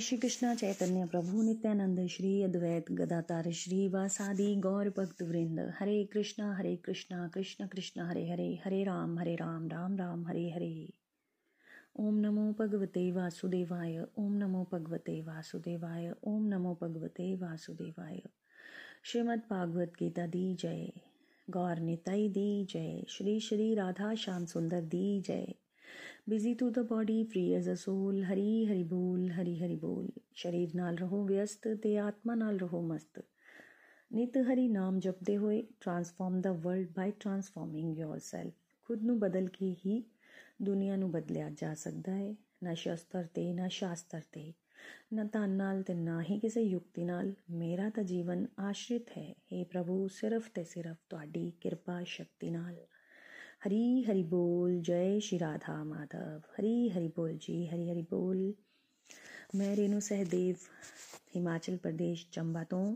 श्री कृष्णा चैतन्य प्रभु नित्यानंद श्री अद्वैत गदातार श्री वासादि गौर भक्त वृंद हरे कृष्णा हरे कृष्णा कृष्ण कृष्ण हरे हरे हरे राम हरे राम राम राम हरे हरे ओम नमो भगवते वासुदेवाय ओम नमो भगवते वासुदेवाय ओम नमो भगवते वासुदेवाय श्रीमद् भागवत गीता दी जय गौर निताई दी जय श्री श्री राधा श्याम सुंदर दी जय busy to the body free as a soul Hari Hari ਬੋਲ ਹਰੀ ਹਰੀ ਬੋਲ ਸ਼ਰੀਰ ਨਾਲ ਰਹੋ ਵਿਅਸਤ ਤੇ ਆਤਮਾ ਨਾਲ ਰਹੋ ਮਸਤ ਨਿਤ ਹਰੀ ਨਾਮ ਜਪਦੇ ਹੋਏ transform the world by transforming yourself ਖੁਦ ਨੂੰ ਬਦਲ ਕੇ ਹੀ ਦੁਨੀਆ ਨੂੰ ਬਦਲਿਆ ਜਾ ਸਕਦਾ ਹੈ ਨਾ ਸ਼ਸਤਰ ਤੇ ਨਾ ਸ਼ਾਸਤਰ ਤੇ ਨਾ ਧਨ ਨਾਲ ਤੇ ਨਾ ਹੀ ਕਿਸੇ ਯੁਕਤੀ ਨਾਲ ਮੇਰਾ ਤਾਂ ਜੀਵਨ ਆਸ਼ਰਿਤ ਹੈ हे ਪ੍ਰਭੂ ਸਿਰਫ ਤੇ ਸਿਰਫ ਤੁਹਾਡੀ ਕਿਰਪਾ ਸ਼ਕਤੀ ਨਾਲ ਹਰੀ ਹਰੀ ਬੋਲ, ਜੈ ਸ਼੍ਰੀ ਰਾਧਾ ਮਾਧਵ। ਹਰੀ ਹਰੀ ਬੋਲ ਜੀ, ਹਰੀ ਹਰੀ ਬੋਲ। ਮੈਂ ਰੇਨੂ ਸਹਦੇਵ, ਹਿਮਾਚਲ ਪ੍ਰਦੇਸ਼, ਚੰਬਾ ਤੋਂ।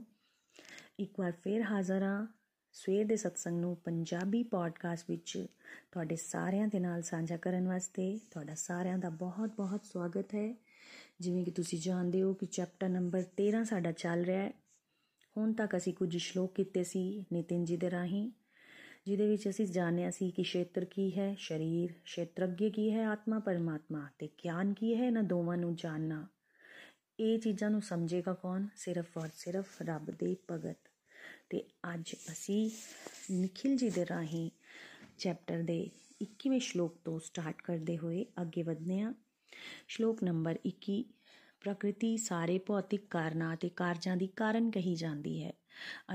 ਇੱਕ ਵਾਰ ਫੇਰ ਹਾਜ਼ਰ ਹਾਂ ਸਵੇਰ ਦੇ ਸਤਸੰਗ ਨੂੰ ਪੰਜਾਬੀ ਪੋਡਕਾਸਟ ਵਿੱਚ ਤੁਹਾਡੇ ਸਾਰਿਆਂ ਦੇ ਨਾਲ ਸਾਂਝਾ ਕਰਨ ਵਾਸਤੇ। ਤੁਹਾਡਾ ਸਾਰਿਆਂ ਦਾ ਬਹੁਤ-ਬਹੁਤ ਸਵਾਗਤ ਹੈ। ਜਿਵੇਂ ਕਿ ਤੁਸੀਂ ਜਾਣਦੇ ਹੋ ਕਿ ਚੈਪਟਰ ਨੰਬਰ 13 ਸਾਡਾ ਚੱਲ ਰਿਹਾ ਹੈ। ਹੁਣ ਤੱਕ ਅਸੀਂ ਕੁਝ ਸ਼ਲੋਕ ਕੀਤੇ ਸੀ ਨਿਤਿਨ ਜੀ ਦੇ ਰਾਹੀਂ। ਜਿਹਦੇ ਵਿੱਚ ਅਸੀਂ ਜਾਣਿਆ ਸੀ ਕਿ ਖੇਤਰ ਕੀ ਹੈ, ਸਰੀਰ ਖੇਤਰজ্ঞ ਕੀ ਹੈ, ਆਤਮਾ, ਪਰਮਾਤਮਾ ਤੇ ਗਿਆਨ ਕੀ ਹੈ ਨਾ ਦੋਵਾਂ ਨੂੰ ਜਾਣਨਾ। ਇਹ ਚੀਜ਼ਾਂ ਨੂੰ ਸਮਝੇਗਾ ਕੌਣ? ਸਿਰਫ ਔਰ ਸਿਰਫ ਰੱਬ ਦੇ ਭਗਤ। ਤੇ ਅੱਜ ਅਸੀਂ ਨikhil ਜੀ ਦੇ ਰਾਹੀਂ ਚੈਪਟਰ ਦੇ 21ਵੇਂ ਸ਼ਲੋਕ ਤੋਂ ਸਟਾਰਟ ਕਰਦੇ ਹੋਏ ਅੱਗੇ ਵਧਨੇ ਆ ਸ਼ਲੋਕ ਨੰਬਰ 21 ਪ੍ਰਕਿਰਤੀ ਸਾਰੇ ਭੌਤਿਕ ਕਾਰਨਾਂ ਤੇ ਕਾਰਜਾਂ ਦੀ ਕਾਰਨ ਕਹੀ ਜਾਂਦੀ ਹੈ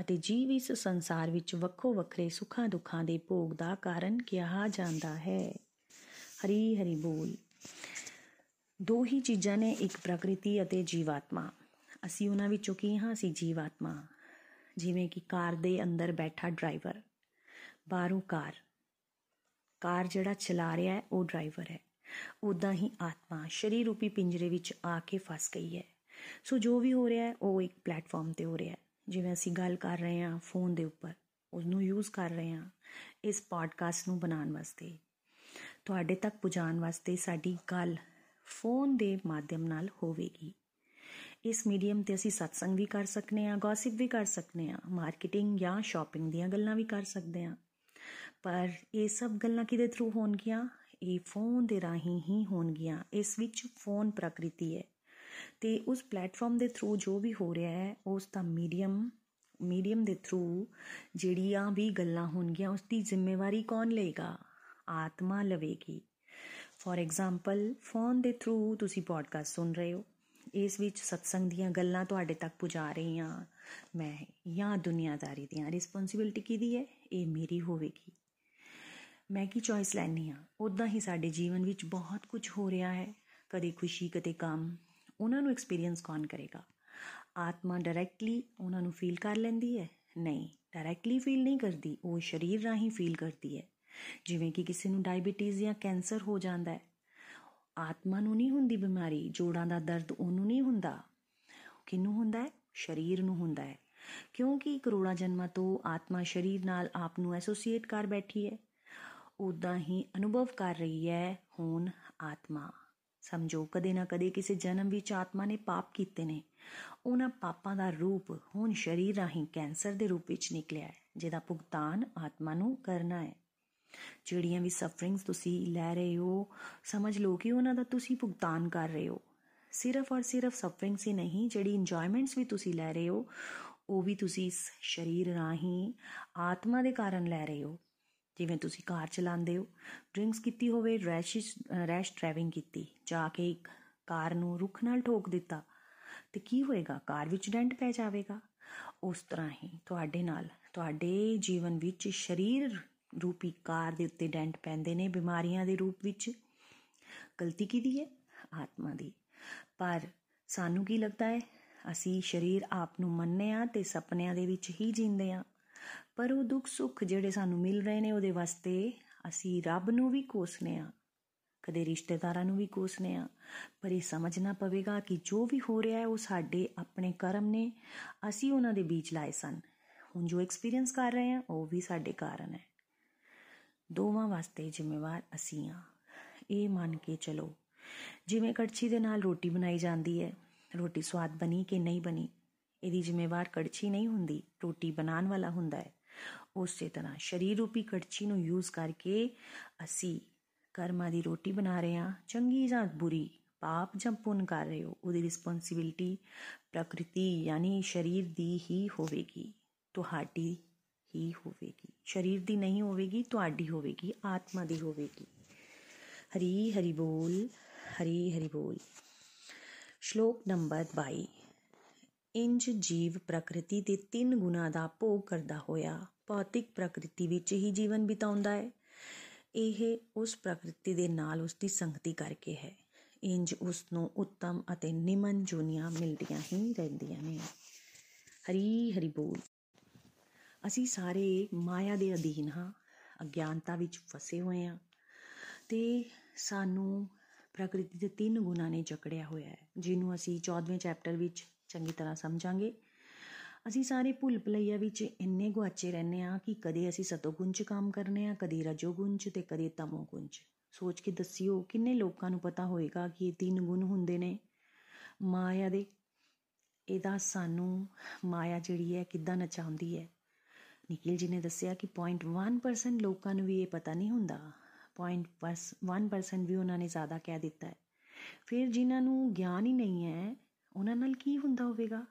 ਅਤੇ ਜੀਵ ਇਸ ਸੰਸਾਰ ਵਿੱਚ ਵੱਖੋ ਵੱਖਰੇ ਸੁੱਖਾਂ ਦੁੱਖਾਂ ਦੇ ਭੋਗ ਦਾ ਕਾਰਨ ਕਿਹਾ ਜਾਂਦਾ ਹੈ। ਹਰੀ ਹਰੀ ਬੋਲ। ਦੋ ਹੀ ਚੀਜ਼ਾਂ ਨੇ ਇੱਕ ਪ੍ਰਕਿਰਤੀ ਅਤੇ ਜੀਵਾਤਮਾ। ਅਸੀਂ ਉਹਨਾਂ ਵਿੱਚੋਂ ਕੀ ਹਾਂ? ਅਸੀਂ ਜੀਵਾਤਮਾ। ਜਿਵੇਂ ਕਿ ਕਾਰ ਦੇ ਅੰਦਰ ਬੈਠਾ ਡਰਾਈਵਰ। ਬਾਹਰੋਂ ਕਾਰ। ਕਾਰ ਜਿਹੜਾ ਚਲਾ ਰਿਹਾ ਹੈ, ਉਹ ਡਰਾਈਵਰ ਹੈ। ਉਦਾਂ ਹੀ ਆਤਮਾ ਸ਼ਰੀਰ ਰੂਪੀ ਪਿੰਜਰੇ ਵਿੱਚ ਆ ਕੇ ਫਸ ਗਈ ਹੈ। ਸੋ ਜੋ ਵੀ ਹੋ ਰਿਹਾ ਹੈ, ਉਹ ਇੱਕ ਪਲੇਟਫਾਰਮ ਤੇ ਹੋ ਰਿਹਾ ਹੈ। ਜਿਵੇਂ ਅਸੀਂ ਗੱਲ ਕਰ ਰਹੇ ਹਾਂ ਫੋਨ ਦੇ ਉੱਪਰ ਉਸ ਨੂੰ ਯੂਜ਼ ਕਰ ਰਹੇ ਹਾਂ ਇਸ ਪੋਡਕਾਸਟ ਨੂੰ ਬਣਾਉਣ ਵਾਸਤੇ। ਤੁਹਾਡੇ ਤੱਕ ਪਹੁੰਚਾਉਣ ਵਾਸਤੇ ਸਾਡੀ ਗੱਲ ਫੋਨ ਦੇ ਮਾਧਿਅਮ ਨਾਲ ਹੋਵੇਗੀ। ਇਸ ਮੀਡੀਅਮ ਤੇ ਅਸੀਂ ਸਤਸੰਗ ਵੀ ਕਰ ਸਕਨੇ ਆ ਗੌਸਿਪ ਵੀ ਕਰ ਸਕਨੇ ਆ ਮਾਰਕੀਟਿੰਗ ਜਾਂ ਸ਼ਾਪਿੰਗ ਦੀਆਂ ਗੱਲਾਂ ਵੀ ਕਰ ਸਕਦੇ ਆ ਪਰ ਇਹ ਸਭ ਗੱਲਾਂ ਕਿਹਦੇ ਥਰੂ ਹੋਣਗੀਆਂ? ਇਹ ਫੋਨ ਦੇ ਰਾਹੀਂ ਹੀ ਹੋਣਗੀਆਂ। ਇਸ ਵਿੱਚ ਫੋਨ ਪ੍ਰਕਿਰਤੀ ਹੈ। ਤੇ ਉਸ ਪਲੇਟਫਾਰਮ ਦੇ ਥਰੂ ਜੋ ਵੀ ਹੋ ਰਿਹਾ ਹੈ, ਉਸ ਦਾ ਮੀਡੀਅਮ ਮੀਡੀਅਮ ਦੇ ਥਰੂ ਜਿਹੜੀਆਂ ਵੀ ਗੱਲਾਂ ਹੋਣਗੀਆਂ ਉਸ ਦੀ ਜ਼ਿੰਮੇਵਾਰੀ ਕੌਣ ਲਏਗਾ? ਆਤਮਾ ਲਵੇਗੀ। ਫੋਰ ਐਗਜ਼ਾਮਪਲ ਫੋਨ ਦੇ ਥਰੂ ਤੁਸੀਂ ਪੋਡਕਾਸਟ ਸੁਣ ਰਹੇ ਹੋ। ਇਸ ਵਿੱਚ ਸਤਸੰਗ ਦੀਆਂ ਗੱਲਾਂ ਤੁਹਾਡੇ ਤੱਕ ਪੁਜਾ ਰਹੀ ਹਾਂ ਮੈਂ ਜਾਂ ਦੁਨੀਆਦਾਰੀ ਦੀਆਂ। ਰਿਸਪੌਂਸਿਬਿਲਟੀ ਕਿਹਦੀ ਹੈ? ਇਹ ਮੇਰੀ ਹੋਵੇਗੀ। ਮੈਂ ਕੀ ਚੋਇਸ ਲੈਣੀ ਆ ਉਦਾਂ ਹੀ ਸਾਡੇ ਜੀਵਨ ਵਿੱਚ ਬਹੁਤ ਕੁਝ ਹੋ ਰਿਹਾ ਹੈ। ਕਦੇ ਖੁਸ਼ੀ, ਕਦੇ ਗਮ ਉਹਨਾਂ ਨੂੰ ਐਕਸਪੀਰੀਅੰਸ ਕੌਣ ਕਰੇਗਾ? ਆਤਮਾ ਡਾਇਰੈਕਟਲੀ ਉਹਨਾਂ ਨੂੰ ਫੀਲ ਕਰ ਲੈਂਦੀ ਹੈ? ਨਹੀਂ ਡਾਇਰੈਕਟਲੀ ਫੀਲ ਨਹੀਂ ਕਰਦੀ। ਉਹ ਸਰੀਰ ਰਾਹੀਂ ਫੀਲ ਕਰਦੀ ਹੈ। ਜਿਵੇਂ ਕਿ ਕਿਸੇ ਨੂੰ ਡਾਇਬੀਟੀਜ਼ ਜਾਂ ਕੈਂਸਰ ਹੋ ਜਾਂਦਾ ਹੈ। ਆਤਮਾ ਨੂੰ ਨਹੀਂ ਹੁੰਦੀ ਬਿਮਾਰੀ। ਜੋੜਾਂ ਦਾ ਦਰਦ ਉਹਨੂੰ ਨਹੀਂ ਹੁੰਦਾ। ਕਿਨੂੰ ਹੁੰਦਾ ਹੈ? ਸਰੀਰ ਨੂੰ ਹੁੰਦਾ ਹੈ। ਕਿਉਂਕਿ ਕਰੋੜਾਂ ਜਨਮਾਂ ਤੋਂ ਆਤਮਾ ਸਰੀਰ ਨਾਲ ਆਪ ਨੂੰ ਐਸੋਸੀਏਟ ਕਰ ਬੈਠੀ ਹੈ। ਉਦਾਂ ਹੀ ਅਨੁਭਵ ਕਰ ਰਹੀ ਹੈ ਹੁਣ ਆਤਮਾ। ਸਮਝੋ, ਕਦੇ ਨਾ ਕਦੇ ਕਿਸੇ ਜਨਮ ਵਿੱਚ ਆਤਮਾ ਨੇ ਪਾਪ ਕੀਤੇ ਨੇ। ਉਹਨਾਂ ਪਾਪਾਂ ਦਾ ਰੂਪ ਹੁਣ ਸਰੀਰ ਰਾਹੀਂ ਕੈਂਸਰ ਦੇ ਰੂਪ ਵਿੱਚ ਨਿਕਲਿਆ ਹੈ, ਜਿਹਦਾ ਭੁਗਤਾਨ ਆਤਮਾ ਨੂੰ ਕਰਨਾ ਹੈ। ਜਿਹੜੀਆਂ ਵੀ ਸਫਰਿੰਗਸ ਤੁਸੀਂ ਲੈ ਰਹੇ ਹੋ, ਸਮਝ ਲਓ ਕਿ ਉਹਨਾਂ ਦਾ ਤੁਸੀਂ ਭੁਗਤਾਨ ਕਰ ਰਹੇ ਹੋ। ਸਿਰਫ ਔਰ ਸਿਰਫ ਸਫਰਿੰਗਸ ਹੀ ਨਹੀਂ, ਜਿਹੜੀ ਇੰਜੋਇਮੈਂਟਸ ਵੀ ਤੁਸੀਂ ਲੈ ਰਹੇ ਹੋ, ਉਹ ਵੀ ਤੁਸੀਂ ਇਸ ਸਰੀਰ ਰਾਹੀਂ ਆਤਮਾ ਦੇ ਕਾਰਨ ਲੈ ਰਹੇ ਹੋ। ਜਿਵੇਂ ਤੁਸੀਂ ਕਾਰ ਚਲਾਉਂਦੇ ਹੋ ਡਰਿੰਕਸ ਕੀਤੀ ਹੋਵੇ ਰੈਸ਼ ਰੈਸ਼ ਡਰਾਈਵਿੰਗ ਕੀਤੀ, ਜਾ ਕੇ ਇੱਕ ਕਾਰ ਨੂੰ ਰੁੱਖ ਨਾਲ ਠੋਕ ਦਿੱਤਾ, ਤੇ ਕੀ ਹੋਏਗਾ? ਕਾਰ ਵਿੱਚ ਡੈਂਟ ਪੈ ਜਾਵੇਗਾ। ਉਸ ਤਰ੍ਹਾਂ ਹੀ ਤੁਹਾਡੇ ਨਾਲ, ਤੁਹਾਡੇ ਜੀਵਨ ਵਿੱਚ ਸਰੀਰ ਰੂਪੀ ਕਾਰ ਦੇ ਉੱਤੇ ਡੈਂਟ ਪੈਂਦੇ ਨੇ, ਬਿਮਾਰੀਆਂ ਦੇ ਰੂਪ ਵਿੱਚ। ਗਲਤੀ ਕਿਹਦੀ ਹੈ? ਆਤਮਾ ਦੀ। ਪਰ ਸਾਨੂੰ ਕੀ ਲੱਗਦਾ ਹੈ? ਅਸੀਂ ਸਰੀਰ ਆਪ ਨੂੰ ਮੰਨਨੇ ਆ ਤੇ ਸੁਪਨਿਆਂ ਦੇ ਵਿੱਚ ਹੀ ਜੀਂਦੇ ਆ ਪਰ ਉਹ ਦੁੱਖ ਸੁੱਖ ਜਿਹੜੇ ਸਾਨੂੰ ਮਿਲ ਰਹੇ ਨੇ ਉਹਦੇ ਵਾਸਤੇ ਅਸੀਂ ਰੱਬ ਨੂੰ ਵੀ ਕੋਸਨੇ ਆ, ਕਦੇ ਰਿਸ਼ਤੇਦਾਰਾਂ ਨੂੰ ਵੀ ਕੋਸਨੇ ਆ। ਪਰ ਇਹ ਸਮਝਣਾ ਪਵੇਗਾ ਕਿ ਜੋ ਵੀ ਹੋ ਰਿਹਾ ਹੈ ਉਹ ਸਾਡੇ ਆਪਣੇ ਕਰਮ ਨੇ, ਅਸੀਂ ਉਹਨਾਂ ਦੇ ਵਿੱਚ ਲਾਏ ਸਨ। ਹੁਣ ਜੋ ਐਕਸਪੀਰੀਅੰਸ ਕਰ ਰਹੇ ਆ ਉਹ ਵੀ ਸਾਡੇ ਕਾਰਨ ਹੈ। ਦੋਵਾਂ ਵਾਸਤੇ ਜ਼ਿੰਮੇਵਾਰ ਅਸੀਂ ਆ ਇਹ ਮੰਨ ਕੇ ਚਲੋ, ਜਿਵੇਂ ਕੜਛੀ ਦੇ ਨਾਲ ਰੋਟੀ ਬਣਾਈ ਜਾਂਦੀ ਹੈ, ਰੋਟੀ ਸਵਾਦ ਬਣੀ ਕਿ ਨਹੀਂ ਬਣੀ ਇਹਦੀ ਜ਼ਿੰਮੇਵਾਰ ਕੜਛੀ ਨਹੀਂ ਹੁੰਦੀ, ਰੋਟੀ ਬਣਾਉਣ ਵਾਲਾ ਹੁੰਦਾ ਹੈ। ਉਸੇ ਤਰ੍ਹਾਂ ਸ਼ਰੀਰ ਰੂਪੀ ਕੜਛੀ ਨੂੰ ਯੂਜ਼ ਕਰਕੇ ਅਸੀਂ ਕਰਮਾਂ ਦੀ ਰੋਟੀ ਬਣਾ ਰਹੇ ਹਾਂ, ਚੰਗੀ ਜਾਂ ਬੁਰੀ, ਪਾਪ ਜਾਂ ਪੁੰਨ ਕਰ ਰਹੇ ਹੋ, ਉਹਦੀ ਰਿਸਪੌਂਸਿਬਿਲਟੀ ਪ੍ਰਕਿਰਤੀ ਯਾਨੀ ਸ਼ਰੀਰ ਦੀ ਹੀ ਹੋਵੇਗੀ, ਤੁਹਾਡੀ ਹੀ ਹੋਵੇਗੀ। ਸ਼ਰੀਰ ਦੀ ਨਹੀਂ ਹੋਵੇਗੀ, ਤੁਹਾਡੀ ਹੋਵੇਗੀ, ਆਤਮਾ ਦੀ ਹੋਵੇਗੀ। ਹਰੀ ਹਰੀ ਬੋਲ, ਹਰੀ ਹਰੀ ਬੋਲ। ਸ਼ਲੋਕ ਨੰਬਰ 22 ਇੰਜ ਜੀਵ ਪ੍ਰਕਿਰਤੀ ਦੇ ਤਿੰਨ ਗੁਣਾ ਦਾ ਭੋਗ ਕਰਦਾ ਹੋਇਆ ਭੌਤਿਕ ਪ੍ਰਕਿਰਤੀ ਵਿੱਚ ਹੀ ਜੀਵਨ ਬਿਤਾਉਂਦਾ ਹੈ। ਇਹ ਉਸ ਪ੍ਰਕਿਰਤੀ ਦੇ ਨਾਲ ਉਸ ਦੀ ਸੰਗਤੀ ਕਰਕੇ ਹੈ। ਇੰਜ ਉਸ ਨੂੰ ਉੱਤਮ ਅਤੇ ਨਿਮਨ ਜੁਨੀਆਂ ਮਿਲਦੀਆਂ ਹੀ ਰਹਿੰਦੀਆਂ ਨੇ। ਹਰੀ ਹਰੀ ਬੋਲ। ਅਸੀਂ ਸਾਰੇ ਮਾਇਆ ਦੇ ਅਧੀਨ ਹਾਂ, ਅਗਿਆਨਤਾ ਵਿੱਚ ਫਸੇ ਹੋਏ ਹਾਂ ਤੇ ਸਾਨੂੰ ਪ੍ਰਕਿਰਤੀ ਦੇ ਤਿੰਨ ਗੁਣਾ ਨੇ ਜਕੜਿਆ ਹੋਇਆ ਹੈ, ਜਿਹਨੂੰ ਅਸੀਂ 14ਵੇਂ ਚੈਪਟਰ ਵਿੱਚ ਚੰਗੀ ਤਰ੍ਹਾਂ ਸਮਝਾਂਗੇ। ਅਸੀਂ ਸਾਰੇ ਭੁੱਲ ਭੁਲਈਆ ਵਿੱਚ ਇੰਨੇ ਗੁਆਚੇ ਰਹਿੰਦੇ ਆ ਕਿ ਕਦੇ ਅਸੀਂ ਸਤੋਗੁਣ ਚ ਕੰਮ ਕਰਨੇ ਆ ਕਦੇ ਰਜੋਗੁਣ ਚ ਤੇ ਕਦੇ ਤਮੋਗੁਣ ਚ ਸੋਚ ਕੇ ਦੱਸਿਓ, ਕਿੰਨੇ ਲੋਕਾਂ ਨੂੰ ਪਤਾ ਹੋਏਗਾ ਕਿ ਇਹ ਤਿੰਨ ਗੁਣ ਹੁੰਦੇ ਨੇ? ਮਾਇਆ ਦੇ, ਇਹਦਾ ਸਾਨੂੰ ਮਾਇਆ ਜਿਹੜੀ ਹੈ ਕਿੱਦਾਂ ਨਚਾਉਂਦੀ ਹੈ? ਨikhil ji ਨੇ ਦੱਸਿਆ ਕਿ 0.1% ਲੋਕਾਂ ਨੂੰ ਵੀ ਇਹ ਪਤਾ ਨਹੀਂ ਹੁੰਦਾ। 0.1% ਵੀ ਉਹਨਾਂ ਨੇ ਜ਼ਿਆਦਾ ਕਹਿ ਦਿੱਤਾ ਹੈ। ਫਿਰ ਜਿਨ੍ਹਾਂ ਨੂੰ ਗਿਆਨ ਹੀ ਨਹੀਂ ਹੈ ਉਹਨਾਂ ਨਾਲ ਕੀ ਹੁੰਦਾ ਹੋਵੇਗਾ?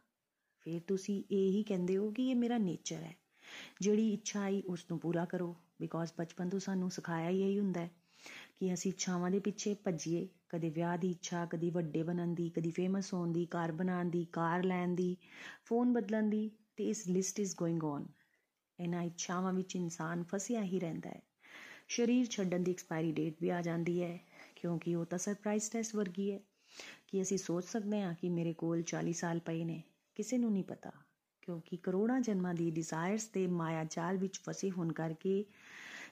ਫਿਰ ਤੁਸੀਂ ਇਹ ਹੀ ਕਹਿੰਦੇ ਹੋ ਕਿ ਇਹ ਮੇਰਾ ਨੇਚਰ ਹੈ। ਜਿਹੜੀ ਇੱਛਾ ਆਈ ਉਸ ਨੂੰ ਪੂਰਾ ਕਰੋ ਬਿਕੋਜ਼ ਬਚਪਨ ਤੋਂ ਸਾਨੂੰ ਸਿਖਾਇਆ ਹੀ ਇਹੀ ਹੁੰਦਾ ਹੈ ਕਿ ਅਸੀਂ ਇੱਛਾਵਾਂ ਦੇ ਪਿੱਛੇ ਭੱਜੀਏ। ਕਦੇ ਵਿਆਹ ਦੀ ਇੱਛਾ, ਕਦੀ ਵੱਡੇ ਬਣਨ ਦੀ, ਕਦੀ ਫੇਮਸ ਹੋਣ ਦੀ, ਕਾਰ ਬਣਾਉਣ ਦੀ, ਕਾਰ ਲੈਣ ਦੀ ਫੋਨ ਬਦਲਣ ਦੀ, ਤੇ ਇਸ ਲਿਸਟ ਇਜ਼ ਗੋਇੰਗ ਔਨ ਇਹਨਾਂ ਇੱਛਾਵਾਂ ਵਿੱਚ ਇਨਸਾਨ ਫਸਿਆ ਹੀ ਰਹਿੰਦਾ ਹੈ। ਸਰੀਰ ਛੱਡਣ ਦੀ ਐਕਸਪਾਇਰੀ ਡੇਟ ਵੀ ਆ ਜਾਂਦੀ ਹੈ, ਕਿਉਂਕਿ ਉਹ ਤਾਂ ਸਰਪ੍ਰਾਈਜ਼ ਟੈਸਟ ਵਰਗੀ ਹੈ। ਕਿ ਅਸੀਂ ਸੋਚ ਸਕਦੇ ਹਾਂ ਕਿ ਮੇਰੇ ਕੋਲ 40 ਸਾਲ ਪਏ ਨੇ। ਕਿਸੇ ਨੂੰ ਨਹੀਂ ਪਤਾ, ਕਿਉਂਕਿ ਕਰੋੜਾਂ ਜਨਮਾਂ ਦੀ ਡਿਜ਼ਾਇਰਸ ਤੇ ਮਾਇਆ ਜਾਲ ਵਿੱਚ ਫਸੇ ਹੋਣ ਕਰਕੇ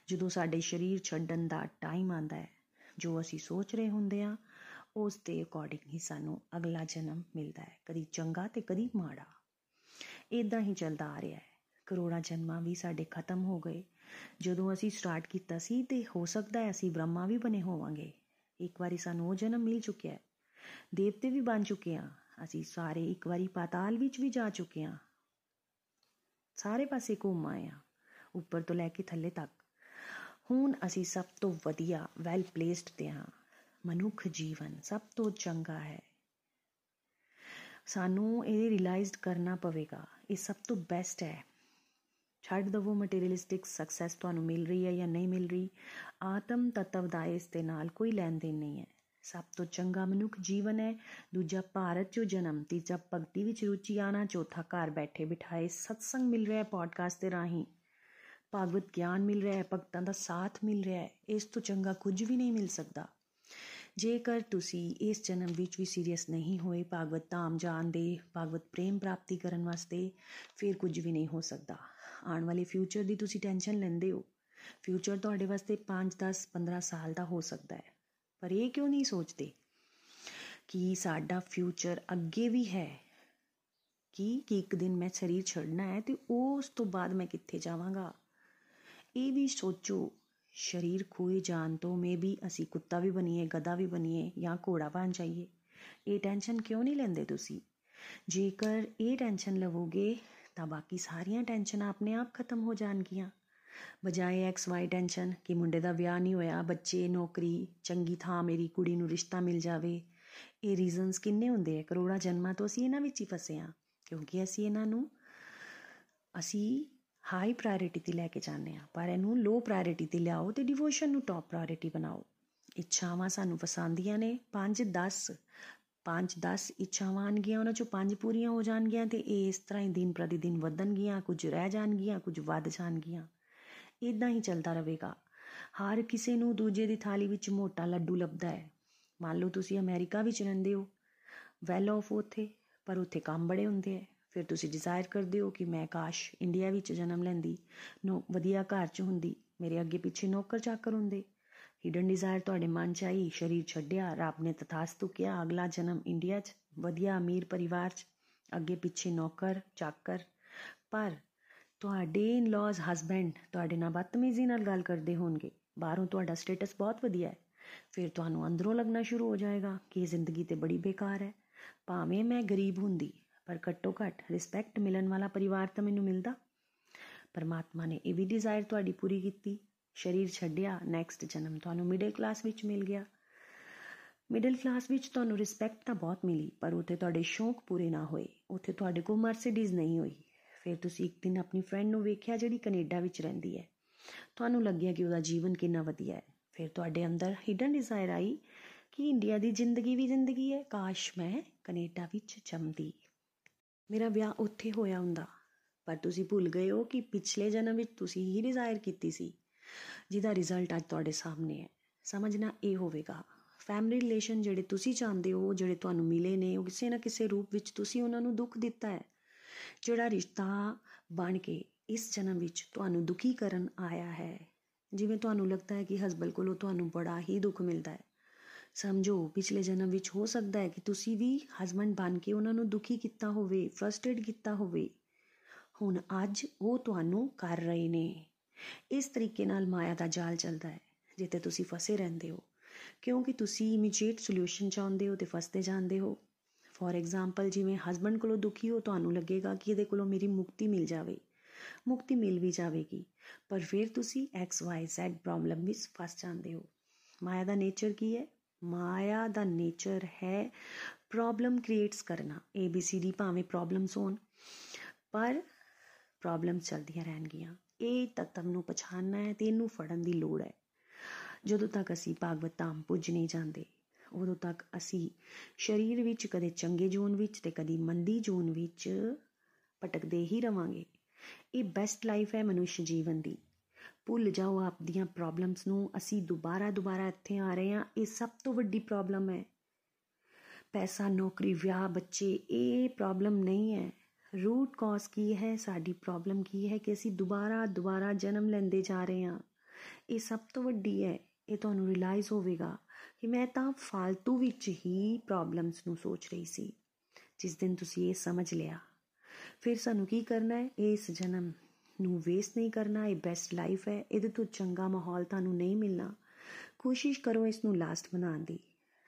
ਜਦੋਂ ਸਾਡੇ ਸਰੀਰ ਛੱਡਣ ਦਾ ਟਾਈਮ ਆਂਦਾ ਹੈ, ਜੋ ਅਸੀਂ ਸੋਚ ਰਹੇ ਹੁੰਦੇ ਆ ਉਸ ਦੇ ਅਕੋਰਡਿੰਗ ਹੀ ਸਾਨੂੰ ਅਗਲਾ ਜਨਮ ਮਿਲਦਾ ਹੈ, ਕਦੀ ਚੰਗਾ ਤੇ ਕਦੀ ਮਾੜਾ। ਇਦਾਂ ਹੀ ਚੱਲਦਾ ਆ ਰਿਹਾ ਹੈ। ਕਰੋੜਾਂ ਜਨਮਾਂ ਵੀ ਸਾਡੇ ਖਤਮ ਹੋ ਗਏ। ਜਦੋਂ ਅਸੀਂ ਸਟਾਰਟ ਕੀਤਾ ਸੀ ਤੇ ਹੋ ਸਕਦਾ ਹੈ ਅਸੀਂ ਬ੍ਰਹਮਾ ਵੀ ਬਣੇ ਹੋਵਾਂਗੇ। ਇੱਕ ਵਾਰੀ ਸਾਨੂੰ ਉਹ ਜਨਮ ਮਿਲ ਚੁੱਕਿਆ ਹੈ। ਦੇਵਤੇ ਵੀ ਬਣ ਚੁੱਕੇ ਆ ਅਸੀਂ ਸਾਰੇ ਇੱਕ ਵਾਰੀ ਪਾਤਾਲ ਵਿੱਚ ਵੀ ਜਾ ਚੁੱਕੇ ਆ ਸਾਰੇ ਪਾਸੇ ਘੁੰਮ ਆਏ ਆ ਉੱਪਰ ਤੋਂ ਲੈ ਕੇ ਥੱਲੇ ਤੱਕ। ਹੁਣ ਅਸੀਂ ਸਭ ਤੋਂ ਵਧੀਆ ਵੈਲ ਪਲੇਸਡ ਤੇ ਹਾਂ। ਮਨੁੱਖ ਜੀਵਨ ਸਭ ਤੋਂ ਚੰਗਾ ਹੈ। ਸਾਨੂੰ ਇਹ ਰਿਅਲਾਈਜ਼ਡ ਕਰਨਾ ਪਵੇਗਾ, ਇਹ ਸਭ ਤੋਂ ਬੈਸਟ ਹੈ। ਛੱਡ ਦਵੋ ਮਟੀਰੀਅਲਿਸਟਿਕ ਸਕਸੈਸ ਤੁਹਾਨੂੰ ਮਿਲ ਰਹੀ ਹੈ ਜਾਂ ਨਹੀਂ ਮਿਲ ਰਹੀ। ਆਤਮ ਤਤਵ ਦਾ ਇਸ ਦੇ ਨਾਲ ਕੋਈ ਲੈਣ ਦੇਣ ਨਹੀਂ ਹੈ। ਸਭ ਤੋਂ ਚੰਗਾ ਮਨੁੱਖ ਜੀਵਨ ਹੈ। ਦੂਜਾ ਭਾਰਤ ਚੋਂ ਜਨਮ, ਤੀਜਾ ਭਗਤੀ ਵਿੱਚ ਰੁਚੀ ਆਣਾ, ਚੌਥਾ ਘਰ ਬੈਠੇ ਬਿਠਾਏ ਸਤਸੰਗ ਮਿਲ ਰਿਹਾ ਹੈ ਪੋਡਕਾਸਟ ਦੇ ਰਾਹੀਂ। ਭਾਗਵਤ ਗਿਆਨ ਮਿਲ ਰਿਹਾ ਹੈ, ਭਗਤਾਂ ਦਾ ਸਾਥ ਮਿਲ ਰਿਹਾ ਹੈ। ਇਸ ਤੋਂ ਚੰਗਾ ਕੁਝ ਵੀ ਨਹੀਂ ਮਿਲ ਸਕਦਾ। ਜੇਕਰ ਤੁਸੀਂ ਇਸ ਜਨਮ ਵਿੱਚ ਵੀ ਸੀਰੀਅਸ ਨਹੀਂ ਹੋਏ, ਭਾਗਵਤ ਧਾਮ ਜਾਣ ਦੇ, ਭਾਗਵਤ ਪ੍ਰੇਮ ਪ੍ਰਾਪਤੀ ਕਰਨ ਵਾਸਤੇ ਫਿਰ ਕੁਝ ਵੀ ਨਹੀਂ ਹੋ ਸਕਦਾ। ਆਉਣ ਵਾਲੇ ਫਿਊਚਰ ਦੀ ਤੁਸੀਂ ਟੈਨਸ਼ਨ ਲੈਂਦੇ ਹੋ। ਫਿਊਚਰ ਤੁਹਾਡੇ ਵਾਸਤੇ 5 10 15 ਸਾਲ ਦਾ ਹੋ ਸਕਦਾ ਹੈ। ਪਰ ਇਹ ਕਿਉਂ ਨਹੀਂ ਸੋਚਦੇ ਕਿ ਸਾਡਾ ਫਿਊਚਰ ਅੱਗੇ ਵੀ ਹੈ ਕਿ ਕਿ ਇੱਕ ਦਿਨ ਮੈਂ ਸਰੀਰ ਛੱਡਣਾ ਹੈ ਤੇ ਉਸ ਤੋਂ ਬਾਅਦ ਮੈਂ ਕਿੱਥੇ ਜਾਵਾਂਗਾ ਇਹ ਵੀ ਸੋਚੋ ਸਰੀਰ ਖੋਏ ਜਾਣ ਤੋਂ ਮੇਬੀ ਅਸੀਂ ਕੁੱਤਾ ਵੀ ਬਣੀਏ ਗਧਾ ਵੀ ਬਣੀਏ ਜਾਂ ਘੋੜਾ ਬਣ ਜਾਈਏ ਇਹ ਟੈਨਸ਼ਨ ਕਿਉਂ ਨਹੀਂ ਲੈਂਦੇ ਤੁਸੀਂ ਜੇਕਰ ਇਹ ਟੈਨਸ਼ਨ ਲਵੋਗੇ ਤਾਂ ਬਾਕੀ ਸਾਰੀਆਂ ਟੈਨਸ਼ਨਾਂ ਆਪਣੇ ਆਪ ਖਤਮ ਹੋ ਜਾਣਗੀਆਂ ਬਜਾਏ ਐਕਸ ਵਾਈ ਟੈਨਸ਼ਨ ਕਿ ਮੁੰਡੇ ਦਾ ਵਿਆਹ ਨਹੀਂ ਹੋਇਆ, ਬੱਚੇ, ਨੌਕਰੀ, ਚੰਗੀ ਥਾਂ ਮੇਰੀ ਕੁੜੀ ਨੂੰ ਰਿਸ਼ਤਾ ਮਿਲ ਜਾਵੇ। ਇਹ ਰੀਜ਼ਨਸ ਕਿੰਨੇ ਹੁੰਦੇ ਆ? ਕਰੋੜਾਂ ਜਨਮਾਂ ਤੋਂ ਅਸੀਂ ਇਹਨਾਂ ਵਿੱਚ ਹੀ ਫਸੇ ਆ ਕਿਉਂਕਿ ਅਸੀਂ ਇਹਨਾਂ ਨੂੰ, ਅਸੀਂ ਹਾਈ ਪ੍ਰਾਇੋਰਟੀ ਤੇ ਲੈ ਕੇ ਜਾਂਦੇ ਆ ਪਰ ਇਹਨੂੰ ਲੋ ਪ੍ਰਾਇੋਰਟੀ ਤੇ ਲਿਆਓ ਤੇ ਡਿਵੋਸ਼ਨ ਨੂੰ ਟਾਪ ਪ੍ਰਾਇੋਰਟੀ ਬਣਾਓ। ਇੱਛਾਵਾਂ ਸਾਨੂੰ ਫਸਾਉਂਦੀਆਂ ਨੇ 5 10 5-10 ਇੱਛਾਵਾਂ ਆਣਗੀਆਂ ਉਹਨਾਂ ਚੋਂ ਪੰਜ ਪੂਰੀਆਂ ਹੋ ਜਾਣਗੀਆਂ ਤੇ ਇਹ ਇਸ ਤਰ੍ਹਾਂ ਹੀ ਦਿਨ ਪ੍ਰਤੀ ਦਿਨ ਵਧਣਗੀਆਂ, ਕੁਝ ਰਹਿ ਜਾਣਗੀਆਂ, ਕੁਝ ਵੱਧ ਜਾਣਗੀਆਂ। ਇਦਾਂ ਹੀ ਚੱਲਦਾ ਰਹੇਗਾ। ਹਰ ਕਿਸੇ ਨੂੰ ਦੂਜੇ ਦੀ ਥਾਲੀ ਵਿੱਚ ਮੋਟਾ ਲੱਡੂ ਲੱਭਦਾ ਹੈ। ਮੰਨ ਲਓ ਤੁਸੀਂ ਅਮਰੀਕਾ ਵਿੱਚ ਰਹਿੰਦੇ ਹੋ। ਵੈਲ ਆਫ ਉਥੇ, ਪਰ ਉੱਥੇ ਕੰਮ ਬੜੇ ਹੁੰਦੇ ਆ ਫਿਰ ਤੁਸੀਂ ਡਿਜ਼ਾਇਰ ਕਰਦੇ ਹੋ ਕਿ ਮੈਂ ਕਾਸ਼ ਇੰਡੀਆ ਵਿੱਚ ਜਨਮ ਲੈਂਦੀ। ਨੋ, ਵਧੀਆ ਘਰ 'ਚ ਹੁੰਦੀ। ਮੇਰੇ ਅੱਗੇ ਪਿੱਛੇ ਨੌਕਰ ਚਾਕਰ ਹੁੰਦੇ। ਹਿਡਨ ਡਿਜ਼ਾਇਰ ਤੁਹਾਡੇ ਮਨ 'ਚ ਆਈ, ਸ਼ਰੀਰ ਛੱਡਿਆ, ਰੱਬ ਨੇ ਤਥਾਸਤੂ ਕਿਹਾ ਅਗਲਾ ਜਨਮ ਇੰਡੀਆ 'ਚ, ਵਧੀਆ ਅਮੀਰ ਪਰਿਵਾਰ 'ਚ, ਅੱਗੇ ਪਿੱਛੇ ਨੌਕਰ, ਚਾਕਰ। ਪਰ ਤੁਹਾਡੇ ਇਨ-ਲॉज ਹਸਬੈਂਡ ਤੁਹਾਡੇ ਨਾਲ ਬਦਤਮੀਜ਼ੀ ਨਾਲ ਗੱਲ ਕਰਦੇ ਹੋਣਗੇ। ਬਾਹਰੋਂ ਤੁਹਾਡਾ ਸਟੇਟਸ ਬਹੁਤ ਵਧੀਆ ਹੈ। ਫਿਰ ਤੁਹਾਨੂੰ ਅੰਦਰੋਂ ਲੱਗਣਾ ਸ਼ੁਰੂ ਹੋ ਜਾਏਗਾ ਕਿ ਇਹ ਜ਼ਿੰਦਗੀ ਤੇ ਬੜੀ ਬੇਕਾਰ ਹੈ। ਭਾਵੇਂ ਮੈਂ ਗਰੀਬ ਹੁੰਦੀ, ਪਰ ਘੱਟੋ ਘੱਟ ਰਿਸਪੈਕਟ ਮਿਲਣ ਵਾਲਾ ਪਰਿਵਾਰ ਤਾਂ ਮੈਨੂੰ ਮਿਲਦਾ। ਪਰਮਾਤਮਾ ਨੇ ਇਹ ਵੀ ਡਿਜ਼ਾਇਰ ਤੁਹਾਡੀ ਪੂਰੀ ਕੀਤੀ। ਸ਼ਰੀਰ ਛੱਡਿਆ ਨੈਕਸਟ ਜਨਮ ਤੁਹਾਨੂੰ ਮਿਡਲ ਕਲਾਸ ਵਿੱਚ ਮਿਲ ਗਿਆ। ਮਿਡਲ ਕਲਾਸ ਵਿੱਚ ਤੁਹਾਨੂੰ ਰਿਸਪੈਕਟ ਤਾਂ ਬਹੁਤ ਮਿਲੀ, ਪਰ ਉੱਥੇ ਤੁਹਾਡੇ ਸ਼ੌਂਕ ਪੂਰੇ ਨਾ ਹੋਏ। ਉੱਥੇ ਤੁਹਾਡੇ ਕੋਲ ਮਰਸੀਡੀਜ਼ ਨਹੀਂ ਹੋਈ। ਫਿਰ ਤੁਸੀਂ ਇੱਕ ਦਿਨ ਆਪਣੀ ਫਰੈਂਡ ਨੂੰ ਵੇਖਿਆ ਜਿਹੜੀ ਕੈਨੇਡਾ ਵਿੱਚ ਰਹਿੰਦੀ ਹੈ? ਤੁਹਾਨੂੰ ਲੱਗਿਆ ਕਿ ਉਹਦਾ ਜੀਵਨ ਕਿੰਨਾ ਵਧੀਆ ਹੈ? ਫਿਰ ਤੁਹਾਡੇ ਅੰਦਰ ਹਿਡਨ ਡਿਜ਼ਾਇਰ ਆਈ ਕਿ ਇੰਡੀਆ ਦੀ ਜ਼ਿੰਦਗੀ ਵੀ ਜ਼ਿੰਦਗੀ ਹੈ, ਕਾਸ਼ ਮੈਂ ਕੈਨੇਡਾ ਵਿੱਚ ਜੰਮਦੀ। ਮੇਰਾ ਵਿਆਹ ਉੱਥੇ ਹੋਇਆ ਹੁੰਦਾ, ਪਰ ਤੁਸੀਂ ਭੁੱਲ ਗਏ ਹੋ ਕਿ ਪਿਛਲੇ ਜਨਮ ਵਿੱਚ ਤੁਸੀਂ ਹੀ ਡਿਜ਼ਾਇਰ ਕੀਤੀ ਸੀ, ਜਿਹਦਾ ਰਿਜ਼ਲਟ ਅੱਜ ਤੁਹਾਡੇ ਸਾਹਮਣੇ ਹੈ। ਸਮਝਣਾ ਇਹ ਹੋਵੇਗਾ ਫੈਮਿਲੀ ਰਿਲੇਸ਼ਨ ਜਿਹੜੇ ਤੁਸੀਂ ਚਾਹੁੰਦੇ ਹੋ, ਜਿਹੜੇ ਤੁਹਾਨੂੰ ਮਿਲੇ ਨੇ, ਉਹ ਕਿਸੇ ਨਾ ਕਿਸੇ ਰੂਪ ਵਿੱਚ ਤੁਸੀਂ ਉਹਨਾਂ ਨੂੰ ਦੁੱਖ ਦਿੱਤਾ ਹੈ। ਜਿਹੜਾ ਰਿਸ਼ਤਾ ਬਣ ਕੇ ਇਸ ਜਨਮ ਵਿੱਚ ਤੁਹਾਨੂੰ ਦੁਖੀ ਕਰਨ ਆਇਆ ਹੈ, ਜਿਵੇਂ ਤੁਹਾਨੂੰ ਲੱਗਦਾ ਹੈ ਕਿ ਹਸਬੰਦ ਕੋਲੋਂ ਤੁਹਾਨੂੰ ਬੜਾ ਹੀ ਦੁੱਖ ਮਿਲਦਾ ਹੈ। ਸਮਝੋ, ਪਿਛਲੇ ਜਨਮ ਵਿੱਚ ਹੋ ਸਕਦਾ ਹੈ ਕਿ ਤੁਸੀਂ ਵੀ ਹਸਬੰਡ ਬਣ ਕੇ ਉਹਨਾਂ ਨੂੰ ਦੁਖੀ ਕੀਤਾ ਹੋਵੇ ਫਰਸਟ੍ਰੇਟ ਕੀਤਾ ਹੋਵੇ। ਹੁਣ ਅੱਜ ਉਹ ਤੁਹਾਨੂੰ ਕਰ ਰਹੇ ਨੇ। ਇਸ ਤਰੀਕੇ ਨਾਲ ਮਾਇਆ ਦਾ ਜਾਲ ਚੱਲਦਾ ਹੈ ਜਿੱਤੇ ਤੁਸੀਂ ਫਸੇ ਰਹਿੰਦੇ ਹੋ। ਕਿਉਂਕਿ ਤੁਸੀਂ ਇਮੀਡੀਏਟ ਸੋਲੂਸ਼ਨ ਚਾਹੁੰਦੇ ਹੋ ਤੇ ਫਸਦੇ ਜਾਂਦੇ ਹੋ। ਫੋਰ ਐਗਜ਼ਾਮਪਲ ਜਿਵੇਂ ਹਸਬੰਡ ਕੋਲੋਂ ਦੁਖੀ ਹੋ, ਤੁਹਾਨੂੰ ਲੱਗੇਗਾ ਕਿ ਇਹਦੇ ਕੋਲੋਂ ਮੇਰੀ ਮੁਕਤੀ ਮਿਲ ਜਾਵੇ। ਮੁਕਤੀ ਮਿਲ ਵੀ ਜਾਵੇਗੀ। ਪਰ ਫਿਰ ਤੁਸੀਂ ਐਕਸ ਵਾਈ ਜ਼ੈਡ ਪ੍ਰੋਬਲਮ ਵਿੱਚ ਫਸ ਜਾਂਦੇ ਹੋ। ਮਾਇਆ ਦਾ ਨੇਚਰ ਕੀ ਹੈ? ਮਾਇਆ ਦਾ ਨੇਚਰ ਹੈ ਪ੍ਰੋਬਲਮ ਕ੍ਰੀਏਟਸ ਕਰਨਾ। ਏ ਬੀ ਸੀ ਡੀ ਭਾਵੇਂ ਪ੍ਰੋਬਲਮਸ ਹੋਣ, ਪਰ ਪ੍ਰੋਬਲਮਸ ਚੱਲਦੀਆਂ ਰਹਿਣਗੀਆਂ। ਇਹ ਤਤਵ ਨੂੰ ਪਛਾਨਣਾ ਹੈ ਤੇ ਇਹਨੂੰ ਫੜਨ ਦੀ ਲੋੜ ਹੈ। ਜਦੋਂ ਤੱਕ ਅਸੀਂ ਭਾਗਵਤ ਧਾਮ ਪੁੱਜ ਨਹੀਂ ਜਾਂਦੇ ਉਦੋਂ ਤੱਕ ਅਸੀਂ ਸਰੀਰ ਵਿੱਚ ਕਦੇ ਚੰਗੇ ਜੋਨ ਵਿੱਚ ਤੇ ਕਦੀ ਮੰਦੀ ਜੋਨ ਵਿੱਚ ਭਟਕਦੇ ਹੀ ਰਵਾਂਗੇ। ਇਹ ਬੈਸਟ ਲਾਈਫ ਹੈ ਮਨੁੱਖ ਜੀਵਨ ਦੀ। ਭੁੱਲ ਜਾਓ ਆਪਦੀਆਂ ਪ੍ਰੋਬਲਮਸ ਨੂੰ, ਅਸੀਂ ਦੁਬਾਰਾ ਦੁਬਾਰਾ ਇੱਥੇ ਆ ਰਹੇ ਹਾਂ, ਇਹ ਸਭ ਤੋਂ ਵੱਡੀ ਪ੍ਰੋਬਲਮ ਹੈ। ਪੈਸਾ, ਨੌਕਰੀ, ਵਿਆਹ, ਬੱਚੇ, ਇਹ ਪ੍ਰੋਬਲਮ ਨਹੀਂ ਹੈ। ਰੂਟ ਕਾਜ਼ ਕੀ ਹੈ? ਸਾਡੀ ਪ੍ਰੋਬਲਮ ਕੀ ਹੈ ਕਿ ਅਸੀਂ ਦੁਬਾਰਾ ਦੁਬਾਰਾ ਜਨਮ ਲੈਂਦੇ ਜਾ ਰਹੇ ਹਾਂ। ਇਹ ਸਭ ਤੋਂ ਵੱਡੀ ਹੈ। ਇਹ ਤੁਹਾਨੂੰ ਰਿਅਲਾਈਜ਼ ਹੋਵੇਗਾ ਕਿ ਮੈਂ ਤਾਂ ਫालतू ਵਿੱਚ ਹੀ ਪ੍ਰੋਬਲਮਸ ਨੂੰ ਸੋਚ ਰਹੀ ਸੀ, ਜਿਸ ਦਿਨ ਤੁਸੀਂ ਇਹ ਸਮਝ ਲਿਆ। ਫਿਰ ਸਾਨੂੰ ਕੀ ਕਰਨਾ ਹੈ? ਇਸ ਜਨਮ ਨੂੰ ਵੇਸਟ ਨਹੀਂ ਕਰਨਾ, ਇਹ ਬੈਸਟ ਲਾਈਫ ਹੈ। ਇਹਦੇ ਤੋਂ ਚੰਗਾ ਮਾਹੌਲ ਤੁਹਾਨੂੰ ਨਹੀਂ ਮਿਲਣਾ। ਕੋਸ਼ਿਸ਼ ਕਰੋ ਇਸ ਨੂੰ ਲਾਸਟ ਬਣਾਉਣ ਦੀ।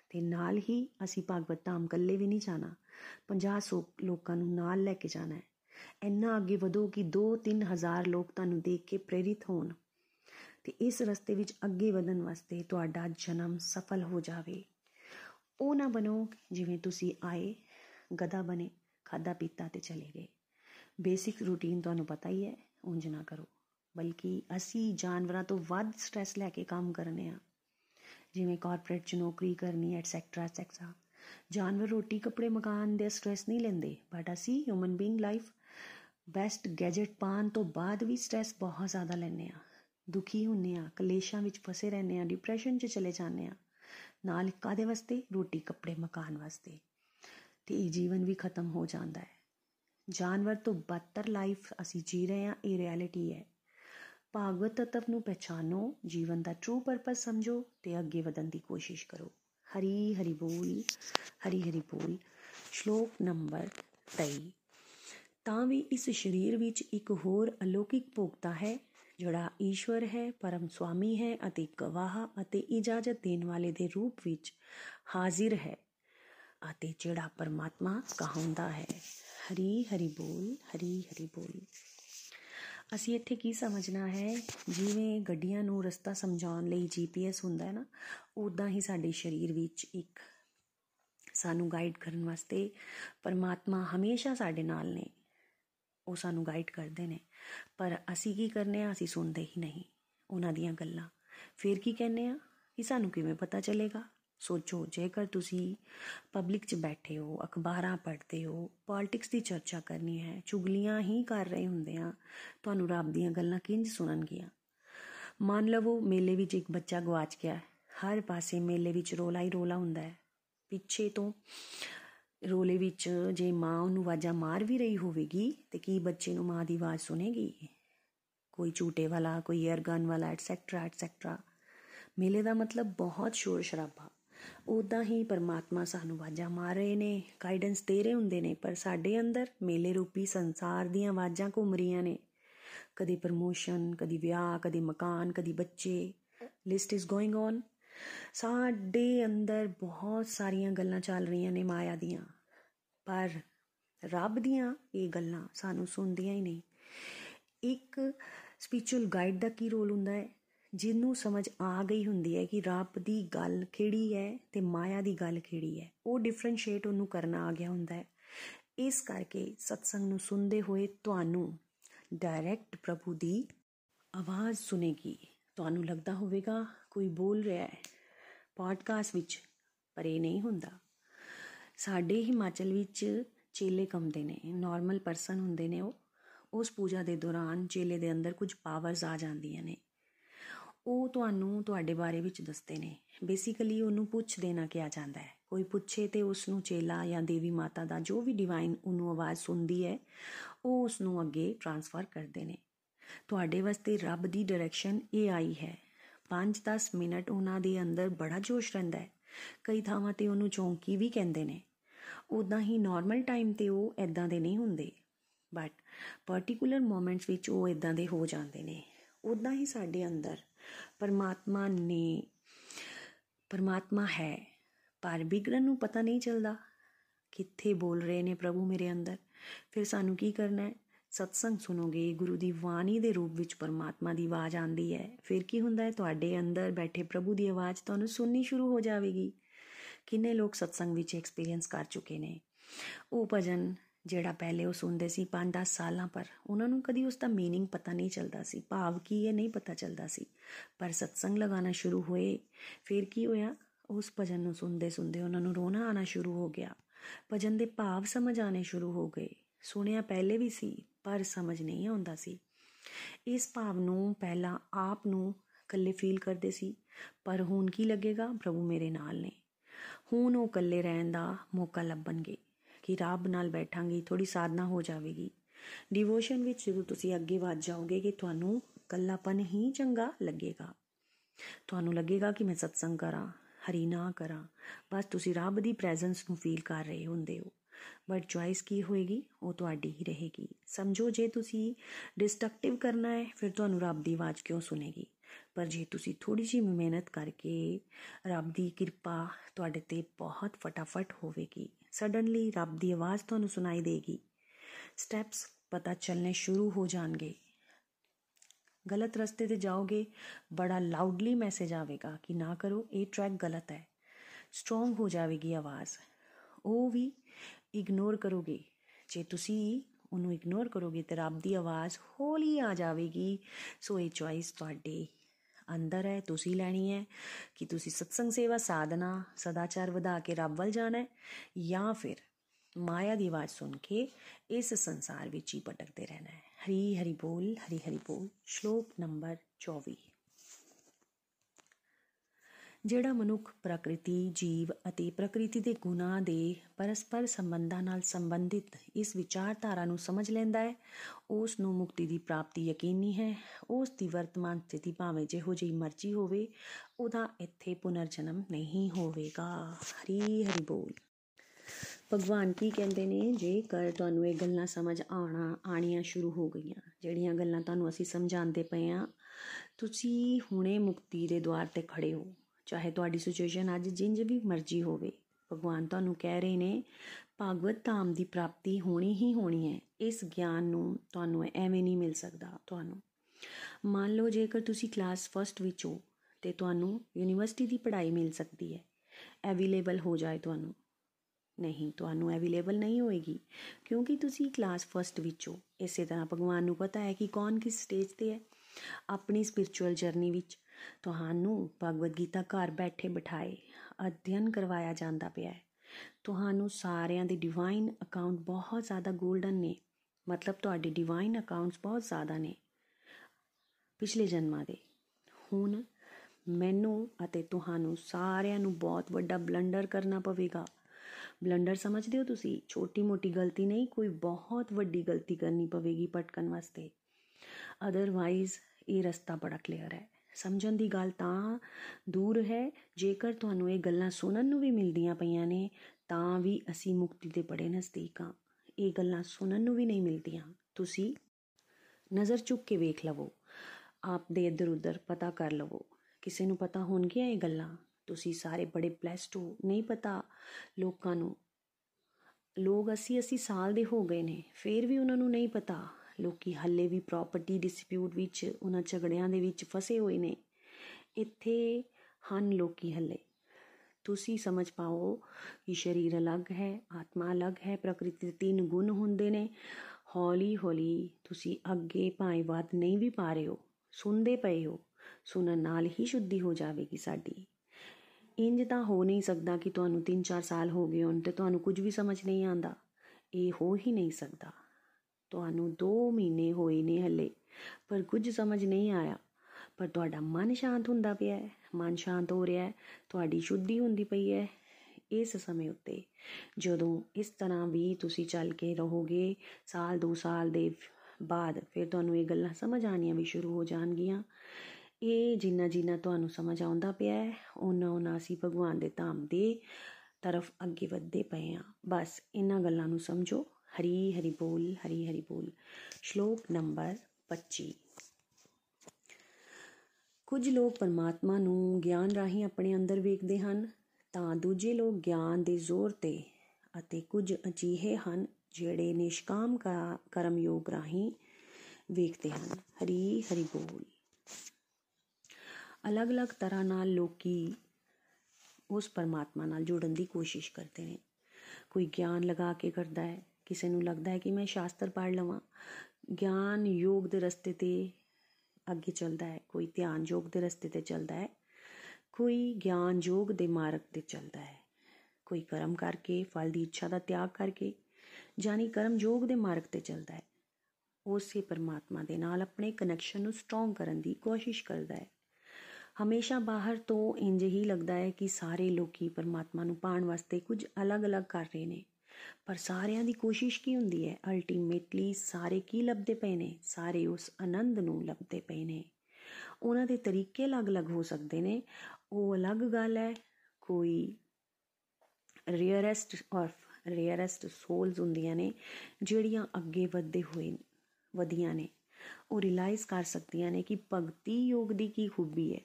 ਤੇ ਨਾਲ ਹੀ ਅਸੀਂ ਭਗਵਤ ਧਾਮ ਕੱਲੇ ਵੀ ਨਹੀਂ ਜਾਣਾ 50 ਲੋਕਾਂ ਨੂੰ ਨਾਲ ਲੈ ਕੇ ਜਾਣਾ ਹੈ। ਇੰਨਾ ਅੱਗੇ ਵਧੋ ਕਿ 2-3 ਹਜ਼ਾਰ ਲੋਕ ਤੁਹਾਨੂੰ ਦੇਖ ਕੇ ਪ੍ਰੇਰਿਤ ਹੋਣ। ਤੇ ਇਸ ਰਸਤੇ ਵਿੱਚ ਅੱਗੇ ਵਧਣ ਵਾਸਤੇ ਤੁਹਾਡਾ ਜਨਮ ਸਫਲ ਹੋ ਜਾਵੇ। ਉਹ ਨਾ ਬਣੋ ਜਿਵੇਂ ਤੁਸੀਂ ਆਏ ਗਦਾ ਬਣੇ ਖਾਦਾ ਪੀਤਾ ਤੇ ਚਲੇ ਗਏ। ਬੇਸਿਕ ਰੂਟੀਨ ਤੁਹਾਨੂੰ ਪਤਾ ਹੀ ਹੈ, ਉਂਝ ਨਾ ਕਰੋ। ਬਲਕਿ ਅਸੀਂ ਜਾਨਵਰਾਂ ਤੋਂ ਵੱਧ ਸਟ्रेस ਲੈ ਕੇ ਕੰਮ ਕਰਨੇ ਆ। ਜਿਵੇਂ ਕਾਰਪੋਰੇਟ 'ਚ ਨੌਕਰੀ ਕਰਨੀ ਐਟਸੈਟਰਾ ਐਟਸੈਟਰਾ ਜਾਨਵਰ ਰੋਟੀ, ਕੱਪੜੇ, ਮਕਾਨ ਦੇ ਸਟ्रेस ਨਹੀਂ ਲੈਂਦੇ ਬਟ ਅਸੀਂ human being life best gadget ਪਾਣ ਤੋਂ ਬਾਅਦ ਵੀ ਸਟ्रेस ਬਹੁਤ ਜ਼ਿਆਦਾ ਲੈਂਦੇ ਆ। ਦੁਖੀ ਹੁੰਨੇ ਆ ਕਲੇਸ਼ਾਂ ਵਿੱਚ ਫਸੇ ਰਹਿੰਦੇ ਆ ਡਿਪਰੈਸ਼ਨ 'ਚ ਚਲੇ ਜਾਂਦੇ ਆ ਨਾਲ ਕਾਦੇ ਵਾਸਤੇ? ਰੋਟੀ, ਕੱਪੜੇ, ਮਕਾਨ ਵਾਸਤੇ। ਤੇ ਇਹ ਜੀਵਨ ਵੀ ਖਤਮ ਹੋ ਜਾਂਦਾ ਹੈ। ਜਾਨਵਰ ਤੋਂ ਬਦਤਰ ਲਾਈਫ ਅਸੀਂ ਜੀ ਰਹੇ ਹਾਂ, ਇਹ ਰਿਐਲਿਟੀ ਹੈ। ਭਾਗਵਤ ਤਤਵ ਨੂੰ ਪਛਾਨੋ ਜੀਵਨ ਦਾ ਟਰੂ ਪਰਪਸ ਸਮਝੋ ਤੇ ਅੱਗੇ ਵਧਣ ਦੀ ਕੋਸ਼ਿਸ਼ ਕਰੋ। ਹਰੀ ਹਰੀ ਬੋਲ, ਹਰੀ ਹਰੀ ਬੋਲ, ਸ਼ਲੋਕ ਨੰਬਰ 23 ਤਾਂ ਵੀ ਇਸ ਸਰੀਰ ਵਿੱਚ ਇੱਕ ਹੋਰ ਅਲੌਕਿਕ ਭੋਗਤਾ ਹੈ ਜਿਹੜਾ ਈਸ਼ਵਰ ਹੈ, ਪਰਮ ਸੁਆਮੀ ਹੈ ਅਤੇ ਗਵਾਹ ਅਤੇ ਇਜਾਜ਼ਤ ਦੇਣ ਵਾਲੇ ਦੇ ਰੂਪ ਵਿੱਚ ਹਾਜ਼ਰ ਹੈ ਅਤੇ ਜਿਹੜਾ ਪਰਮਾਤਮਾ ਕਹਾਉਂਦਾ ਹੈ, ਹਰੀ ਹਰੀ ਬੋਲ, ਹਰੀ ਹਰੀ ਬੋਲ। ਅਸੀਂ ਇੱਥੇ ਕੀ ਸਮਝਣਾ ਹੈ? ਜਿਵੇਂ ਗੱਡੀਆਂ ਨੂੰ ਰਸਤਾ ਸਮਝਾਉਣ ਲਈ ਜੀਪੀਐਸ ਹੁੰਦਾ ਹੈ ਨਾ ਉਦਾਂ ਹੀ ਸਾਡੇ ਸਰੀਰ ਵਿੱਚ ਇੱਕ ਸਾਨੂੰ ਗਾਈਡ ਕਰਨ ਵਾਸਤੇ ਪਰਮਾਤਮਾ ਹਮੇਸ਼ਾ ਸਾਡੇ ਨਾਲ ਨੇ। ਉਹ ਸਾਨੂੰ ਗਾਈਡ ਕਰਦੇ ਨੇ। ਪਰ ਅਸੀਂ ਕੀ ਕਰਨੇ ਆ? ਅਸੀਂ ਸੁਣਦੇ ਹੀ ਨਹੀਂ ਉਹਨਾਂ ਦੀਆਂ ਗੱਲਾਂ। ਫਿਰ ਕੀ ਕਹਿੰਨੇ ਆ? ਕਿ ਸਾਨੂੰ ਕਿਵੇਂ ਪਤਾ ਚੱਲੇਗਾ? ਸੋਚੋ, ਜੇਕਰ ਤੁਸੀਂ ਪਬਲਿਕ 'ਚ ਬੈਠੇ ਹੋ, ਅਖਬਾਰਾਂ ਪੜ੍ਹਦੇ ਹੋ ਪੋਲਿਟਿਕਸ ਦੀ ਚਰਚਾ ਕਰਨੀ ਹੈ, ਚੁਗਲੀਆਂ ਹੀ ਕਰ ਰਹੇ ਹੁੰਦੇ ਆ, ਤੁਹਾਨੂੰ ਰੱਬ ਦੀਆਂ ਗੱਲਾਂ ਕਿੰਜ ਸੁਣਨਗੀਆਂ? ਮੰਨ ਲਵੋ ਮੇਲੇ ਵਿੱਚ ਇੱਕ ਬੱਚਾ ਗਵਾਚ ਗਿਆ। ਹਰ ਪਾਸੇ ਮੇਲੇ ਵਿੱਚ ਰੋਲਾ ਹੀ ਰੋਲਾ ਹੁੰਦਾ ਹੈ। ਪਿੱਛੇ ਤੋਂ ਰੋਲੇ ਵਿੱਚ ਜੇ ਮਾਂ ਉਹਨੂੰ ਵਾਜਾ ਮਾਰ ਵੀ ਰਹੀ ਹੋਵੇਗੀ, ਤੇ ਕੀ ਬੱਚੇ ਨੂੰ ਮਾਂ ਦੀ ਆਵਾਜ਼ ਸੁਨੇਗੀ ਕੋਈ ਝੂਟੇ ਵਾਲਾ, ਕੋਈ 에ਅਰ ਗਨ ਵਾਲਾ ਐਟਸੈਕਟਰਾ ਐਟਸੈਕਟਰਾ ਮੇਲੇ ਦਾ ਮਤਲਬ ਬਹੁਤ ਸ਼ੋਰ ਸ਼ਰਾਬਾ। ਉਦਾਂ ਹੀ ਪਰਮਾਤਮਾ ਸਾਨੂੰ ਆਵਾਜ਼ਾਂ ਮਾਰ ਰਹੇ ਨੇ ਗਾਈਡੈਂਸ ਦੇ ਰਹੇ ਹੁੰਦੇ ਨੇ, ਪਰ ਸਾਡੇ ਅੰਦਰ ਮੇਲੇ ਰੂਪੀ ਸੰਸਾਰ ਦੀਆਂ ਆਵਾਜ਼ਾਂ ਘੁੰਮ ਰਹੀਆਂ ਨੇ। ਕਦੀ ਪ੍ਰਮੋਸ਼ਨ ਕਦੀ ਵਿਆਹ, ਕਦੀ ਮਕਾਨ, ਕਦੀ ਬੱਚੇ। ਲਿਸਟ ਇਜ਼ ਗੋਇੰਗ ਔਨ ਸਾਡੇ ਅੰਦਰ ਬਹੁਤ ਸਾਰੀਆਂ ਗੱਲਾਂ ਚੱਲ ਰਹੀਆਂ ਨੇ ਮਾਇਆ ਦੀਆਂ, ਪਰ ਰੱਬ ਦੀਆਂ ਇਹ ਗੱਲਾਂ ਸਾਨੂੰ ਸੁਣਦੀਆਂ ਹੀ ਨਹੀਂ। ਇੱਕ ਸਪਿਰਚੁਅਲ ਗਾਈਡ ਦਾ ਕੀ ਰੋਲ ਹੁੰਦਾ ਹੈ? ਜਿਹਨੂੰ ਸਮਝ ਆ ਗਈ ਹੁੰਦੀ ਹੈ ਕਿ ਰੱਬ ਦੀ ਗੱਲ ਕਿਹੜੀ ਹੈ ਤੇ ਮਾਇਆ ਦੀ ਗੱਲ ਕਿਹੜੀ ਹੈ। ਉਹ ਡਿਫਰੈਂਸ਼ੀਏਟ ਉਹਨੂੰ ਕਰਨਾ ਆ ਗਿਆ ਹੁੰਦਾ ਹੈ। ਇਸ ਕਰਕੇ ਸਤਸੰਗ ਨੂੰ ਸੁਣਦੇ ਹੋਏ ਤੁਹਾਨੂੰ ਡਾਇਰੈਕਟ ਪ੍ਰਭੂ ਦੀ ਆਵਾਜ਼ ਸੁਨੇਗੀ ਤੁਹਾਨੂੰ ਲੱਗਦਾ ਹੋਵੇਗਾ ਕੋਈ ਬੋਲ ਰਿਹਾ ਹੈ ਪੋਡਕਾਸਟ ਵਿੱਚ, ਪਰ ਇਹ ਨਹੀਂ ਹੁੰਦਾ। ਸਾਡੇ ਹਿਮਾਚਲ ਵਿੱਚ ਚੇਲੇ ਕੰਮਦੇ ਨੇ ਨਾਰਮਲ ਪਰਸਨ ਹੁੰਦੇ ਨੇ ਉਹ। ਉਸ ਪੂਜਾ ਦੇ ਦੌਰਾਨ ਚੇਲੇ ਦੇ ਅੰਦਰ ਕੁਝ ਪਾਵਰਸ ਆ ਜਾਂਦੀਆਂ ਨੇ। ਉਹ ਤੁਹਾਨੂੰ ਤੁਹਾਡੇ ਬਾਰੇ ਵਿੱਚ ਦੱਸਦੇ ਨੇ। ਬੇਸਿਕਲੀ ਉਹਨੂੰ ਪੁੱਛ ਦੇਣਾ ਕਿਹਾ ਜਾਂਦਾ ਹੈ। ਕੋਈ ਪੁੱਛੇ ਤੇ ਉਸ ਨੂੰ ਚੇਲਾ ਜਾਂ ਦੇਵੀ ਮਾਤਾ ਦਾ ਜੋ ਵੀ ਡਿਵਾਈਨ ਉਹਨੂੰ ਆਵਾਜ਼ ਸੁਣਦੀ ਹੈ, ਉਹ ਉਸ ਨੂੰ ਅੱਗੇ ਟਰਾਂਸਫਰ ਕਰਦੇ ਨੇ। ਤੁਹਾਡੇ ਵਾਸਤੇ ਰੱਬ ਦੀ ਡਾਇਰੈਕਸ਼ਨ ਇਹ ਆਈ ਹੈ। 5-10 ਮਿੰਟ ਉਹਨਾਂ ਦੇ ਅੰਦਰ ਬੜਾ ਜੋਸ਼ ਰਹਿੰਦਾ ਹੈ। ਕਈ ਥਾਵਾਂ ਤੇ ਉਹਨੂੰ ਚੌਂਕੀ ਵੀ ਕਹਿੰਦੇ ਨੇ। ਉਦਾਂ ਹੀ ਨਾਰਮਲ ਟਾਈਮ ਤੇ ਉਹ ਐਦਾਂ ਦੇ ਨਹੀਂ ਹੁੰਦੇ। ਬਟ ਪਾਰਟਿਕੂਲਰ ਮੋਮੈਂਟਸ ਵਿੱਚ ਉਹ ਇਦਾਂ ਦੇ ਹੋ ਜਾਂਦੇ ਨੇ। ਉਦਾਂ ਹੀ ਸਾਡੇ ਅੰਦਰ ਪਰਮਾਤਮਾ ਨੇ, ਪਰਮਾਤਮਾ ਹੈ, ਪਰ ਬਿਗੜਨ ਨੂੰ ਪਤਾ ਨਹੀਂ ਚੱਲਦਾ। ਕਿੱਥੇ ਬੋਲ ਰਹੇ ਨੇ ਪ੍ਰਭੂ ਮੇਰੇ ਅੰਦਰ? ਫਿਰ ਸਾਨੂੰ ਕੀ ਕਰਨਾ ਹੈ? ਸਤਸੰਗ ਸੁਣੋਗੇ ਗੁਰੂ ਦੀ ਬਾਣੀ ਦੇ ਰੂਪ ਵਿੱਚ ਪਰਮਾਤਮਾ ਦੀ ਆਵਾਜ਼ ਆਂਦੀ ਹੈ ਫਿਰ ਕੀ ਹੁੰਦਾ ਹੈ ਤੁਹਾਡੇ ਅੰਦਰ ਬੈਠੇ ਪ੍ਰਭੂ ਦੀ ਆਵਾਜ਼ ਤੁਹਾਨੂੰ ਸੁਣਨੀ ਸ਼ੁਰੂ ਹੋ ਜਾਵੇਗੀ ਕਿੰਨੇ ਲੋਕ ਸਤਸੰਗ ਵਿੱਚ ਐਕਸਪੀਰੀਅੰਸ ਕਰ ਚੁੱਕੇ ਨੇ ਉਹ ਭਜਨ ਜਿਹੜਾ ਪਹਿਲੇ ਉਹ ਸੁਣਦੇ ਸੀ 5-10 ਸਾਲਾਂ ਪਰ ਉਹਨਾਂ ਨੂੰ ਕਦੀ ਉਸ ਦਾ मीनिंग ਪਤਾ ਨਹੀਂ ਚੱਲਦਾ ਸੀ ਭਾਵ ਕੀ ਹੈ ਨਹੀਂ ਪਤਾ ਚੱਲਦਾ ਸੀ ਪਰ ਸਤਸੰਗ ਲਗਾਉਣਾ ਸ਼ੁਰੂ ਹੋਏ ਫਿਰ ਕੀ ਹੋਇਆ ਉਸ ਭਜਨ ਨੂੰ ਸੁਣਦੇ ਸੁਣਦੇ ਉਹਨਾਂ ਨੂੰ ਰੋਣਾ ਆਣਾ ਸ਼ੁਰੂ ਹੋ ਗਿਆ ਭਜਨ ਦੇ ਭਾਵ ਸਮਝ ਆਣੇ ਸ਼ੁਰੂ ਹੋ ਗਏ ਸੁਣਿਆ ਪਹਿਲੇ ਵੀ ਸੀ ਪਰ ਸਮਝ ਨਹੀਂ ਆਉਂਦਾ ਸੀ। ਇਸ ਭਾਵ ਨੂੰ ਪਹਿਲਾਂ ਆਪ ਨੂੰ ਇਕੱਲੇ ਫੀਲ ਕਰਦੇ ਸੀ, ਪਰ ਹੁਣ ਕੀ ਲੱਗੇਗਾ? ਪ੍ਰਭੂ ਮੇਰੇ ਨਾਲ ਨੇ। ਹੁਣ ਉਹ ਇਕੱਲੇ ਰਹਿਣ ਦਾ ਮੌਕਾ ਲੱਭਣਗੇ ਕਿ ਰੱਬ ਨਾਲ ਬੈਠਾਂਗੀ ਥੋੜੀ ਸਾਧਨਾ ਹੋ ਜਾਵੇਗੀ। ਡਿਵੋਸ਼ਨ ਵਿੱਚ ਜਦੋਂ ਤੁਸੀਂ ਅੱਗੇ ਵਧ ਜਾਓਗੇ ਕਿ ਤੁਹਾਨੂੰ ਇਕੱਲਾਪਨ ਹੀ ਚੰਗਾ ਲੱਗੇਗਾ, ਤੁਹਾਨੂੰ ਲੱਗੇਗਾ ਕਿ ਮੈਂ ਸਤਸੰਗ ਕਰਾਂ, ਹਰੀ ਨਾ ਕਰਾਂ, ਬਸ ਤੁਸੀਂ ਰੱਬ ਦੀ ਪ੍ਰੈਜ਼ੈਂਸ ਨੂੰ ਫੀਲ ਕਰ ਰਹੇ ਹੁੰਦੇ ਹੋ। ਬਟ ਚੁਆਇਸ ਕੀ ਹੋਏਗੀ, ਉਹ ਤੁਹਾਡੀ ਹੀ ਰਹੇਗੀ। ਸਮਝੋ, ਜੇ ਤੁਸੀਂ ਡਿਸਟਰਕਟਿਵ ਕਰਨਾ ਹੈ, ਫਿਰ ਤੁਹਾਨੂੰ ਰੱਬ ਦੀ ਆਵਾਜ਼ ਕਿਉਂ ਸੁਨੇਗੀ ਪਰ ਜੇ ਤੁਸੀਂ ਥੋੜੀ ਜਿਹੀ ਮਿਹਨਤ ਕਰਕੇ ਰੱਬ ਦੀ ਕਿਰਪਾ ਤੁਹਾਡੇ ਤੇ ਬਹੁਤ ਫਟਾਫਟ ਹੋਵੇਗੀ ਸਡਨਲੀ ਰੱਬ ਦੀ ਆਵਾਜ਼ ਤੁਹਾਨੂੰ ਸੁਣਾਈ ਦੇਗੀ। ਸਟੈਪਸ ਪਤਾ ਚੱਲਨੇ ਸ਼ੁਰੂ ਹੋ ਜਾਣਗੇ। ਗਲਤ ਰਸਤੇ ਤੇ ਜਾਓਗੇ, ਬੜਾ ਲਾਊਡਲੀ ਮੈਸੇਜ ਆਵੇਗਾ ਕਿ ਨਾ ਕਰੋ, ਇਹ ਟਰੈਕ ਗਲਤ ਹੈ। ਸਟਰੋਂਗ ਹੋ ਜਾਵੇਗੀ ਆਵਾਜ਼। ਉਹ ਵੀ ਇਗਨੋਰ ਕਰੋਗੇ। ਜੇ ਤੁਸੀਂ ਉਹਨੂੰ ਇਗਨੋਰ ਕਰੋਗੇ ਤਾਂ ਰੱਬ ਦੀ ਆਵਾਜ਼ ਹੌਲੀ ਆ ਜਾਵੇਗੀ। ਸੋ ਇਹ ਚੁਆਇਸ ਤੁਹਾਡੇ ਅੰਦਰ ਹੈ, ਤੁਸੀਂ ਲੈਣੀ ਹੈ ਕਿ ਤੁਸੀਂ ਸਤਸੰਗ ਸੇਵਾ ਸਾਧਨਾ, ਸਦਾਚਾਰ ਵਧਾ ਕੇ ਰੱਬ ਵੱਲ ਜਾਣਾ ਹੈ ਜਾਂ ਫਿਰ ਮਾਇਆ ਦੀ ਆਵਾਜ਼ ਸੁਣ ਕੇ ਇਸ ਸੰਸਾਰ ਵਿੱਚ ਹੀ ਭਟਕਦੇ ਰਹਿਣਾ ਹੈ। ਹਰੀ ਹਰੀ ਬੋਲ, ਹਰੀ ਹਰੀ ਬੋਲ, ਸ਼ਲੋਕ ਨੰਬਰ 24 ਜਿਹੜਾ ਮਨੁੱਖ ਪ੍ਰਕਿਰਤੀ, ਜੀਵ ਅਤੇ ਪ੍ਰਕਿਰਤੀ ਦੇ ਗੁਣਾਂ ਦੇ ਪਰਸਪਰ ਸੰਬੰਧਾਂ ਨਾਲ ਸੰਬੰਧਿਤ ਇਸ ਵਿਚਾਰਧਾਰਾ ਨੂੰ ਸਮਝ ਲੈਂਦਾ ਹੈ, ਉਸ ਨੂੰ ਮੁਕਤੀ ਦੀ ਪ੍ਰਾਪਤੀ ਯਕੀਨੀ ਹੈ, ਉਸ ਦੀ ਵਰਤਮਾਨ ਸਥਿਤੀ ਭਾਵੇਂ ਜਿਹੋ ਜਿਹੀ ਮਰਜ਼ੀ ਹੋਵੇ, ਉਹਦਾ ਇੱਥੇ ਪੁਨਰ ਜਨਮ ਨਹੀਂ ਹੋਵੇਗਾ। ਹਰੀ ਹਰੀ ਬੋਲ। ਭਗਵਾਨ ਕੀ ਕਹਿੰਦੇ ਨੇ? ਜੇਕਰ ਤੁਹਾਨੂੰ ਇਹ ਗੱਲਾਂ ਸਮਝ ਆਣਾ ਆਣੀਆਂ ਸ਼ੁਰੂ ਹੋ ਗਈਆਂ, ਜਿਹੜੀਆਂ ਗੱਲਾਂ ਤੁਹਾਨੂੰ ਅਸੀਂ ਸਮਝਾਉਂਦੇ ਪਏ ਆ ਤੁਸੀਂ ਹੁਣੇ ਮੁਕਤੀ ਦੇ ਦਵਾਰ ਤੇ ਖੜੇ ਹੋ। ਚਾਹੇ ਤੁਹਾਡੀ ਸਿਚੁਏਸ਼ਨ ਅੱਜ ਜਿੰਜ ਵੀ ਮਰਜ਼ੀ ਹੋਵੇ। ਭਗਵਾਨ ਤੁਹਾਨੂੰ ਕਹਿ ਰਹੇ ਨੇ, ਭਾਗਵਤ ਧਾਮ ਦੀ ਪ੍ਰਾਪਤੀ ਹੋਣੀ ਹੀ ਹੋਣੀ ਹੈ। ਇਸ ਗਿਆਨ ਨੂੰ ਤੁਹਾਨੂੰ ਐਵੇਂ ਨਹੀਂ ਮਿਲ ਸਕਦਾ, ਤੁਹਾਨੂੰ। ਮੰਨ ਲਓ ਜੇਕਰ ਤੁਸੀਂ ਕਲਾਸ ਫਸਟ ਵਿੱਚ ਹੋ, ਤੇ ਤੁਹਾਨੂੰ ਯੂਨੀਵਰਸਿਟੀ ਦੀ ਪੜ੍ਹਾਈ ਮਿਲ ਸਕਦੀ ਹੈ। ਅਵੇਲੇਬਲ ਹੋ ਜਾਏ ਤੁਹਾਨੂੰ। ਨਹੀਂ, ਤੁਹਾਨੂੰ ਅਵੇਲੇਬਲ ਨਹੀਂ ਹੋਏਗੀ, ਕਿਉਂਕਿ ਤੁਸੀਂ ਕਲਾਸ ਫਸਟ ਵਿੱਚ ਹੋ। ਇਸੇ ਤਰ੍ਹਾਂ ਭਗਵਾਨ ਨੂੰ ਪਤਾ ਹੈ ਕਿ ਕੌਣ ਕਿਸ ਸਟੇਜ ਤੇ ਹੈ। ਆਪਣੀ ਸਪਿਰਚੁਅਲ ਜਰਨੀ ਵਿੱਚ ਤੁਹਾਨੂੰ ਭਗਵਦ ਗੀਤਾ ਘਰ ਬੈਠੇ ਬਿਠਾਏ ਅਧਿਐਨ ਕਰਵਾਇਆ ਜਾਂਦਾ ਪਿਆ ਹੈ। ਤੁਹਾਨੂੰ ਸਾਰਿਆਂ ਦੇ ਡਿਵਾਈਨ ਅਕਾਊਂਟ ਬਹੁਤ ਜ਼ਿਆਦਾ 골ਡਨ ਨੇ। ਮਤਲਬ ਤੁਹਾਡੇ ਡਿਵਾਈਨ ਅਕਾਊਂਟਸ ਬਹੁਤ ਜ਼ਿਆਦਾ ਨੇ। ਪਿਛਲੇ ਜਨਮਾਂ ਦੇ। ਹੁਣ ਮੈਨੂੰ ਅਤੇ ਤੁਹਾਨੂੰ ਸਾਰਿਆਂ ਨੂੰ ਬਹੁਤ ਵੱਡਾ ਬਲੰਡਰ ਕਰਨਾ ਪਵੇਗਾ। ਬਲੰਡਰ ਸਮਝਦੇ ਹੋ ਤੁਸੀਂ? ਛੋਟੀ ਮੋਟੀ ਗਲਤੀ ਨਹੀਂ, ਕੋਈ ਬਹੁਤ ਵੱਡੀ ਗਲਤੀ ਕਰਨੀ ਪਵੇਗੀ ਪਟਕਣ ਵਾਸਤੇ। ਅਦਰਵਾਈਜ਼ ਇਹ ਰਸਤਾ ਬੜਾ ਕਲੀਅਰ ਹੈ। ਸਮਝਣ ਦੀ ਗੱਲ ਤਾਂ ਦੂਰ ਹੈ। ਜੇਕਰ ਤੁਹਾਨੂੰ ਇਹ ਗੱਲਾਂ ਸੁਣਨ ਨੂੰ ਵੀ ਮਿਲਦੀਆਂ ਪਈਆਂ ਨੇ, ਤਾਂ ਵੀ ਅਸੀਂ ਮੁਕਤੀ ਦੇ ਬੜੇ ਨਜ਼ਦੀਕ ਹਾਂ। ਇਹ ਗੱਲਾਂ ਸੁਣਨ ਨੂੰ ਵੀ ਨਹੀਂ ਮਿਲਦੀਆਂ। ਤੁਸੀਂ ਨਜ਼ਰ ਚੁੱਕ ਕੇ ਵੇਖ ਲਵੋ। ਆਪ ਦੇ ਇੱਧਰ ਉੱਧਰ ਪਤਾ ਕਰ ਲਵੋ। ਕਿਸੇ ਨੂੰ ਪਤਾ ਹੋਣਗੀਆਂ ਇਹ ਗੱਲਾਂ? ਤੁਸੀਂ ਸਾਰੇ ਬੜੇ ਬlesed ਹੋ। ਨਹੀਂ ਪਤਾ ਲੋਕਾਂ ਨੂੰ। ਲੋਕ 80 80 ਸਾਲ ਦੇ ਹੋ ਗਏ ਨੇ। ਫੇਰ ਵੀ ਉਹਨਾਂ ਨੂੰ ਨਹੀਂ ਪਤਾ। ਲੋਕੀ ਹੱਲੇ ਵੀ ਪ੍ਰਾਪਰਟੀ ਡਿਸਪਿਊਟ ਵਿੱਚ, ਉਹਨਾਂ ਝਗੜਿਆਂ ਦੇ ਵਿੱਚ ਫਸੇ ਹੋਏ ਨੇ। ਇੱਥੇ ਹਨ ਲੋਕੀ ਹੱਲੇ। ਤੁਸੀਂ ਸਮਝ ਪਾਓ ਕਿ ਸਰੀਰ ਅਲੱਗ ਹੈ, ਆਤਮਾ ਅਲੱਗ ਹੈ, ਪ੍ਰਕਿਰਤੀ ਦੇ ਤਿੰਨ ਗੁਣ ਹੁੰਦੇ ਨੇ। ਹੌਲੀ ਹੌਲੀ ਤੁਸੀਂ ਅੱਗੇ ਭਾਵੇਂ ਬਾਤ ਨਹੀਂ ਵੀ ਪਾ ਰਹੇ ਹੋ, ਸੁਣਦੇ ਪਏ ਹੋ, ਸੁਣਨ ਨਾਲ ਹੀ ਸ਼ੁੱਧੀ ਹੋ ਜਾਵੇਗੀ ਸਾਡੀ। ਇੰਜ ਤਾਂ ਹੋ ਨਹੀਂ ਸਕਦਾ ਕਿ ਤੁਹਾਨੂੰ 3-4 ਸਾਲ ਹੋ ਗਏ ਹੋਣ ਤੇ ਤੁਹਾਨੂੰ ਕੁਝ ਵੀ ਸਮਝ ਨਹੀਂ ਆਂਦਾ ਇਹ ਹੋ ਹੀ ਨਹੀਂ ਸਕਦਾ। ਤੁਹਾਨੂੰ 2 ਮਹੀਨੇ ਹੋਏ ਨੇ ਹੱਲੇ, ਪਰ ਕੁਝ ਸਮਝ ਨਹੀਂ ਆਇਆ। ਪਰ ਤੁਹਾਡਾ ਮਨ ਸ਼ਾਂਤ ਹੁੰਦਾ ਪਿਆ ਹੈ, ਮਨ ਸ਼ਾਂਤ ਹੋ ਰਿਹਾ ਹੈ, ਤੁਹਾਡੀ ਸ਼ੁੱਧੀ ਹੁੰਦੀ ਪਈ ਹੈ। ਇਸ ਸਮੇਂ ਉੱਤੇ ਜਦੋਂ ਇਸ ਤਰ੍ਹਾਂ ਵੀ ਤੁਸੀਂ ਚੱਲ ਕੇ ਰਹੋਗੇ, ਸਾਲ 2 ਸਾਲ ਦੇ ਬਾਅਦ ਫਿਰ ਤੁਹਾਨੂੰ ਇਹ ਗੱਲਾਂ ਸਮਝ ਆਣੀਆਂ ਵੀ ਸ਼ੁਰੂ ਹੋ ਜਾਣਗੀਆਂ। ਇਹ ਜਿੰਨਾ ਜਿੰਨਾ ਤੁਹਾਨੂੰ ਸਮਝ ਆਉਂਦਾ ਪਿਆ ਹੈ ਉਹਨਾਂ ਉਹਨਾਂ ਅਸੀਂ ਭਗਵਾਨ ਦੇ ਧਾਮ ਦੇ ਤਰਫ ਅੱਗੇ ਵਧਦੇ ਪਏ ਆ ਬਸ ਇਹਨਾਂ ਗੱਲਾਂ ਨੂੰ ਸਮਝੋ। ਹਰੀ ਹਰੀ ਬੋਲ, ਹਰੀ ਹਰੀ ਬੋਲ। ਸ਼ਲੋਕ ਨੰਬਰ 25 ਕੁਝ ਲੋਕ ਪਰਮਾਤਮਾ ਨੂੰ ਗਿਆਨ ਰਾਹੀਂ ਆਪਣੇ ਅੰਦਰ ਵੇਖਦੇ ਹਨ, ਤਾਂ ਦੂਜੇ ਲੋਕ ਗਿਆਨ ਦੇ ਜ਼ੋਰ ਤੇ ਅਤੇ ਕੁਝ ਅਜੀਹੇ ਹਨ ਜਿਹੜੇ ਨਿਸ਼ਕਾਮ ਕਰਮ ਯੋਗ ਰਾਹੀਂ ਵੇਖਦੇ ਹਨ। ਹਰੀ ਹਰੀ ਬੋਲ। ਅਲੱਗ-ਅਲੱਗ ਤਰ੍ਹਾਂ ਨਾਲ ਲੋਕੀ ਉਸ ਪਰਮਾਤਮਾ ਨਾਲ ਜੁੜਨ ਦੀ ਕੋਸ਼ਿਸ਼ ਕਰਦੇ ਨੇ। ਕੋਈ ਗਿਆਨ ਲਗਾ ਕੇ ਕਰਦਾ ਹੈ ਕਿਸੇ ਨੂੰ ਲੱਗਦਾ ਹੈ ਕਿ ਮੈਂ ਸ਼ਾਸਤਰ ਪੜ੍ਹ ਲਵਾਂ, ਗਿਆਨ ਯੋਗ ਦੇ ਰਸਤੇ ਤੇ ਅੱਗੇ ਚੱਲਦਾ ਹੈ, ਕੋਈ ਧਿਆਨ ਯੋਗ ਦੇ ਰਸਤੇ ਤੇ ਚੱਲਦਾ ਹੈ, ਕੋਈ ਗਿਆਨ ਯੋਗ ਦੇ ਮਾਰਗ ਤੇ ਚੱਲਦਾ ਹੈ, ਕੋਈ ਕਰਮ ਕਰਕੇ, ਫਲ ਦੀ ਇੱਛਾ ਦਾ ਤਿਆਗ ਕਰਕੇ ਜਾਨੀ ਕਰਮ ਯੋਗ ਦੇ ਮਾਰਗ ਤੇ ਚੱਲਦਾ ਹੈ, ਉਸੇ ਪਰਮਾਤਮਾ ਦੇ ਨਾਲ ਆਪਣੇ ਕਨੈਕਸ਼ਨ ਨੂੰ ਸਟਰੋਂਗ ਕਰਨ ਦੀ ਕੋਸ਼ਿਸ਼ ਕਰਦਾ ਹੈ। ਹਮੇਸ਼ਾ ਬਾਹਰ ਤੋਂ ਇੰਜ ਹੀ ਲੱਗਦਾ ਹੈ ਕਿ ਸਾਰੇ ਲੋਕੀ ਪਰਮਾਤਮਾ ਨੂੰ ਪਾਣ ਵਾਸਤੇ ਕੁਝ ਅਲੱਗ-ਅਲੱਗ ਕਰ ਰਹੇ ਨੇ। ਪਰ ਸਾਰਿਆਂ ਦੀ ਕੋਸ਼ਿਸ਼ ਕੀ ਹੁੰਦੀ ਹੈ? ਅਲਟੀਮੇਟਲੀ ਸਾਰੇ ਕੀ ਲੱਭਦੇ ਪਏ ਨੇ? ਸਾਰੇ ਉਸ ਆਨੰਦ ਨੂੰ ਲੱਭਦੇ ਪਏ ਨੇ। ਉਹਨਾਂ ਦੇ ਤਰੀਕੇ ਅਲੱਗ-ਅਲੱਗ ਹੋ ਸਕਦੇ ਨੇ। ਉਹ ਅਲੱਗ ਗੱਲ ਹੈ। ਕੋਈ ਰੀਅਰੈਸਟ ਔਰ ਰੀਅਰੈਸਟ ਸੋਲਸ ਹੁੰਦੀਆਂ ਨੇ, ਜਿਹੜੀਆਂ ਅੱਗੇ ਵਧਦੇ ਹੋਏ, ਵਧੀਆਂ ਨੇ। ਉਹ ਰਿਅਲਾਈਜ਼ ਕਰ ਸਕਦੀਆਂ ਨੇ ਕਿ ਭਗਤੀ ਯੋਗ ਦੀ ਕੀ ਖੂਬੀ ਹੈ।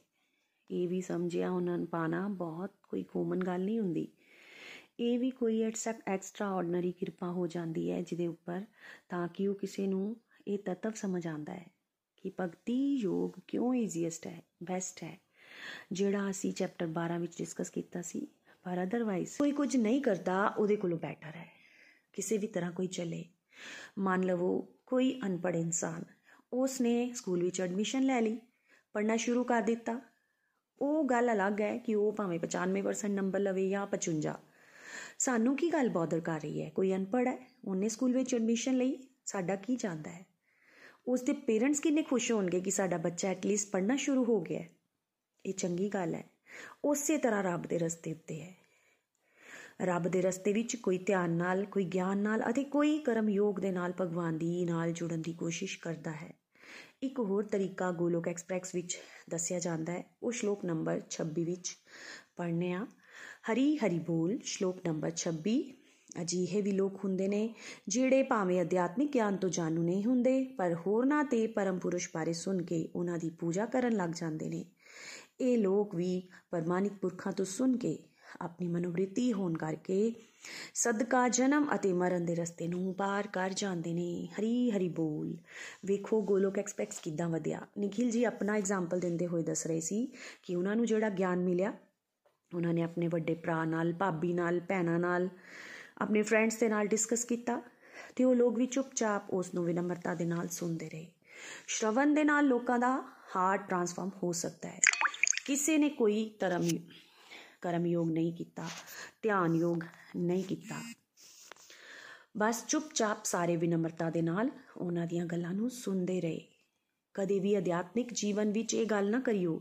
ਇਹ ਵੀ ਸਮਝਿਆ ਉਹਨਾਂ ਨੂੰ ਪਾਣਾ, ਬਹੁਤ ਕੋਈ ਕੋਮਨ ਗੱਲ ਨਹੀਂ ਹੁੰਦੀ। ਇਹ ਵੀ ਕੋਈ ਐਕਸਟਰਾ ਆਰਡੀਨਰੀ ਕਿਰਪਾ ਹੋ ਜਾਂਦੀ ਹੈ ਜਿਹਦੇ ਉੱਪਰ, ਤਾਂ ਕਿ ਉਹ ਕਿਸੇ ਨੂੰ ਇਹ ਤਤਵ ਸਮਝ ਆਂਦਾ ਹੈ ਕਿ ਭਗਤੀ ਯੋਗ ਕਿਉਂ ਈਜ਼ੀਐਸਟ ਹੈ ਬੈਸਟ ਹੈ, ਜਿਹੜਾ ਅਸੀਂ ਚੈਪਟਰ 12 ਵਿੱਚ ਡਿਸਕਸ ਕੀਤਾ ਸੀ। ਪਰ ਅਦਰਵਾਈਜ਼ ਕੋਈ ਕੁਝ ਨਹੀਂ ਕਰਦਾ, ਉਹਦੇ ਕੋਲੋਂ ਬੈਟਰ ਹੈ। ਕਿਸੇ ਵੀ ਤਰ੍ਹਾਂ ਕੋਈ ਚੱਲੇ। ਮੰਨ ਲਵੋ ਕੋਈ ਅਨਪੜ੍ਹ ਇਨਸਾਨ ਉਸ ਨੇ ਸਕੂਲ ਵਿੱਚ ਐਡਮਿਸ਼ਨ ਲੈ ਲਈ ਪੜਨਾ ਸ਼ੁਰੂ ਕਰ ਦਿੱਤਾ। ਉਹ ਗੱਲ ਅਲੱਗ ਹੈ ਕਿ ਉਹ ਭਾਵੇਂ 95% ਨੰਬਰ ਲਵੇ ਜਾਂ 55 ਸਾਨੂੰ ਕੀ ਗੱਲ ਬੌਦਰ ਕਰ ਰਹੀ ਹੈ? ਕੋਈ ਅਨਪੜ੍ਹ ਹੈ? ਉਹਨੇ ਸਕੂਲ ਵਿੱਚ ਐਡਮਿਸ਼ਨ ਲਈ? ਸਾਡਾ ਕੀ ਚਾਹੁੰਦਾ ਹੈ? ਉਸ ਦੇ ਪੇਰੈਂਟਸ ਕਿੰਨੇ ਖੁਸ਼ ਹੋਣਗੇ ਕਿ ਸਾਡਾ ਬੱਚਾ ਐਟਲੀਸਟ ਪੜ੍ਹਨਾ ਸ਼ੁਰੂ ਹੋ ਗਿਆ ਹੈ? ਇਹ ਚੰਗੀ ਗੱਲ ਹੈ। ਉਸੇ ਤਰ੍ਹਾਂ ਰੱਬ ਦੇ ਰਸਤੇ ਉੱਤੇ ਹੈ। ਰੱਬ ਦੇ ਰਸਤੇ ਵਿੱਚ ਕੋਈ ਧਿਆਨ ਨਾਲ, ਕੋਈ ਗਿਆਨ ਨਾਲ ਅਤੇ ਕੋਈ ਕਰਮ ਯੋਗ ਦੇ ਨਾਲ ਭਗਵਾਨ ਦੀ ਨਾਲ ਜੁੜਨ ਦੀ ਕੋਸ਼ਿਸ਼ ਕਰਦਾ ਹੈ। ਇੱਕ ਹੋਰ ਤਰੀਕਾ ਗੋਲੋਕ ਐਕਸਪ੍ਰੈਸ ਵਿੱਚ ਦੱਸਿਆ ਜਾਂਦਾ ਹੈ। ਉਹ ਸ਼ਲੋਕ ਨੰਬਰ 26 ਵਿੱਚ ਪੜ੍ਹਨੇ ਆ। ਹਰੀ ਹਰੀ ਬੋਲ, ਸ਼ਲੋਕ ਨੰਬਰ 26 ਅਜੀਹੇ ਵੀ ਲੋਕ ਹੁੰਦੇ ਨੇ, ਜਿਹੜੇ ਭਾਵੇਂ ਅਧਿਆਤਮਿਕ ਗਿਆਨ ਤੋਂ ਜਾਣੂ ਨਹੀਂ ਹੁੰਦੇ, ਪਰ ਹੋਰਨਾਂ ਤੇ ਪਰਮ ਪੁਰਸ਼ ਬਾਰੇ ਸੁਣ ਕੇ ਉਹਨਾਂ ਦੀ ਪੂਜਾ ਕਰਨ ਲੱਗ ਜਾਂਦੇ ਨੇ। ਇਹ ਲੋਕ ਵੀ ਪਰਮਾਨਿਕ ਪੁਰਖਾਂ ਤੋਂ ਸੁਣ ਕੇ ਆਪਣੀ ਮਨੋਵ੍ਰਿਤੀ ਹੋਣ ਕਰਕੇ ਸਦਕਾ ਜਨਮ ਅਤੇ ਮਰਨ ਦੇ ਰਸਤੇ ਨੂੰ ਪਾਰ ਕਰ ਜਾਂਦੇ ਨੇ। ਹਰੀ ਹਰੀ ਬੋਲ। ਵੇਖੋ ਗੋਲੋਕ ਐਕਸਪੈਕਟਸ ਕਿਦਾਂ ਵਧਿਆ। ਨikhil ਜੀ, ਆਪਣਾ ਐਗਜ਼ਾਮਪਲ ਦਿੰਦੇ ਹੋਏ ਦੱਸ ਰਹੇ ਸੀ ਕਿ ਉਹਨਾਂ ਨੂੰ ਜਿਹੜਾ ਗਿਆਨ ਮਿਲਿਆ ਉਹਨਾਂ ਨੇ ਆਪਣੇ ਵੱਡੇ ਭਰਾ ਨਾਲ, ਭਾਬੀ ਨਾਲ, ਭੈਣਾਂ ਨਾਲ ਆਪਣੇ ਫਰੈਂਡਸ ਦੇ ਨਾਲ ਡਿਸਕਸ ਕੀਤਾ ਤੇ ਉਹ ਲੋਕ ਵੀ ਚੁੱਪਚਾਪ ਉਸ ਨੂੰ ਵਿਨਮਰਤਾ ਦੇ ਨਾਲ ਸੁਣਦੇ ਰਹੇ। ਸ਼ਰਵਨ ਦੇ ਨਾਲ ਲੋਕਾਂ ਦਾ ਹਾਰਟ ਟਰਾਂਸਫਾਰਮ ਹੋ ਸਕਦਾ ਹੈ। ਕਿਸੇ ਨੇ ਕੋਈ ਧਰਮ ਕਰਮ ਯੋਗ ਨਹੀਂ ਕੀਤਾ ਧਿਆਨ ਯੋਗ ਨਹੀਂ ਕੀਤਾ। ਬਸ ਚੁੱਪਚਾਪ ਸਾਰੇ ਵਿਨਮਰਤਾ ਦੇ ਨਾਲ ਉਹਨਾਂ ਦੀਆਂ ਗੱਲਾਂ ਨੂੰ ਸੁਣਦੇ ਰਹੇ। ਕਦੇ ਵੀ ਅਧਿਆਤਮਿਕ ਜੀਵਨ ਵਿੱਚ ਇਹ ਗੱਲ ਨਾ ਕਰਿਓ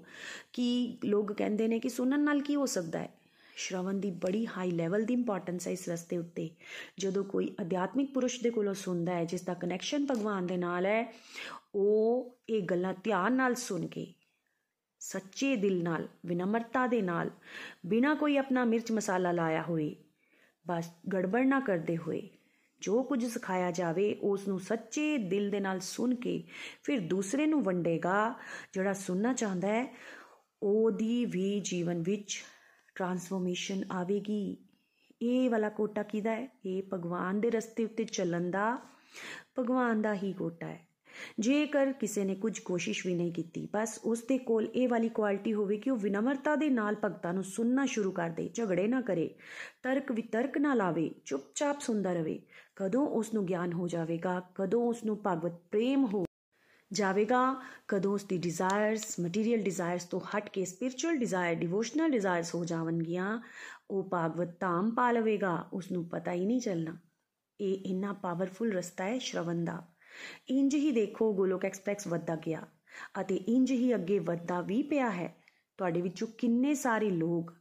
ਕਿ ਲੋਕ ਕਹਿੰਦੇ ਨੇ ਕਿ ਸੁਣਨ ਨਾਲ ਕੀ ਹੋ ਸਕਦਾ ਹੈ? ਸ਼ਰਵਨ ਦੀ ਬੜੀ ਹਾਈ ਲੈਵਲ ਦੀ ਇੰਪੋਰਟੈਂਸ ਹੈ ਇਸ ਰਸਤੇ ਉੱਤੇ। ਜਦੋਂ ਕੋਈ ਅਧਿਆਤਮਿਕ ਪੁਰਸ਼ ਦੇ ਕੋਲੋਂ ਸੁਣਦਾ ਹੈ, ਜਿਸ ਦਾ ਕਨੈਕਸ਼ਨ ਭਗਵਾਨ ਦੇ ਨਾਲ ਹੈ, ਉਹ ਇਹ ਗੱਲਾਂ ਧਿਆਨ ਨਾਲ ਸੁਣ ਕੇ, ਸੱਚੇ ਦਿਲ ਨਾਲ, ਵਿਨਮਰਤਾ ਦੇ ਨਾਲ, ਬਿਨਾ ਕੋਈ ਆਪਣਾ ਮਿਰਚ ਮਸਾਲਾ ਲਾਇਆ ਹੋਏ, ਬਸ ਗੜਬੜ ਨਾ ਕਰਦੇ ਹੋਏ ਜੋ ਕੁਝ ਸਿਖਾਇਆ ਜਾਵੇ, ਉਸ ਨੂੰ ਸੱਚੇ ਦਿਲ ਦੇ ਨਾਲ ਸੁਣ ਕੇ ਫਿਰ ਦੂਸਰੇ ਨੂੰ ਵੰਡੇਗਾ। ਜਿਹੜਾ ਸੁਣਨਾ ਚਾਹੁੰਦਾ ਹੈ, ਉਹਦੀ ਵੀ ਜੀਵਨ ਵਿੱਚ ਟਰਾਂਸਫਰਮੇਸ਼ਨ ਆਵੇਗੀ। ਇਹ ਵਾਲਾ ਕੋਟਾ ਕਿਹਦਾ ਹੈ? ਇਹ ਭਗਵਾਨ ਦੇ ਰਸਤੇ ਉੱਤੇ ਚੱਲਣ ਦਾ, ਭਗਵਾਨ ਦਾ ਹੀ ਕੋਟਾ ਹੈ। ਜੇਕਰ ਕਿਸੇ ਨੇ ਕੁਝ ਕੋਸ਼ਿਸ਼ ਵੀ ਨਹੀਂ ਕੀਤੀ, ਬਸ ਉਸ ਦੇ ਕੋਲ ਇਹ ਵਾਲੀ ਕੁਆਲਿਟੀ ਹੋਵੇ ਕਿ ਉਹ ਵਿਨਮਰਤਾ ਦੇ ਨਾਲ ਭਗਤਾਂ ਨੂੰ ਸੁਣਨਾ ਸ਼ੁਰੂ ਕਰ ਦੇ, ਝਗੜੇ ਨਾ ਕਰੇ, ਤਰਕ ਵਿਤਰਕ ਨਾ ਲਾਵੇ, ਚੁੱਪਚਾਪ ਸੁਣਦਾ ਰਵੇ। ਕਦੋਂ ਉਸ ਨੂੰ ਗਿਆਨ ਹੋ ਜਾਵੇਗਾ, ਕਦੋਂ ਉਸ ਨੂੰ ਭਗਵਤ ਪ੍ਰੇਮ ਹੋ ਜਾਵੇਗਾ, ਕਦੋਂ ਉਸ ਦੀ ਡਿਜ਼ਾਇਰਸ ਮਟੀਰੀਅਲ ਡਿਜ਼ਾਇਰਸ ਤੋਂ ਹਟ ਕੇ ਸਪਿਰਚੁਅਲ ਡਿਜ਼ਾਇਰ ਡਿਵੋਸ਼ਨਲ ਡਿਜ਼ਾਇਰਸ ਹੋ ਜਾਵਣਗੀਆਂ, ਉਹ ਭਗਵਤ ਧਾਮ ਪਾ ਲਵੇਗਾ ਉਸ ਨੂੰ ਪਤਾ ਹੀ ਨਹੀਂ ਚੱਲਣਾ। ਇਹ ਇੰਨਾ ਪਾਵਰਫੁਲ ਰਸਤਾ ਹੈ ਸ਼ਰਵਨ ਦਾ। ਇੰਜ ਹੀ ਦੇਖੋ ਗੋਲੋਕ ਐਕਸਪ੍ਰੈਸ ਵੱਧਦਾ ਗਿਆ ਅਤੇ ਇੰਜ ਹੀ ਅੱਗੇ ਵੱਧਦਾ ਵੀ ਪਿਆ ਹੈ। ਤੁਹਾਡੇ ਵਿੱਚੋਂ ਕਿੰਨੇ ਸਾਰੇ ਲੋਕ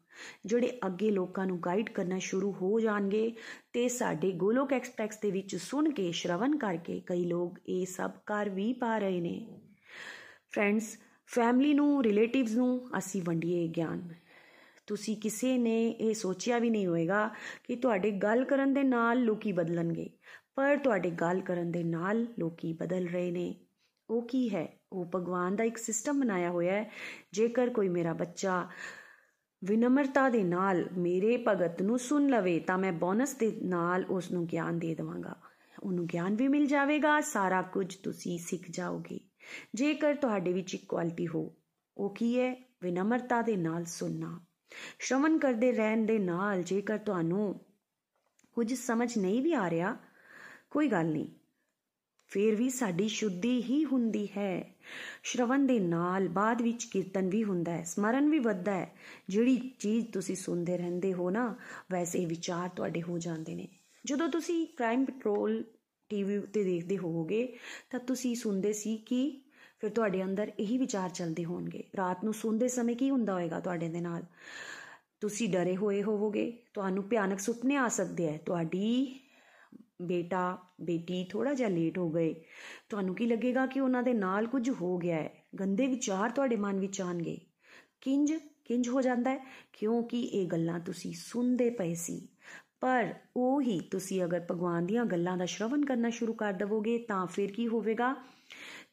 ਜਿਹੜੇ ਅੱਗੇ ਲੋਕਾਂ ਨੂੰ ਗਾਈਡ ਕਰਨਾ ਸ਼ੁਰੂ ਹੋ ਜਾਣਗੇ ਤੇ ਸਾਡੇ ਗੋਲੋਕ ਐਕਸਪ੍ਰੈਸ ਦੇ ਵਿੱਚ ਸੁਣ ਕੇ ਸ਼ਰਵਨ ਕਰਕੇ ਕਈ ਲੋਕ ਇਹ ਸਭ ਕਰ ਵੀ ਪਾ ਰਹੇ ਨੇ। ਫਰੈਂਡਸ ਫੈਮਿਲੀ ਨੂੰ ਰਿਲੇਟਿਵਸ ਨੂੰ ਅਸੀਂ ਵੰਡੀਏ ਗਿਆਨ। ਤੁਸੀਂ ਕਿਸੇ ਨੇ ਇਹ ਸੋਚਿਆ ਵੀ ਨਹੀਂ ਹੋਏਗਾ ਕਿ ਤੁਹਾਡੇ ਗੱਲ ਕਰਨ ਦੇ ਨਾਲ ਲੋਕੀ ਬਦਲਣਗੇ। ਪਰ ਤੁਹਾਡੇ ਗੱਲ ਕਰਨ ਦੇ ਨਾਲ ਲੋਕੀ ਬਦਲ ਰਹੇ ਨੇ। ਉਹ ਕੀ ਹੈ? ਉਹ ਭਗਵਾਨ ਦਾ ਇੱਕ ਸਿਸਟਮ ਬਣਾਇਆ ਹੋਇਆ ਹੈ। ਜੇਕਰ ਕੋਈ ਮੇਰਾ ਬੱਚਾ ਵਿਨਮਰਤਾ ਦੇ ਨਾਲ ਮੇਰੇ ਭਗਤ ਨੂੰ ਸੁਣ ਲਵੇ, ਤਾਂ ਮੈਂ ਬੋਨਸ ਦੇ ਨਾਲ ਉਸ ਨੂੰ ਗਿਆਨ ਦੇ ਦੇਵਾਂਗਾ। ਉਹਨੂੰ ਗਿਆਨ ਵੀ ਮਿਲ ਜਾਵੇਗਾ, ਸਾਰਾ ਕੁਝ ਤੁਸੀਂ ਸਿੱਖ ਜਾਓਗੇ। ਜੇਕਰ ਤੁਹਾਡੇ ਵਿੱਚ ਇੱਕ ਕੁਆਲਿਟੀ ਹੋ, ਉਹ ਕੀ ਹੈ? ਵਿਨਮਰਤਾ ਦੇ ਨਾਲ ਸੁਣਨਾ। ਸ਼ਰਵਨ ਕਰਦੇ ਰਹਿਣ ਦੇ ਨਾਲ ਜੇਕਰ ਤੁਹਾਨੂੰ ਕੁਝ ਸਮਝ ਨਹੀਂ ਵੀ ਆ ਰਿਹਾ ਕੋਈ ਗੱਲ ਨਹੀਂ। ਫੇਰ ਵੀ ਸਾਡੀ ਸ਼ੁੱਧੀ ਹੀ ਹੁੰਦੀ ਹੈ। ਸ਼ਰਵਨ ਦੇ ਨਾਲ ਬਾਅਦ ਵਿੱਚ ਕੀਰਤਨ ਵੀ ਹੁੰਦਾ ਹੈ, ਸਮਰਨ ਵੀ ਵੱਧਦਾ ਹੈ। ਜਿਹੜੀ ਚੀਜ਼ ਤੁਸੀਂ ਸੁਣਦੇ ਰਹਿੰਦੇ ਹੋ ਨਾ, ਵੈਸੇ ਵਿਚਾਰ ਤੁਹਾਡੇ ਹੋ ਜਾਂਦੇ ਨੇ। ਜਦੋਂ ਤੁਸੀਂ ਕ੍ਰਾਈਮ ਪੈਟਰੋਲ ਟੀਵੀ ਉੱਤੇ ਦੇਖਦੇ ਹੋਵੋਗੇ, ਤਾਂ ਤੁਸੀਂ ਸੁਣਦੇ ਸੀ ਕਿ ਫਿਰ ਤੁਹਾਡੇ ਅੰਦਰ ਇਹੀ ਵਿਚਾਰ ਚੱਲਦੇ ਹੋਣਗੇ। ਰਾਤ ਨੂੰ ਸੁਣਦੇ ਸਮੇਂ ਕੀ ਹੁੰਦਾ ਹੋਏਗਾ ਤੁਹਾਡੇ ਦੇ ਨਾਲ? ਤੁਸੀਂ ਡਰੇ ਹੋਏ ਹੋਵੋਗੇ, ਤੁਹਾਨੂੰ ਭਿਆਨਕ ਸੁਪਨੇ ਆ ਸਕਦੇ ਆ ਤੁਹਾਡੀ ਬੇਟਾ, ਬੇਟੀ ਥੋੜਾ ਜਿਹਾ ਲੇਟ ਹੋ ਗਏ। ਤੁਹਾਨੂੰ ਕੀ ਲੱਗੇਗਾ ਕਿ ਉਹਨਾਂ ਦੇ ਨਾਲ ਕੁਝ ਹੋ ਗਿਆ ਹੈ? ਗੰਦੇ ਵਿਚਾਰ ਤੁਹਾਡੇ ਮਨ ਵਿੱਚ ਆਣਗੇ ਕਿੰਜ? ਕਿੰਜ ਹੋ ਜਾਂਦਾ ਹੈ? ਕਿਉਂਕਿ ਇਹ ਗੱਲਾਂ ਤੁਸੀਂ ਸੁਣਦੇ ਪਏ ਸੀ। ਪਰ ਉਹ ਹੀ ਤੁਸੀਂ ਅਗਰ ਭਗਵਾਨ ਦੀਆਂ ਗੱਲਾਂ ਦਾ ਸ਼ਰਵਨ ਕਰਨਾ ਸ਼ੁਰੂ ਕਰ ਦਵੋਗੇ, ਤਾਂ ਫਿਰ ਕੀ ਹੋਵੇਗਾ?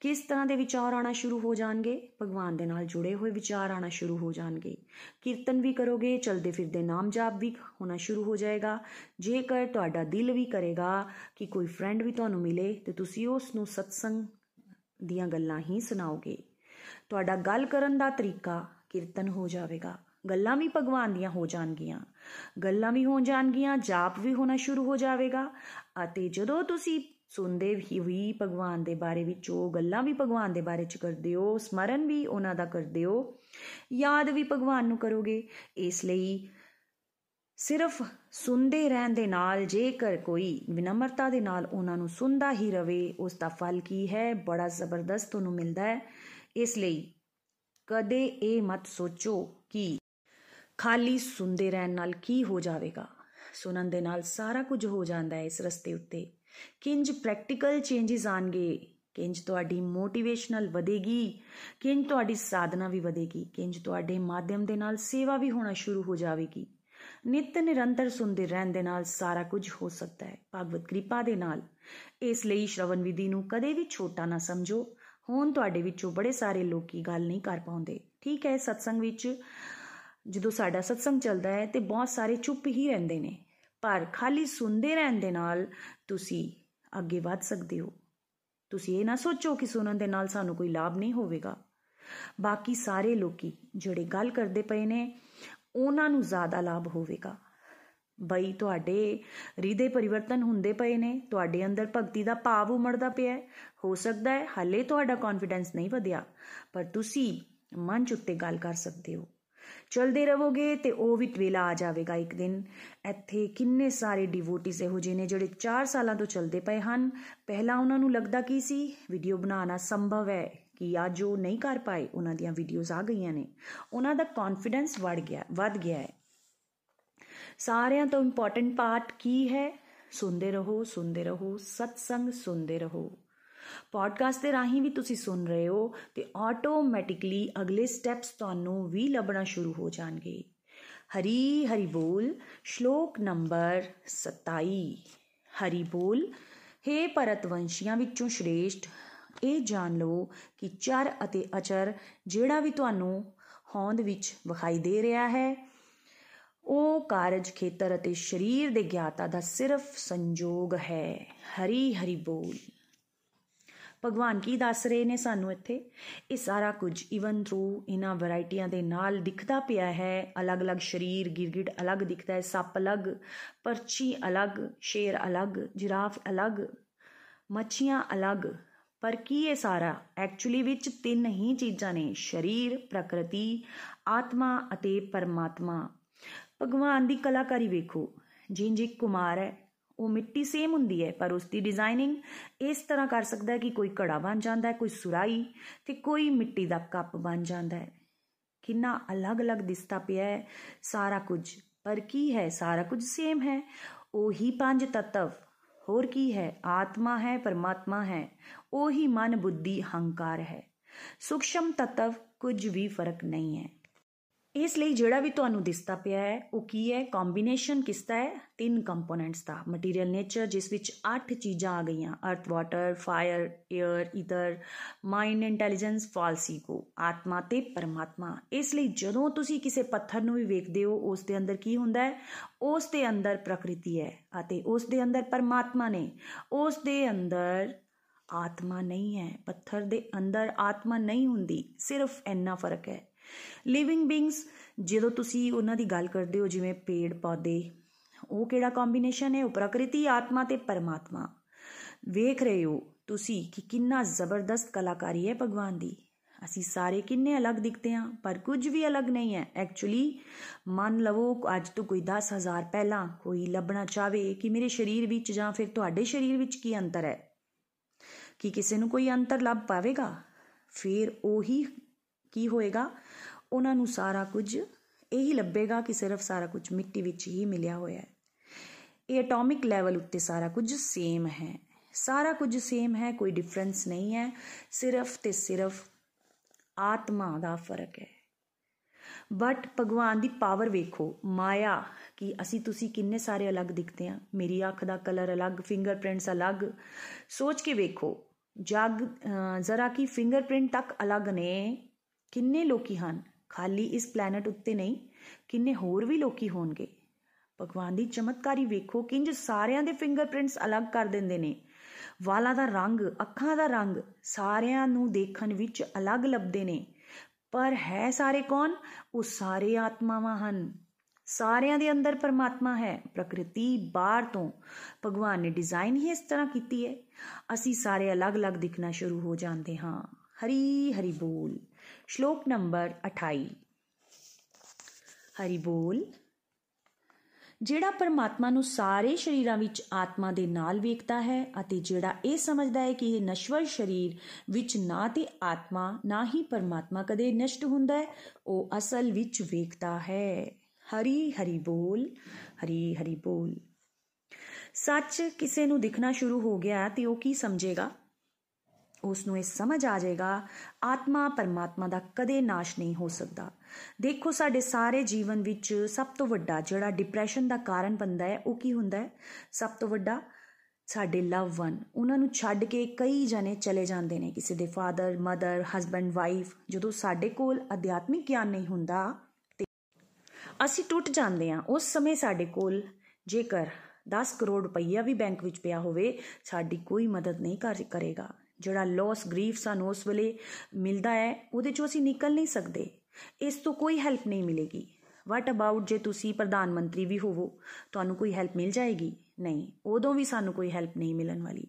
ਕਿਸ ਤਰ੍ਹਾਂ ਦੇ ਵਿਚਾਰ ਆਣਾ ਸ਼ੁਰੂ ਹੋ ਜਾਣਗੇ? ਭਗਵਾਨ ਦੇ ਨਾਲ ਜੁੜੇ ਹੋਏ ਵਿਚਾਰ ਆਣਾ ਸ਼ੁਰੂ ਹੋ ਜਾਣਗੇ। ਕੀਰਤਨ ਵੀ ਕਰੋਗੇ, ਚਲਦੇ ਫਿਰਦੇ ਨਾਮ ਜਾਪ ਵੀ ਹੋਣਾ ਸ਼ੁਰੂ ਹੋ ਜਾਏਗਾ। ਜੇਕਰ ਤੁਹਾਡਾ ਦਿਲ ਵੀ ਕਰੇਗਾ ਕਿ ਕੋਈ ਫਰੈਂਡ ਵੀ ਤੁਹਾਨੂੰ ਮਿਲੇ, ਤੇ ਤੁਸੀਂ ਉਸ ਨੂੰ ਸਤਸੰਗ ਦੀਆਂ ਗੱਲਾਂ ਹੀ ਸੁਣਾਓਗੇ। ਤੁਹਾਡਾ ਗੱਲ ਕਰਨ ਦਾ ਤਰੀਕਾ ਕੀਰਤਨ ਹੋ ਜਾਵੇਗਾ। ਗੱਲਾਂ ਵੀ ਭਗਵਾਨ ਦੀਆਂ ਹੋ ਜਾਣਗੀਆਂ। ਗੱਲਾਂ ਵੀ ਹੋ ਜਾਣਗੀਆਂ, ਜਾਪ ਵੀ ਹੋਣਾ ਸ਼ੁਰੂ ਹੋ ਜਾਵੇਗਾ ਅਤੇ ਜਦੋਂ ਤੁਸੀਂ ਸੁਣਦੇ ਹੀ ਭਗਵਾਨ ਦੇ ਬਾਰੇ ਵਿੱਚ, ਉਹ ਗੱਲਾਂ ਵੀ ਭਗਵਾਨ ਦੇ ਬਾਰੇ ਚ ਕਰਦੇ ਹੋ, ਸਮਰਨ ਵੀ ਉਹਨਾਂ ਦਾ ਕਰਦੇ ਹੋ, ਯਾਦ ਵੀ ਭਗਵਾਨ ਨੂੰ ਕਰੋਗੇ। ਇਸ ਲਈ ਸਿਰਫ ਸੁਣਦੇ ਰਹਿਣ ਦੇ ਨਾਲ, ਜੇਕਰ ਕੋਈ ਵਿਨਮਰਤਾ ਦੇ ਨਾਲ ਉਹਨਾਂ ਨੂੰ ਸੁਣਦਾ ਹੀ ਰਵੇ, ਉਸ ਦਾ ਫਲ ਕੀ ਹੈ? ਬੜਾ ਜ਼ਬਰਦਸਤ ਤੁਹਾਨੂੰ ਮਿਲਦਾ ਹੈ। ਇਸ ਲਈ ਕਦੇ ਇਹ ਮਤ ਸੋਚੋ ਕਿ ਖਾਲੀ ਸੁਣਦੇ ਰਹਿਣ ਨਾਲ ਕੀ ਹੋ ਜਾਵੇਗਾ। ਸੁਣਨ ਦੇ ਨਾਲ ਸਾਰਾ ਕੁਝ ਹੋ ਜਾਂਦਾ ਹੈ ਇਸ ਰਸਤੇ ਉੱਤੇ। ਕਿੰਜ ਪ੍ਰੈਕਟੀਕਲ ਚੇਂजेस ਆਣਗੇ? ਕਿੰਜ ਤੁਹਾਡੀ ਮੋਟੀਵੇਸ਼ਨਲ ਵਧੇਗੀ? ਕਿੰਜ ਤੁਹਾਡੀ ਸਾਧਨਾ ਵੀ ਵਧੇਗੀ? ਕਿੰਜ ਤੁਹਾਡੇ ਮਾਧਿਅਮ ਦੇ ਨਾਲ ਸੇਵਾ ਵੀ ਹੋਣਾ ਸ਼ੁਰੂ ਹੋ ਜਾਵੇਗੀ? ਨਿਤ ਨਿਰੰਤਰ ਸੁਣਦੇ ਰਹਿਣ ਦੇ ਨਾਲ ਸਾਰਾ ਕੁਝ ਹੋ ਸਕਦਾ ਹੈ। ਭਗਵਤ ਕਿਰਪਾ ਦੇ ਨਾਲ। ਇਸ ਲਈ ਸ਼ਰਵਨ ਵਿਧੀ ਨੂੰ ਕਦੇ ਵੀ ਛੋਟਾ ਨਾ ਸਮਝੋ। ਹੁਣ ਤੁਹਾਡੇ ਵਿੱਚੋਂ ਬੜੇ ਸਾਰੇ ਲੋਕੀ ਗੱਲ ਨਹੀਂ ਕਰ ਪਾਉਂਦੇ। ਠੀਕ ਹੈ, ਸਤਸੰਗ ਵਿੱਚ ਜਦੋਂ ਸਾਡਾ ਸਤਸੰਗ ਚੱਲਦਾ ਹੈ ਤੇ ਬਹੁਤ ਸਾਰੇ ਚੁੱਪ ਹੀ ਰਹਿੰਦੇ ਨੇ। ਪਰ ਖਾਲੀ ਸੁਣਦੇ ਰਹਿਣ ਦੇ ਨਾਲ ਤੁਸੀਂ ਅੱਗੇ ਵਧ ਸਕਦੇ ਹੋ। ਤੁਸੀਂ ਇਹ ਨਾ ਸੋਚੋ ਕਿ ਸੁਣਨ ਦੇ ਨਾਲ ਸਾਨੂੰ ਕੋਈ ਲਾਭ ਨਹੀਂ ਹੋਵੇਗਾ। ਬਾਕੀ ਸਾਰੇ ਲੋਕੀ ਜਿਹੜੇ ਗੱਲ ਕਰਦੇ ਪਏ ਨੇ, ਉਹਨਾਂ ਨੂੰ ਜ਼ਿਆਦਾ ਲਾਭ ਹੋਵੇਗਾ। ਬਈ ਤੁਹਾਡੇ ਹਿਰਦੇ ਪਰਿਵਰਤਨ ਹੁੰਦੇ ਪਏ ਨੇ, ਤੁਹਾਡੇ ਅੰਦਰ ਭਗਤੀ ਦਾ ਭਾਵ ਉਮੜਦਾ ਪਿਆ ਹੈ। ਹੋ ਸਕਦਾ ਹੈ, ਹਲੇ ਤੁਹਾਡਾ ਕੌਨਫੀਡੈਂਸ ਨਹੀਂ ਵਧਿਆ, ਪਰ ਤੁਸੀਂ ਮਨ ਚ ਉੱਤੇ ਗੱਲ ਕਰ ਸਕਦੇ ਹੋ। ਚਲਦੇ ਰਹੋਗੇ ਤੇ ਉਹ ਵੀ ਵੇਲਾ ਆ ਜਾਵੇਗਾ ਇੱਕ ਦਿਨ। ਇੱਥੇ ਕਿੰਨੇ ਸਾਰੇ ਡਿਵੋਟਿਸ ਇਹੋ ਜਿਹੇ ਨੇ ਜਿਹੜੇ 4 ਸਾਲਾਂ ਤੋਂ ਚੱਲਦੇ ਪਏ ਹਨ। ਪਹਿਲਾਂ ਉਹਨਾਂ ਨੂੰ ਲੱਗਦਾ ਕੀ ਸੀ? ਵੀਡੀਓ ਬਣਾਉਣਾ ਸੰਭਵ ਹੈ ਕਿ ਅੱਜ ਉਹ ਨਹੀਂ ਕਰ ਪਾਏ। ਉਹਨਾਂ ਦੀਆਂ ਵੀਡੀਓਜ਼ ਆ ਗਈਆਂ ਨੇ। ਉਹਨਾਂ ਦਾ ਕੌਨਫੀਡੈਂਸ ਵੜ ਗਿਆ, ਵੱਧ ਗਿਆ ਹੈ। ਸਾਰਿਆਂ ਤੋਂ ਇੰਪੋਰਟੈਂਟ ਪਾਰਟ ਕੀ ਹੈ? ਸੁਣਦੇ ਰਹੋ ਸੁਣਦੇ ਰਹੋ, ਸਤਸੰਗ ਸੁਣਦੇ ਰਹੋ। ਪੋਡਕਾਸਟ ਦੇ ਰਾਹੀਂ ਵੀ ਤੁਸੀਂ ਸੁਣ ਰਹੇ ਹੋ ਤੇ ਆਟੋਮੈਟਿਕਲੀ ਅਗਲੇ ਸਟੈਪਸ ਤੁਹਾਨੂੰ ਵੀ ਲੱਭਣਾ ਸ਼ੁਰੂ ਹੋ ਜਾਣਗੇ। ਹਰੀ ਹਰੀ ਬੋਲ, ਸ਼ਲੋਕ ਨੰਬਰ 27 ਹਰੀ ਬੋਲ हे ਭਰਤਵੰਸ਼ੀਆਂ ਵਿੱਚੋਂ ਸ਼੍ਰੇਸ਼ਟ ਇਹ ਜਾਣ ਲਓ ਕਿ ਚਰ ਅਤੇ ਅਚਰ ਜਿਹੜਾ ਵੀ ਤੁਹਾਨੂੰ ਹੋਂਦ ਵਿੱਚ ਵਿਖਾਈ ਦੇ ਰਿਹਾ ਹੈ, ਉਹ ਕਾਰਜ ਖੇਤਰ ਅਤੇ ਸਰੀਰ ਦੇ ਗਿਆਤਾ ਦਾ ਸਿਰਫ ਸੰਜੋਗ ਹੈ। ਹਰੀ ਹਰੀ ਬੋਲ। ਭਗਵਾਨ ਕੀ ਦੱਸ ਰਹੇ ਨੇ ਸਾਨੂੰ ਇੱਥੇ? ਇਹ ਸਾਰਾ ਕੁਝ ਇਵਨ ਥਰੂ ਇਹਨਾਂ ਵੈਰਾਈਟੀਆਂ ਦੇ ਨਾਲ ਦਿਖਦਾ ਪਿਆ ਹੈ। ਅਲੱਗ-ਅਲੱਗ ਸਰੀਰ, ਗਿਰਗਿਟ ਅਲੱਗ ਦਿਖਦਾ ਹੈ। ਸੱਪ ਅਲੱਗ, ਪਰਚੀ ਅਲੱਗ, ਸ਼ੇਰ ਅਲੱਗ, ਜਿਰਾਫ ਅਲੱਗ, ਮੱਛੀਆਂ ਅਲੱਗ। ਪਰ ਕੀ ਇਹ ਸਾਰਾ? ਐਕਚੁਅਲੀ ਵਿੱਚ ਤਿੰਨ ਹੀ ਚੀਜ਼ਾਂ ਨੇ। ਸਰੀਰ, ਪ੍ਰਕਿਰਤੀ, ਆਤਮਾ ਅਤੇ ਪਰਮਾਤਮਾ। ਭਗਵਾਨ ਦੀ ਕਲਾਕਾਰੀ ਵੇਖੋ। ਜਿੰਜ ਇੱਕ ਕੁਮਾਰ ਹੈ ਉਹ ਮਿੱਟੀ ਸੇਮ ਹੁੰਦੀ ਹੈ ਪਰ ਉਸ ਦੀ ਡਿਜ਼ਾਈਨਿੰਗ ਇਸ ਤਰ੍ਹਾਂ ਕਰ ਸਕਦਾ ਹੈ ਕਿ ਕੋਈ ਘੜਾ ਬਣ ਜਾਂਦਾ ਹੈ ਕੋਈ ਸੁਰਾਈ ਤੇ ਕੋਈ ਮਿੱਟੀ ਦਾ ਕੱਪ ਬਣ ਜਾਂਦਾ ਹੈ ਕਿੰਨਾ ਅਲੱਗ-ਅਲੱਗ ਦਿਸਦਾ ਪਿਆ ਹੈ ਸਾਰਾ ਕੁਝ ਪਰ ਕੀ ਹੈ ਸਾਰਾ ਕੁਝ ਸੇਮ ਹੈ ਉਹੀ ਪੰਜ ਤਤਵ ਹੋਰ ਕੀ ਹੈ ਆਤਮਾ ਹੈ ਪਰਮਾਤਮਾ ਹੈ ਉਹੀ ਮਨ ਬੁੱਧੀ ਹੰਕਾਰ ਹੈ ਸੂਖਸ਼ਮ ਤਤਵ ਕੁਝ ਵੀ ਫ਼ਰਕ ਨਹੀਂ ਹੈ ਇਸ ਲਈ ਜਿਹੜਾ ਵੀ ਤੁਹਾਨੂੰ ਦਿਸਦਾ ਪਿਆ ਹੈ, ਉਹ ਕੀ ਹੈ? ਕੰਬੀਨੇਸ਼ਨ ਕਿਸਦਾ ਹੈ? ਤਿੰਨ ਕੰਪੋਨੈਂਟਸ ਦਾ। ਮਟੀਰੀਅਲ ਨੇਚਰ ਜਿਸ ਵਿੱਚ 8 ਚੀਜ਼ਾਂ ਆ ਗਈਆਂ। Earth water fire air ether mind intelligence ਫਾਲਸੀਕੋ ਆਤਮਾ ਤੇ ਪਰਮਾਤਮਾ। ਇਸ ਲਈ ਜਦੋਂ ਤੁਸੀਂ ਕਿਸੇ ਪੱਥਰ ਨੂੰ ਵੀ ਵੇਖਦੇ ਹੋ, ਉਸ ਦੇ ਅੰਦਰ ਕੀ ਹੁੰਦਾ ਹੈ? ਉਸ ਦੇ ਅੰਦਰ ਪ੍ਰਕਿਰਤੀ ਹੈ ਅਤੇ ਉਸ ਦੇ ਅੰਦਰ ਪਰਮਾਤਮਾ ਨੇ। ਉਸ ਦੇ ਅੰਦਰ ਆਤਮਾ ਨਹੀਂ ਹੈ। ਪੱਥਰ ਦੇ ਅੰਦਰ ਆਤਮਾ ਨਹੀਂ ਹੁੰਦੀ। ਸਿਰਫ ਇੰਨਾ ਫ਼ਰਕ ਹੈ। ਲਿਵਿੰਗ ਬੀਇੰਗਸ ਜਦੋਂ ਤੁਸੀਂ ਉਹਨਾਂ ਦੀ ਗੱਲ ਕਰਦੇ ਹੋ, ਜਿਵੇਂ ਪੇੜ, ਪੌਦੇ, ਉਹ ਕਿਹੜਾ ਕੰਬੀਨੇਸ਼ਨ ਹੈ? ਉਹ ਪ੍ਰਕਿਰਤੀ, ਆਤਮਾ ਤੇ ਪਰਮਾਤਮਾ। ਵੇਖ ਰਹੇ ਹੋ ਤੁਸੀਂ ਕਿ ਕਿੰਨਾ ਜ਼ਬਰਦਸਤ ਕਲਾਕਾਰੀ ਹੈ ਭਗਵਾਨ ਦੀ। ਅਸੀਂ ਸਾਰੇ ਕਿੰਨੇ ਅਲੱਗ ਦਿਖਦੇ ਹਾਂ, ਪਰ ਕੁਝ ਵੀ ਅਲੱਗ ਨਹੀਂ ਹੈ। ਐਕਚੁਅਲੀ ਮੰਨ ਲਵੋ, ਅੱਜ ਤੋਂ ਕੋਈ 10000 ਪਹਿਲਾਂ ਕੋਈ ਲੱਭਣਾ ਚਾਵੇ ਕਿ ਮੇਰੇ ਸਰੀਰ ਵਿੱਚ ਜਾਂ ਫਿਰ ਤੁਹਾਡੇ ਸਰੀਰ ਵਿੱਚ ਕੀ ਅੰਤਰ ਹੈ। ਕਿ ਕਿਸੇ ਨੂੰ ਕੋਈ ਅੰਤਰ ਲੱਭ ਪਾਵੇਗਾ? ਫਿਰ ਉਹੀ ਕੀ ਹੋਏਗਾ? ਉਹਨਾਂ ਨੂੰ ਸਾਰਾ ਕੁਝ ਇਹੀ ਲੱਭੇਗਾ ਕਿ ਸਿਰਫ ਸਾਰਾ ਕੁਝ ਮਿੱਟੀ ਵਿੱਚ ਹੀ ਮਿਲਿਆ ਹੋਇਆ ਹੈ। ਇਹ ਐਟੋਮਿਕ ਲੈਵਲ ਉੱਤੇ ਸਾਰਾ ਕੁਝ ਸੇਮ ਹੈ। ਸਾਰਾ ਕੁਝ ਸੇਮ ਹੈ, ਕੋਈ ਡਿਫਰੈਂਸ ਨਹੀਂ ਹੈ। ਸਿਰਫ ਤੇ ਸਿਰਫ ਆਤਮਾ ਦਾ ਫ਼ਰਕ ਹੈ। ਬਟ ਭਗਵਾਨ ਦੀ ਪਾਵਰ ਵੇਖੋ, ਮਾਇਆ, ਕਿ ਅਸੀਂ ਤੁਸੀਂ ਕਿੰਨੇ ਸਾਰੇ ਅਲੱਗ ਦਿਖਦੇ ਆ ਮੇਰੀ ਅੱਖ ਦਾ ਕਲਰ ਅਲੱਗ ਫਿੰਗਰਪ੍ਰਿੰਟਸ ਅਲੱਗ। ਸੋਚ ਕੇ ਵੇਖੋ, ਜਗ ਜ਼ਰਾ ਕੀ ਫਿੰਗਰਪ੍ਰਿੰਟ ਤੱਕ ਅਲੱਗ ਨੇ ਕਿੰਨੇ ਲੋਕੀ ਹਨ? ਖਾਲੀ ਇਸ ਪਲੈਨਟ ਉੱਤੇ ਨਹੀਂ, ਕਿੰਨੇ ਹੋਰ ਵੀ ਲੋਕੀ ਹੋਣਗੇ? ਭਗਵਾਨ ਦੀ ਚਮਤਕਾਰੀ ਵੇਖੋ, ਕਿੰਜ ਸਾਰਿਆਂ ਦੇ ਫਿੰਗਰਪ੍ਰਿੰਟਸ ਅਲੱਗ ਕਰ ਦਿੰਦੇ ਨੇ। ਵਾਲਾਂ ਦਾ ਰੰਗ, ਅੱਖਾਂ ਦਾ ਰੰਗ, ਸਾਰਿਆਂ ਨੂੰ ਦੇਖਣ ਵਿੱਚ ਅਲੱਗ ਲੱਭਦੇ ਨੇ। ਪਰ ਹੈ ਸਾਰੇ ਕੌਣ? ਉਹ ਸਾਰੇ ਆਤਮਾਵਾਂ ਹਨ। ਸਾਰਿਆਂ ਦੇ ਅੰਦਰ ਪਰਮਾਤਮਾ ਹੈ, ਪ੍ਰਕਿਰਤੀ ਬਾਹਰ ਤੋਂ। ਭਗਵਾਨ ਨੇ ਡਿਜ਼ਾਈਨ ਹੀ ਇਸ ਤਰ੍ਹਾਂ ਕੀਤੀ ਹੈ। ਅਸੀਂ ਸਾਰੇ ਅਲੱਗ-ਅਲੱਗ ਦਿਖਣਾ ਸ਼ੁਰੂ ਹੋ ਜਾਂਦੇ ਹਾਂ। ਹਰੀ ਹਰੀ ਬੋਲ। ਸ਼ਲੋਕ ਨੰਬਰ 28 ਹਰੀ ਬੋਲ। ਜਿਹੜਾ ਪਰਮਾਤਮਾ ਨੂੰ ਸਾਰੇ ਸ਼ਰੀਰਾਂ ਵਿੱਚ ਆਤਮਾ ਦੇ ਨਾਲ ਵੇਖਦਾ ਹੈ ਅਤੇ ਜਿਹੜਾ ਇਹ ਸਮਝਦਾ ਹੈ ਕਿ ਇਹ ਨਸ਼ਵਰ ਸ਼ਰੀਰ ਵਿੱਚ ਨਾ ਤੇ ਆਤਮਾ, ਨਾ ਹੀ ਪਰਮਾਤਮਾ ਕਦੇ ਨਸ਼ਟ ਹੁੰਦਾ ਹੈ, ਉਹ ਅਸਲ ਵਿੱਚ ਵੇਖਦਾ ਹੈ। ਹਰੀ ਹਰੀ ਬੋਲ। ਹਰੀ ਹਰੀ ਬੋਲ। ਸੱਚ ਕਿਸੇ ਨੂੰ ਦਿਖਣਾ ਸ਼ੁਰੂ ਹੋ ਗਿਆ ਤੇ ਉਹ ਕੀ ਸਮਝੇਗਾ? ਉਸ ਨੂੰ ਇਹ ਸਮਝ ਆ ਜਾਏਗਾ, ਆਤਮਾ ਪਰਮਾਤਮਾ ਦਾ ਕਦੇ ਨਾਸ਼ ਨਹੀਂ ਹੋ ਸਕਦਾ। ਦੇਖੋ, ਸਾਡੇ ਸਾਰੇ ਜੀਵਨ ਵਿੱਚ ਸਭ ਤੋਂ ਵੱਡਾ ਜਿਹੜਾ ਡਿਪਰੈਸ਼ਨ ਦਾ ਕਾਰਨ ਬੰਦਾ ਹੈ, ਉਹ ਕੀ ਹੁੰਦਾ ਹੈ? ਸਭ ਤੋਂ ਵੱਡਾ ਸਾਡੇ ਲਵ ਵਨ ਉਹਨਾਂ ਨੂੰ ਛੱਡ ਕੇ ਕਈ ਜਣੇ ਚਲੇ ਜਾਂਦੇ ਨੇ, ਕਿਸੇ ਦੇ ਫਾਦਰ ਮਦਰ ਹਸਬੰਡ ਵਾਈਫ ਜਦੋਂ ਸਾਡੇ ਕੋਲ ਅਧਿਆਤਮਿਕ ਗਿਆਨ ਨਹੀਂ ਹੁੰਦਾ, ਤੇ ਅਸੀਂ ਟੁੱਟ ਜਾਂਦੇ ਹਾਂ। ਉਸ ਸਮੇਂ ਸਾਡੇ ਕੋਲ ਜੇਕਰ 10 ਕਰੋੜ ਰੁਪਈਆ ਵੀ ਬੈਂਕ ਵਿੱਚ ਪਿਆ ਹੋਵੇ, ਸਾਡੀ ਕੋਈ ਮਦਦ ਨਹੀਂ ਕਰ, ਕਰੇਗਾ। ਜਿਹੜਾ ਲਾਸ ਗ੍ਰੀਫ ਸਾਨੂੰ ਉਸ ਵੇਲੇ ਮਿਲਦਾ ਹੈ, ਉਹਦੇ ਚੋਂ ਅਸੀਂ ਨਿਕਲ ਨਹੀਂ ਸਕਦੇ। ਇਸ ਤੋਂ ਕੋਈ ਹੈਲਪ ਨਹੀਂ ਮਿਲੇਗੀ। ਵਾਟ ਅਬਾਊਟ ਜੇ ਤੁਸੀਂ ਪ੍ਰਧਾਨ ਮੰਤਰੀ ਵੀ ਹੋਵੋ, ਤੁਹਾਨੂੰ ਕੋਈ ਹੈਲਪ ਮਿਲ ਜਾਏਗੀ? ਨਹੀਂ, ਉਦੋਂ ਵੀ ਸਾਨੂੰ ਕੋਈ ਹੈਲਪ ਨਹੀਂ ਮਿਲਣ ਵਾਲੀ।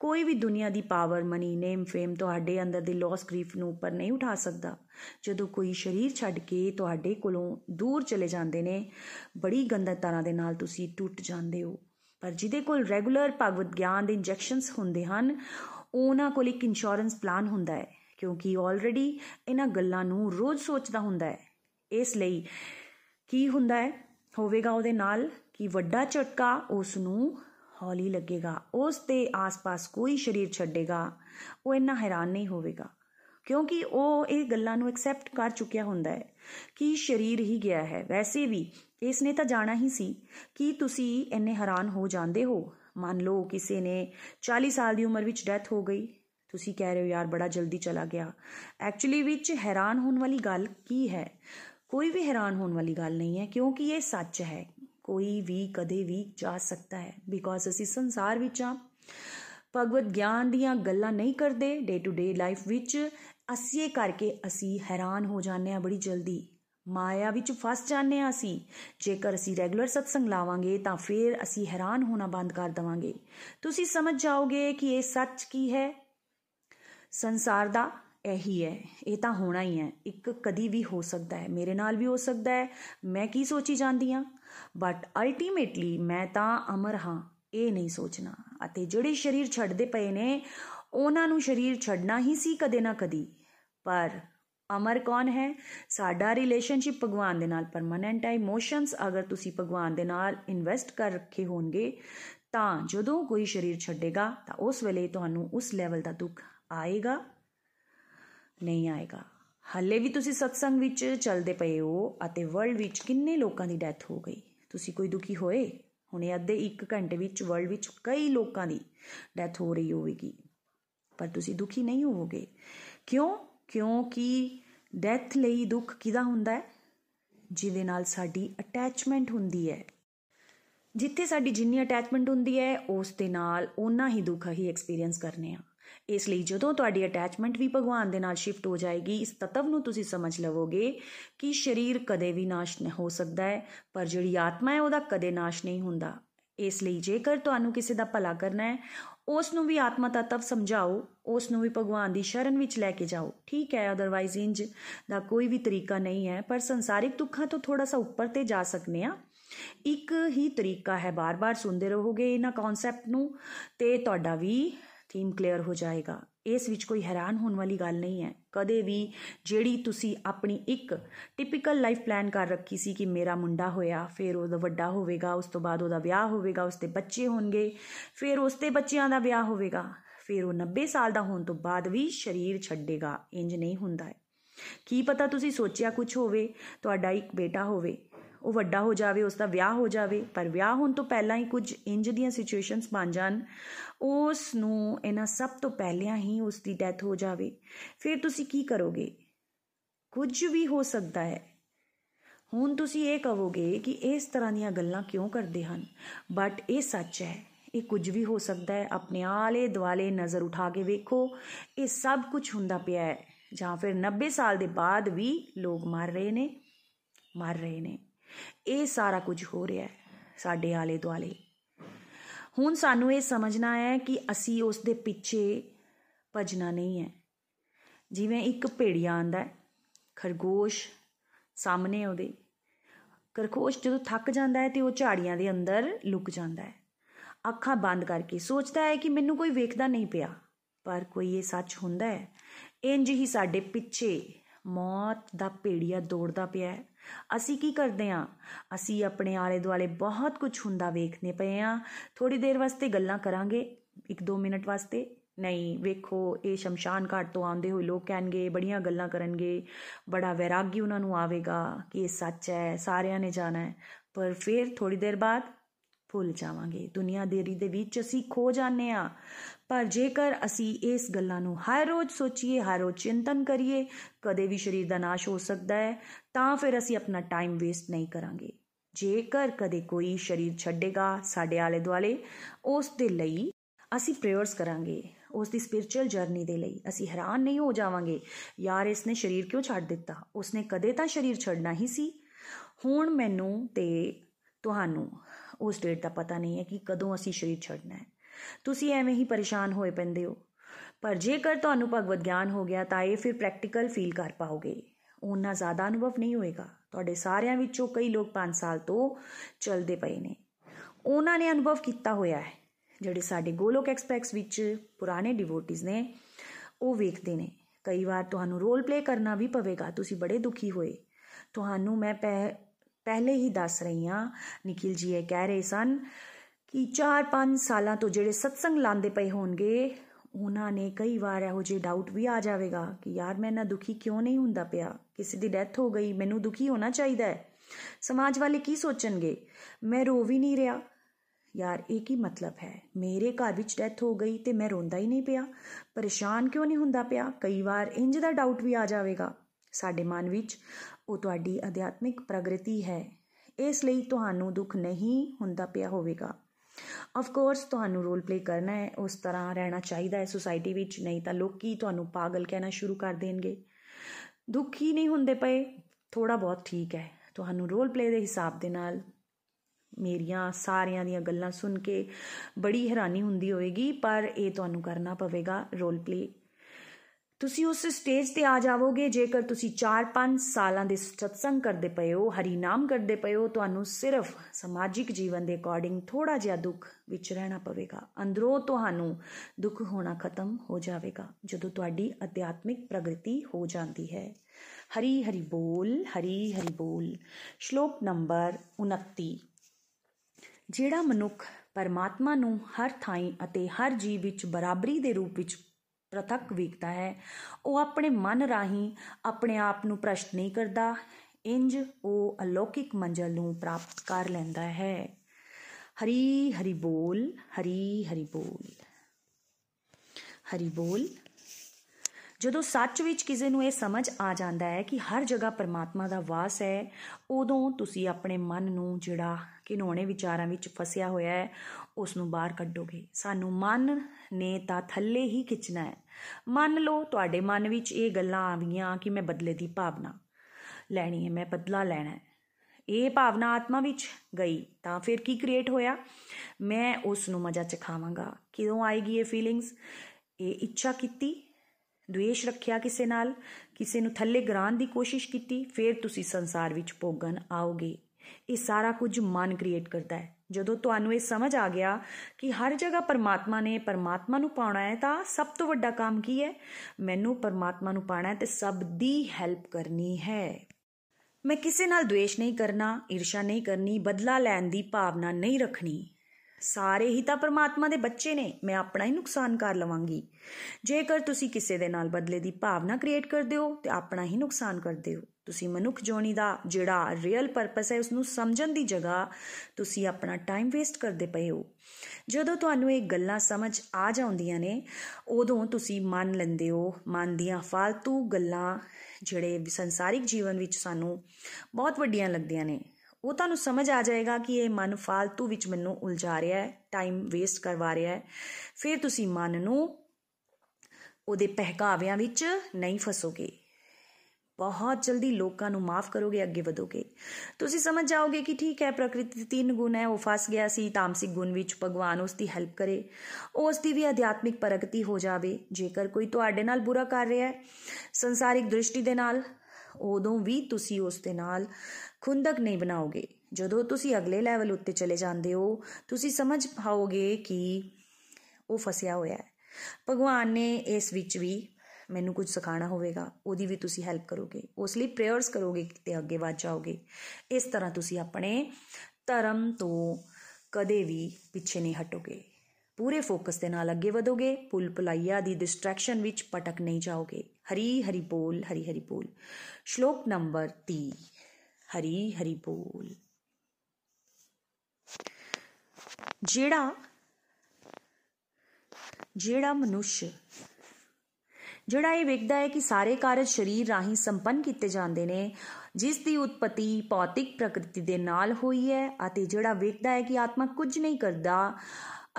ਕੋਈ ਵੀ ਦੁਨੀਆ ਦੀ ਪਾਵਰ ਮਨੀ ਨੇਮ ਫੇਮ ਤੁਹਾਡੇ ਅੰਦਰ ਦੀ ਲਾਸ ਗ੍ਰੀਫ ਨੂੰ ਉੱਪਰ ਨਹੀਂ ਉਠਾ ਸਕਦਾ। ਜਦੋਂ ਕੋਈ ਸਰੀਰ ਛੱਡ ਕੇ ਤੁਹਾਡੇ ਕੋਲੋਂ ਦੂਰ ਚਲੇ ਜਾਂਦੇ ਨੇ, ਬੜੀ ਗੰਦਾ ਤਰ੍ਹਾਂ ਦੇ ਨਾਲ ਤੁਸੀਂ ਟੁੱਟ ਜਾਂਦੇ ਹੋ। ਪਰ ਜਿਹਦੇ ਕੋਲ ਰੈਗੂਲਰ ਭਗਵਤ ਗਿਆਨ ਦੇ ਇੰਜੈਕਸ਼ਨਸ ਹੁੰਦੇ ਹਨ ਉਹਨਾਂ ਕੋਲ ਇੱਕ ਇੰਸ਼ੋਰੈਂਸ ਪਲਾਨ ਹੁੰਦਾ ਹੈ, ਕਿਉਂਕਿ ਆਲਰੇਡੀ ਇਹਨਾਂ ਗੱਲਾਂ ਨੂੰ ਰੋਜ਼ ਸੋਚਦਾ ਹੁੰਦਾ ਹੈ। ਇਸ ਲਈ ਕੀ ਹੁੰਦਾ ਹੈ? ਹੋਵੇਗਾ ਉਹਦੇ ਨਾਲ ਕਿ ਵੱਡਾ ਝਟਕਾ ਉਸ ਨੂੰ ਹੌਲੀ ਲੱਗੇਗਾ। ਉਸ ਦੇ ਆਸ-ਪਾਸ ਕੋਈ ਸਰੀਰ ਛੱਡੇਗਾ, ਉਹ ਇੰਨਾ ਹੈਰਾਨ ਨਹੀਂ ਹੋਵੇਗਾ, ਕਿਉਂਕਿ ਉਹ ਇਹ ਗੱਲਾਂ ਨੂੰ ਐਕਸੈਪਟ ਕਰ ਚੁੱਕਿਆ ਹੁੰਦਾ ਹੈ ਕਿ ਸਰੀਰ ਹੀ ਗਿਆ ਹੈ। ਵੈਸੇ ਵੀ ਇਸ ਨੇ ਤਾਂ ਜਾਣਾ ਹੀ ਸੀ ਕਿ ਤੁਸੀਂ ਇੰਨੇ ਹੈਰਾਨ ਹੋ ਜਾਂਦੇ ਹੋ। ਮੰਨ ਲਓ ਕਿਸੇ ਨੇ 40 ਸਾਲ ਦੀ ਉਮਰ ਵਿੱਚ ਡੈਥ ਹੋ ਗਈ। ਤੁਸੀਂ ਕਹਿ ਰਹੇ ਹੋ, ਯਾਰ, ਬੜਾ ਜਲਦੀ ਚਲਾ ਗਿਆ। ਐਕਚੁਅਲੀ ਵਿੱਚ ਹੈਰਾਨ ਹੋਣ ਵਾਲੀ ਗੱਲ ਕੀ ਹੈ? ਕੋਈ ਵੀ ਹੈਰਾਨ ਹੋਣ ਵਾਲੀ ਗੱਲ ਨਹੀਂ ਹੈ, ਕਿਉਂਕਿ ਇਹ ਸੱਚ ਹੈ। ਕੋਈ ਵੀ ਕਦੇ ਵੀ ਜਾ ਸਕਦਾ ਹੈ ਬਿਕੋਜ਼ ਅਸੀਂ ਸੰਸਾਰ ਵਿੱਚ ਆ ਭਗਵਤ ਗਿਆਨ ਦੀਆਂ ਗੱਲਾਂ ਨਹੀਂ ਕਰਦੇ ਡੇ ਟੂ ਡੇ ਲਾਈਫ ਵਿੱਚ ਅਸੀਂ ਕਰਕੇ ਅਸੀਂ ਹੈਰਾਨ ਹੋ ਜਾਂਦੇ ਆ ਬੜੀ ਜਲਦੀ। ਮਾਇਆ ਵਿੱਚ ਫਸ ਜਾਂਦੇ ਆ ਅਸੀਂ। ਜੇਕਰ ਅਸੀਂ ਰੈਗੂਲਰ ਸਤਸੰਗ ਲਾਵਾਂਗੇ, ਤਾਂ ਫਿਰ ਅਸੀਂ ਹੈਰਾਨ ਹੋਣਾ ਬੰਦ ਕਰ ਦਵਾਂਗੇ। ਤੁਸੀਂ ਸਮਝ ਜਾਓਗੇ ਕਿ ਇਹ ਸੱਚ ਕੀ ਹੈ? ਸੰਸਾਰ ਦਾ ਇਹੀ ਹੈ। ਇਹ ਤਾਂ ਹੋਣਾ ਹੀ ਹੈ। ਇੱਕ ਕਦੀ ਵੀ ਹੋ ਸਕਦਾ ਹੈ। ਮੇਰੇ ਨਾਲ ਵੀ ਹੋ ਸਕਦਾ ਹੈ। ਮੈਂ ਕੀ ਸੋਚੀ ਜਾਂਦੀ ਆ ਬਟ ਅਲਟੀਮੇਟਲੀ ਮੈਂ ਤਾਂ ਅਮਰ ਹਾਂ। ਇਹ ਨਹੀਂ ਸੋਚਣਾ। ਅਤੇ ਜਿਹੜੇ ਸਰੀਰ ਛੱਡਦੇ ਪਏ ਨੇ, ਉਹਨਾਂ ਨੂੰ ਸਰੀਰ ਛੱਡਣਾ ਹੀ ਸੀ ਕਦੇ ਨਾ ਕਦੀ। ਪਰ ਅਮਰ ਕੌਣ ਹੈ? ਸਾਡਾ ਰਿਲੇਸ਼ਨਸ਼ਿਪ ਭਗਵਾਨ ਦੇ ਨਾਲ ਪਰਮਨੈਂਟ ਹੈ। ਇਮੋਸ਼ਨਸ ਅਗਰ ਤੁਸੀਂ ਭਗਵਾਨ ਦੇ ਨਾਲ ਇਨਵੈਸਟ ਕਰ ਰੱਖੇ ਹੋਣਗੇ, ਤਾਂ ਜਦੋਂ ਕੋਈ ਸਰੀਰ ਛੱਡੇਗਾ, ਤਾਂ ਉਸ ਵੇਲੇ ਤੁਹਾਨੂੰ ਉਸ ਲੈਵਲ ਦਾ ਦੁੱਖ ਆਏਗਾ, ਨਹੀਂ ਆਏਗਾ। ਹੱਲੇ ਵੀ ਤੁਸੀਂ ਸਤਸੰਗ ਵਿੱਚ ਚੱਲਦੇ ਪਏ ਹੋ ਅਤੇ ਵਰਲਡ ਵਿੱਚ ਕਿੰਨੇ ਲੋਕਾਂ ਦੀ ਡੈਥ ਹੋ ਗਈ? ਤੁਸੀਂ ਕੋਈ ਦੁਖੀ ਹੋਏ? ਹੁਣੇ ਅੱਧੇ 1 ਘੰਟੇ ਵਿੱਚ ਵਰਲਡ ਵਿੱਚ ਕਈ ਲੋਕਾਂ ਦੀ ਡੈਥ ਹੋ ਰਹੀ ਹੋਵੇਗੀ। ਪਰ ਤੁਸੀਂ ਦੁਖੀ ਨਹੀਂ ਹੋਵੋਗੇ। ਕਿਉਂ? ਕਿਉਂਕਿ ਡੈਥ ਲਈ ਦੁੱਖ ਕਿਦਾ ਹੁੰਦਾ ਹੈ? ਜਿਹਦੇ ਨਾਲ ਸਾਡੀ ਅਟੈਚਮੈਂਟ ਹੁੰਦੀ ਹੈ। ਜਿੱਥੇ ਸਾਡੀ ਜਿੰਨੀ ਅਟੈਚਮੈਂਟ ਹੁੰਦੀ ਹੈ, ਉਸ ਦੇ ਨਾਲ ਓਨਾ ਹੀ ਦੁੱਖ ਹੀ ਐਕਸਪੀਰੀਅੰਸ ਕਰਨੇ ਆ ਇਸ ਲਈ ਜਦੋਂ ਤੁਹਾਡੀ ਅਟੈਚਮੈਂਟ ਵੀ ਭਗਵਾਨ ਦੇ ਨਾਲ ਸ਼ਿਫਟ ਹੋ ਜਾਏਗੀ, ਇਸ ਤਤਵ ਨੂੰ ਤੁਸੀਂ ਸਮਝ ਲਵੋਗੇ ਕਿ ਸਰੀਰ ਕਦੇ ਵੀ ਨਾਸ਼ ਨਹੀਂ ਹੋ ਸਕਦਾ ਹੈ, ਪਰ ਜਿਹੜੀ ਆਤਮਾ ਹੈ, ਉਹਦਾ ਕਦੇ ਨਾਸ਼ ਨਹੀਂ ਹੁੰਦਾ। ਇਸ ਲਈ ਜੇਕਰ ਤੁਹਾਨੂੰ ਕਿਸੇ ਦਾ ਭਲਾ ਕਰਨਾ ਹੈ ਉਸ ਨੂੰ ਵੀ ਆਤਮਾ ਤਤਵ ਸਮਝਾਓ, ਉਸ ਨੂੰ ਵੀ ਭਗਵਾਨ ਦੀ ਸ਼ਰਨ ਵਿੱਚ ਲੈ ਕੇ ਜਾਓ। ਠੀਕ ਹੈ ਅਦਰਵਾਈਜ਼ ਇੰਜ ਦਾ ਕੋਈ ਵੀ ਤਰੀਕਾ ਨਹੀਂ ਹੈ, ਪਰ ਸੰਸਾਰਿਕ ਦੁੱਖਾਂ ਤੋਂ ਥੋੜਾ ਸਾ ਉੱਪਰ ਤੇ ਜਾ ਸਕਨੇ ਆ। ਇੱਕ ਹੀ ਤਰੀਕਾ ਹੈ, ਬਾਰ-ਬਾਰ ਸੁਣਦੇ ਰਹੋਗੇ ਇਹਨਾਂ ਕਨਸੈਪਟ ਨੂੰ ਤੇ ਤੁਹਾਡਾ ਵੀ ਥੀਮ ਕਲੀਅਰ ਹੋ ਜਾਏਗਾ। ਇਸ ਵਿੱਚ ਕੋਈ ਹੈਰਾਨ ਹੋਣ ਵਾਲੀ ਗੱਲ ਨਹੀਂ ਹੈ। ਕਦੇ ਵੀ ਜਿਹੜੀ ਤੁਸੀਂ ਆਪਣੀ ਇੱਕ ਟਿਪੀਕਲ ਲਾਈਫ ਪਲਾਨ ਕਰ ਰੱਖੀ ਸੀ ਕਿ ਮੇਰਾ ਮੁੰਡਾ ਹੋਇਆ, ਫਿਰ ਉਹਦਾ ਵੱਡਾ ਹੋਵੇਗਾ, ਉਸ ਤੋਂ ਬਾਅਦ ਉਹਦਾ ਵਿਆਹ ਹੋਵੇਗਾ, ਉਸ ਤੇ ਬੱਚੇ ਹੋਣਗੇ, ਫਿਰ ਉਸ ਤੇ ਬੱਚਿਆਂ ਦਾ ਵਿਆਹ ਹੋਵੇਗਾ, ਫਿਰ ਉਹ 90 ਸਾਲ ਦਾ ਹੋਣ ਤੋਂ ਬਾਅਦ ਵੀ ਸਰੀਰ ਛੱਡੇਗਾ ਇੰਜ ਨਹੀਂ ਹੁੰਦਾ ਹੈ। ਕੀ ਪਤਾ ਤੁਸੀਂ ਸੋਚਿਆ ਕੁਝ ਹੋਵੇ, ਤੁਹਾਡਾ ਇੱਕ ਬੇਟਾ ਹੋਵੇ ਉਹ ਵੱਡਾ ਹੋ ਜਾਵੇ ਉਸ ਦਾ ਵਿਆਹ ਹੋ ਜਾਵੇ, ਪਰ ਵਿਆਹ ਹੋਣ ਤੋਂ ਪਹਿਲਾਂ ਹੀ ਕੁਝ ਇੰਜ ਦੀਆਂ ਸਿਚੁਏਸ਼ਨਸ ਬਣ ਜਾਣ ਉਸ ਨੂੰ ਇਹਨਾਂ ਸਭ ਤੋਂ ਪਹਿਲਾਂ ਹੀ ਉਸ ਦੀ ਡੈਥ ਹੋ ਜਾਵੇ। ਫਿਰ ਤੁਸੀਂ ਕੀ ਕਰੋਗੇ? ਕੁਝ ਵੀ ਹੋ ਸਕਦਾ ਹੈ। ਹੁਣ ਤੁਸੀਂ ਇਹ ਕਹੋਗੇ ਕਿ ਇਸ ਤਰ੍ਹਾਂ ਦੀਆਂ ਗੱਲਾਂ ਕਿਉਂ ਕਰਦੇ ਹਨ? ਬਟ ਇਹ ਸੱਚ ਹੈ, ਇਹ ਕੁਝ ਵੀ ਹੋ ਸਕਦਾ ਹੈ। ਆਪਣੇ ਆਲੇ ਦੁਆਲੇ ਨਜ਼ਰ ਉਠਾ ਕੇ ਵੇਖੋ, ਇਹ ਸਭ ਕੁਝ ਹੁੰਦਾ ਪਿਆ ਹੈ। ਜਾਂ ਫਿਰ 90 ਸਾਲ ਦੇ ਬਾਅਦ ਵੀ ਲੋਕ ਮਰ ਰਹੇ ਨੇ, ਮਰ ਰਹੇ ਨੇ। ਇਹ ਸਾਰਾ ਕੁਝ ਹੋ ਰਿਹਾ ਹੈ ਸਾਡੇ ਆਲੇ ਦੁਆਲੇ। ਹੁਣ ਸਾਨੂੰ ਇਹ ਸਮਝਣਾ ਹੈ ਕਿ ਅਸੀਂ ਉਸ ਦੇ ਪਿੱਛੇ ਭਜਣਾ ਨਹੀਂ ਹੈ। ਜਿਵੇਂ ਇੱਕ ਭੇੜੀਆ ਆਂਦਾ ਹੈ, ਖਰਗੋਸ਼ ਸਾਹਮਣੇ ਉਹਦੇ ਖਰਗੋਸ਼ ਜਦੋਂ ਥੱਕ ਜਾਂਦਾ ਹੈ ਤੇ ਉਹ ਝਾੜੀਆਂ ਦੇ ਅੰਦਰ ਲੁਕ ਜਾਂਦਾ ਹੈ। ਅੱਖਾਂ ਬੰਦ ਕਰਕੇ ਸੋਚਦਾ ਹੈ ਕਿ ਮੈਨੂੰ ਕੋਈ ਵੇਖਦਾ ਨਹੀਂ ਪਿਆ, ਪਰ ਕੋਈ ਇਹ ਸੱਚ ਹੁੰਦਾ ਹੈ। ਇੰਜ ਹੀ ਸਾਡੇ ਪਿੱਛੇ ਮੌਤ ਦਾ ਭੇੜੀਆ ਦੌੜਦਾ ਪਿਆ ਹੈ। ਅਸੀਂ ਕੀ ਕਰਦੇ ਆਂ? ਅਸੀਂ ਆਪਣੇ ਆਲੇ ਦੁਆਲੇ ਬਹੁਤ ਕੁਝ ਹੁੰਦਾ ਵੇਖਨੇ ਪਏ ਆਂ। ਥੋੜੀ ਦੇਰ ਵਾਸਤੇ ਗੱਲਾਂ ਕਰਾਂਗੇ 1-2 ਮਿੰਟ ਵਾਸਤੇ। ਨਹੀਂ, ਵੇਖੋ, ਇਹ ਸ਼ਮਸ਼ਾਨ ਘਾਟ ਤੋਂ ਆਉਂਦੇ ਹੋਏ ਲੋਕ ਕਹਿਣਗੇ, ਬੜੀਆਂ ਗੱਲਾਂ ਕਰਨਗੇ। ਬੜਾ ਵੈਰਾਗੀ ਉਹਨਾਂ ਨੂੰ ਆਵੇਗਾ ਕਿ ਇਹ ਸੱਚ ਹੈ, ਸਾਰਿਆਂ ਨੇ ਜਾਣਾ ਹੈ। ਪਰ ਫਿਰ ਥੋੜੀ ਦੇਰ ਬਾਅਦ ਭੁੱਲ ਜਾਵਾਂਗੇ। ਦੁਨੀਆਦਾਰੀ ਦੇ ਵਿੱਚ ਅਸੀਂ ਖੋ ਜਾਂਦੇ ਆ। ਪਰ ਜੇਕਰ ਅਸੀਂ ਇਸ ਗੱਲਾਂ ਨੂੰ ਹਰ ਰੋਜ਼ ਸੋਚੀਏ, ਹਰ ਰੋਜ਼ ਚਿੰਤਨ ਕਰੀਏ, ਕਦੇ ਵੀ ਸਰੀਰ ਦਾ ਨਾਸ਼ ਹੋ ਸਕਦਾ ਹੈ ਤਾਂ ਫਿਰ ਅਸੀਂ ਆਪਣਾ ਟਾਈਮ ਵੇਸਟ ਨਹੀਂ ਕਰਾਂਗੇ। ਜੇਕਰ ਕਦੇ ਕੋਈ ਸਰੀਰ ਛੱਡੇਗਾ ਸਾਡੇ ਆਲੇ ਦੁਆਲੇ ਉਸ ਦੇ ਲਈ ਅਸੀਂ ਪ੍ਰੇਅਰਸ ਕਰਾਂਗੇ। ਉਸ ਦੀ ਸਪਿਰਚੁਅਲ ਜਰਨੀ ਦੇ ਲਈ ਅਸੀਂ ਹੈਰਾਨ ਨਹੀਂ ਹੋ ਜਾਵਾਂਗੇ, ਯਾਰ ਇਸਨੇ ਸਰੀਰ ਕਿਉਂ ਛੱਡ ਦਿੱਤਾ? ਉਸਨੇ ਕਦੇ ਤਾਂ ਸਰੀਰ ਛੱਡਣਾ ਹੀ ਸੀ? ਹੁਣ ਮੈਨੂੰ ਤੇ ਤੁਹਾਨੂੰ ਉਸ ਡੇਟ ਦਾ ਪਤਾ ਨਹੀਂ ਹੈ ਕਿ ਕਦੋਂ ਅਸੀਂ ਸਰੀਰ ਛੱਡਣਾ ਹੈ। ਤੁਸੀਂ ਐਵੇਂ ਹੀ ਪਰੇਸ਼ਾਨ ਹੋਏ ਪੈਂਦੇ ਹੋ। ਪਰ ਜੇਕਰ ਤੁਹਾਨੂੰ ਭਗਵਤ ਗਿਆਨ ਹੋ ਗਿਆ ਤਾਂ ਇਹ ਫਿਰ ਪ੍ਰੈਕਟੀਕਲ ਫੀਲ ਕਰ ਪਾਓਗੇ। ਉਹਨਾਂ ਜ਼ਿਆਦਾ ਅਨੁਭਵ ਨਹੀਂ ਹੋਏਗਾ। ਤੁਹਾਡੇ ਸਾਰਿਆਂ ਵਿੱਚੋਂ ਕਈ ਲੋਕ 5 ਸਾਲ ਤੋਂ ਚੱਲਦੇ ਪਏ ਨੇ। ਉਹਨਾਂ ਨੇ ਅਨੁਭਵ ਕੀਤਾ ਹੋਇਆ ਹੈ। ਜਿਹੜੇ ਸਾਡੇ ਗੋਲੋਕ ਐਕਸਪ੍ਰੈਸ ਵਿੱਚ ਪੁਰਾਣੇ ਡਿਵੋਟੀਜ਼ ਨੇ, ਉਹ ਵੇਖਦੇ ਨੇ। ਕਈ ਵਾਰ ਤੁਹਾਨੂੰ ਰੋਲ ਪਲੇ ਕਰਨਾ ਵੀ ਪਵੇਗਾ। ਤੁਸੀਂ ਬੜੇ ਦੁਖੀ ਹੋਏ। ਤੁਹਾਨੂੰ ਮੈਂ ਪਹਿਲੇ ਹੀ ਦੱਸ ਰਹੀ ਹਾਂ, ਨikhil ji ਇਹ ਕਹਿ ਰਹੇ ਸਨ ਕਿ 4-5 ਸਾਲਾਂ ਤੋਂ ਜਿਹੜੇ ਸਤਸੰਗ ਲਾਂਦੇ ਪਏ ਹੋਣਗੇ ਉਹਨਾਂ ਨੇ ਕਈ ਵਾਰ ਇਹੋ ਜਿਹੇ ਡਾਊਟ ਵੀ ਆ ਜਾਵੇਗਾ ਕਿ ਯਾਰ ਮੈਂ ਨਾ ਦੁਖੀ ਕਿਉਂ ਨਹੀਂ ਹੁੰਦਾ ਪਿਆ? ਕਿਸੇ ਦੀ ਡੈਥ ਹੋ ਗਈ, ਮੈਨੂੰ ਦੁਖੀ ਹੋਣਾ ਚਾਹੀਦਾ ਹੈ। ਸਮਾਜ ਵਾਲੇ ਕੀ ਸੋਚਣਗੇ? ਮੈਂ ਰੋ ਵੀ ਨਹੀਂ ਰਿਹਾ। ਯਾਰ ਇਹ ਕੀ ਮਤਲਬ ਹੈ? ਮੇਰੇ ਘਰ ਵਿੱਚ ਡੈਥ ਹੋ ਗਈ ਤੇ ਮੈਂ ਰੋਂਦਾ ਹੀ ਨਹੀਂ ਪਿਆ। ਪਰੇਸ਼ਾਨ ਕਿਉਂ ਨਹੀਂ ਹੁੰਦਾ ਪਿਆ? ਕਈ ਵਾਰ ਇੰਜ ਦਾ ਡਾਊਟ ਵੀ ਆ ਜਾਵੇਗਾ। ਸਾਡੇ ਮਨ ਵਿੱਚ ਉਹ ਤੁਹਾਡੀ ਅਧਿਆਤਮਿਕ ਪ੍ਰਗਤੀ ਹੈ। ਇਸ ਲਈ ਤੁਹਾਨੂੰ ਦੁੱਖ ਨਹੀਂ ਹੁੰਦਾ ਪਿਆ ਹੋਵੇਗਾ। ਆਫ ਕੋਰਸ ਤੁਹਾਨੂੰ ਰੋਲ ਪਲੇ ਕਰਨਾ ਹੈ, ਉਸ ਤਰ੍ਹਾਂ ਰਹਿਣਾ ਚਾਹੀਦਾ ਹੈ ਸੋਸਾਇਟੀ ਵਿੱਚ, ਨਹੀਂ ਤਾਂ ਲੋਕੀ ਤੁਹਾਨੂੰ ਪਾਗਲ ਕਹਿਣਾ ਸ਼ੁਰੂ ਕਰ ਦੇਣਗੇ। ਦੁੱਖੀ ਨਹੀਂ ਹੁੰਦੇ ਪਏ ਥੋੜਾ ਬਹੁਤ ਠੀਕ ਹੈ। ਤੁਹਾਨੂੰ ਰੋਲ ਪਲੇ ਦੇ ਹਿਸਾਬ ਦੇ ਨਾਲ ਮੇਰੀਆਂ ਸਾਰਿਆਂ ਦੀਆਂ ਗੱਲਾਂ ਸੁਣ ਕੇ ਬੜੀ ਹੈਰਾਨੀ ਹੁੰਦੀ ਹੋਵੇਗੀ, ਪਰ ਇਹ ਤੁਹਾਨੂੰ ਕਰਨਾ ਪਵੇਗਾ ਰੋਲ ਪਲੇ ਤੁਸੀਂ ਉਸ ਸਟੇਜ ਤੇ ਆ ਜਾਵੋਗੇ, ਜੇਕਰ ਤੁਸੀਂ 4-5 ਸਾਲਾਂ ਦੇ ਸਤਸੰਗ ਕਰਦੇ ਪਏ ਹੋ ਹਰੀ ਨਾਮ ਕਰਦੇ ਪਏ ਹੋ, ਤੁਹਾਨੂੰ ਸਿਰਫ ਸਮਾਜਿਕ ਜੀਵਨ ਦੇ ਅਕੋਰਡਿੰਗ ਥੋੜਾ ਜਿਹਾ ਦੁੱਖ ਵਿੱਚ ਰਹਿਣਾ ਪਵੇਗਾ। ਅੰਦਰੋਂ ਤੁਹਾਨੂੰ ਦੁੱਖ ਹੋਣਾ ਖਤਮ ਹੋ ਜਾਵੇਗਾ, ਜਦੋਂ ਤੁਹਾਡੀ ਅਧਿਆਤਮਿਕ ਪ੍ਰਗਤੀ ਹੋ ਜਾਂਦੀ ਹੈ। ਹਰੀ ਹਰੀ ਬੋਲ, ਹਰੀ ਹਰੀ ਬੋਲ। ਸ਼ਲੋਕ ਨੰਬਰ 29 ਜਿਹੜਾ ਮਨੁੱਖ ਪਰਮਾਤਮਾ ਨੂੰ ਹਰ ਥਾਂ ਅਤੇ ਹਰ ਜੀਵ ਵਿੱਚ ਬਰਾਬਰੀ ਦੇ ਰੂਪ ਵਿੱਚ ਪ੍ਰਤੱਖ ਵੇਖਦਾ ਹੈ। ਉਹ ਆਪਣੇ ਮਨ ਰਾਹੀਂ ਆਪਣੇ ਆਪ ਨੂੰ ਪ੍ਰਸ਼ਟ ਨਹੀਂ ਕਰਦਾ। ਇੰਜ ਉਹ ਅਲੌਕਿਕ ਮੰਜ਼ਲ ਨੂੰ ਪ੍ਰਾਪਤ ਕਰ ਲੈਂਦਾ ਹੈ। ਹਰੀ ਹਰੀ ਬੋਲ, ਹਰੀ ਹਰੀ ਬੋਲ। ਹਰੀ ਬੋਲ ਜਦੋਂ ਸੱਚ ਵਿੱਚ ਕਿਸੇ ਨੂੰ ਇਹ ਸਮਝ ਆ ਜਾਂਦਾ ਹੈ ਕਿ ਹਰ ਜਗ੍ਹਾ ਪਰਮਾਤਮਾ ਦਾ ਵਾਸ ਹੈ, ਉਦੋਂ ਤੁਸੀਂ ਆਪਣੇ ਮਨ ਨੂੰ ਜਿਹੜਾ ਕਿਨੋਣੇ ਵਿਚਾਰਾਂ ਵਿੱਚ ਫਸਿਆ ਹੋਇਆ ਹੈ ਉਸ ਨੂੰ ਬਾਹਰ ਕੱਢੋਗੇ। ਸਾਨੂੰ ਮਨ ਨੇ ਤਾਂ ਥੱਲੇ ਹੀ ਖਿੱਚਣਾ ਹੈ। ਮੰਨ ਲਓ ਤੁਹਾਡੇ ਮਨ ਵਿੱਚ ਇਹ ਗੱਲਾਂ ਆ ਗਈਆਂ ਕਿ ਮੈਂ ਬਦਲੇ ਦੀ ਭਾਵਨਾ, ਲੈਣੀ ਹੈ, ਮੈਂ ਬਦਲਾ ਲੈਣਾ ਹੈ। ਇਹ ਭਾਵਨਾ ਆਤਮਾ ਵਿੱਚ ਗਈ, ਤਾਂ ਫਿਰ ਕੀ ਕ੍ਰੀਏਟ ਹੋਇਆ? ਮੈਂ ਉਸ ਨੂੰ ਮਜ਼ਾ ਚਖਾਵਾਂਗਾ। ਕਿਦੋਂ ਆਏਗੀ ਇਹ ਫੀਲਿੰਗਸ ਇਹ ਇੱਛਾ ਕੀਤੀ ਦੁਏਸ਼ ਰੱਖਿਆ ਕਿਸੇ ਨਾਲ, ਕਿਸੇ ਨੂੰ ਥੱਲੇ ਗਰਾਨ ਦੀ ਕੋਸ਼ਿਸ਼ ਕੀਤੀ, ਫਿਰ ਤੁਸੀਂ ਸੰਸਾਰ ਵਿੱਚ ਭੋਗਣ ਆਓਗੇ। ਇਹ ਸਾਰਾ ਕੁਝ ਮਨ ਕ੍ਰੀਏਟ ਕਰਦਾ ਹੈ। ਜਦੋਂ ਤੁਹਾਨੂੰ ਇਹ ਸਮਝ ਆ ਗਿਆ ਕਿ ਹਰ ਜਗ੍ਹਾ ਪਰਮਾਤਮਾ ਨੇ ਪਰਮਾਤਮਾ ਨੂੰ ਪਾਉਣਾ ਹੈ, ਤਾਂ ਸਭ ਤੋਂ ਵੱਡਾ ਕੰਮ ਕੀ ਹੈ? ਮੈਨੂੰ ਪਰਮਾਤਮਾ ਨੂੰ ਪਾਣਾ ਹੈ ਤੇ ਸਭ ਦੀ ਹੈਲਪ ਕਰਨੀ ਹੈ। ਮੈਂ ਕਿਸੇ ਨਾਲ ਦੁਏਸ਼ ਨਹੀਂ ਕਰਨਾ, ਈਰਸ਼ਾ ਨਹੀਂ ਕਰਨੀ, ਬਦਲਾ ਲੈਣ ਦੀ ਭਾਵਨਾ ਨਹੀਂ ਰੱਖਣੀ। ਸਾਰੇ ਹੀ ਤਾਂ ਪਰਮਾਤਮਾ ਦੇ ਬੱਚੇ ਨੇ, ਮੈਂ ਆਪਣਾ ਹੀ ਨੁਕਸਾਨ ਕਰ ਲਵਾਂਗੀ। ਜੇਕਰ ਤੁਸੀਂ ਕਿਸੇ ਦੇ ਨਾਲ ਬਦਲੇ ਦੀ ਭਾਵਨਾ ਕ੍ਰੀਏਟ ਕਰਦੇ ਹੋ, ਤੇ ਆਪਣਾ ਹੀ ਨੁਕਸਾਨ ਕਰਦੇ ਹੋ। ਤੁਸੀਂ ਮਨੁੱਖ ਜੋਨੀ ਦਾ, ਜਿਹੜਾ ਰੀਅਲ ਪਰਪਸ ਹੈ ਉਸ ਨੂੰ ਸਮਝਣ ਦੀ ਜਗ੍ਹਾ ਤੁਸੀਂ ਆਪਣਾ ਟਾਈਮ ਵੇਸਟ ਕਰਦੇ ਪਏ ਹੋ। ਜਦੋਂ ਤੁਹਾਨੂੰ ਇਹ ਗੱਲਾਂ ਸਮਝ ਆ ਜਾਂਦੀਆਂ ਨੇ, ਉਦੋਂ ਤੁਸੀਂ ਮੰਨ ਲੈਂਦੇ ਹੋ, ਮਨ ਦੀਆਂ ਫालतू ਗੱਲਾਂ, ਜਿਹੜੇ ਸੰਸਾਰਿਕ ਜੀਵਨ ਵਿੱਚ ਸਾਨੂੰ ਬਹੁਤ ਵੱਡੀਆਂ ਲੱਗਦੀਆਂ ਨੇ। ਉਹ ਤੁਹਾਨੂੰ ਸਮਝ ਆ ਜਾਏਗਾ ਕਿ ਇਹ ਮਨ ਫालतू ਵਿੱਚ ਮੈਨੂੰ ਉਲਝਾ ਰਿਹਾ ਹੈ ਟਾਈਮ ਵੇਸਟ ਕਰਵਾ ਰਿਹਾ ਹੈ। ਫਿਰ ਤੁਸੀਂ ਮਨ ਨੂੰ ਉਹਦੇ ਪਹਿਕਾਵਿਆਂ ਵਿੱਚ ਨਹੀਂ ਫਸੋਗੇ। ਬਹੁਤ ਜਲਦੀ ਲੋਕਾਂ ਨੂੰ ਮਾਫ ਕਰੋਗੇ, ਅੱਗੇ ਵਧੋਗੇ। ਤੁਸੀਂ ਸਮਝ ਜਾਓਗੇ ਕਿ ਠੀਕ ਹੈ, ਪ੍ਰਕਿਰਤੀ ਦੇ ਤਿੰਨ ਗੁਣ ਹੈ, ਉਹ ਫਸ ਗਿਆ ਸੀ, ਤਾਮਸਿਕ ਗੁਣ ਵਿੱਚ ਭਗਵਾਨ ਉਸ ਦੀ ਹੈਲਪ ਕਰੇ। ਉਸ ਦੀ ਵੀ ਅਧਿਆਤਮਿਕ ਪ੍ਰਗਤੀ ਹੋ ਜਾਵੇ, ਜੇਕਰ ਕੋਈ ਤੁਹਾਡੇ ਨਾਲ ਬੁਰਾ ਕਰ ਰਿਹਾ ਹੈ। ਸੰਸਾਰਿਕ ਦ੍ਰਿਸ਼ਟੀ ਦੇ ਨਾਲ, ਉਦੋਂ ਵੀ ਤੁਸੀਂ ਉਸ ਦੇ ਨਾਲ ਖੁੰਦਕ ਨਹੀਂ ਬਣਾਓਗੇ। ਜਦੋਂ ਤੁਸੀਂ ਅਗਲੇ ਲੈਵਲ ਉੱਤੇ ਚਲੇ ਜਾਂਦੇ ਹੋ, ਤੁਸੀਂ ਸਮਝ ਪਾਓਗੇ ਕਿ ਉਹ ਫਸਿਆ ਹੋਇਆ ਹੈ। ਭਗਵਾਨ ਨੇ ਇਸ ਵਿੱਚ ਵੀ ਮੈਨੂੰ ਕੁਝ ਸਿਖਾਣਾ ਹੋਵੇਗਾ, ਉਹਦੀ ਵੀ ਤੁਸੀਂ ਹੈਲਪ ਕਰੋਗੇ। ਉਸ ਲਈ ਪ੍ਰੇਅਰਸ ਕਰੋਗੇ ਤੇ ਅੱਗੇ ਵਧ ਜਾਓਗੇ। ਇਸ ਤਰ੍ਹਾਂ ਤੁਸੀਂ ਆਪਣੇ ਧਰਮ ਤੋਂ ਕਦੇ ਵੀ ਪਿੱਛੇ ਨਹੀਂ ਹਟੋਗੇ। ਪੂਰੇ ਫੋਕਸ ਦੇ ਨਾਲ ਅੱਗੇ ਵਧੋਗੇ ਪੁਲ ਪੁਲਾਈਆ ਦੀ ਡਿਸਟਰੈਕਸ਼ਨ ਵਿੱਚ ਪਟਕ ਨਹੀਂ ਜਾਓਗੇ। ਹਰੀ ਹਰੀ ਬੋਲ, ਹਰੀ ਹਰੀ ਬੋਲ। ਸ਼ਲੋਕ ਨੰਬਰ 30 ਹਰੀ ਹਰੀ ਬੋਲ। ਜਿਹੜਾ ਜਿਹੜਾ ਮਨੁੱਖ ਜਿਹੜਾ ਇਹ ਵੇਖਦਾ ਹੈ ਕਿ ਸਾਰੇ ਕਾਰਜ ਸਰੀਰ ਰਾਹੀਂ ਸੰਪੰਨ ਕੀਤੇ ਜਾਂਦੇ ਨੇ, ਜਿਸ ਦੀ ਉਤਪਤੀ ਭੌਤਿਕ ਪ੍ਰਕਿਰਤੀ ਦੇ ਨਾਲ ਹੋਈ ਹੈ ਅਤੇ ਜਿਹੜਾ ਵੇਖਦਾ ਹੈ ਕਿ ਆਤਮਾ ਕੁਝ ਨਹੀਂ ਕਰਦਾ,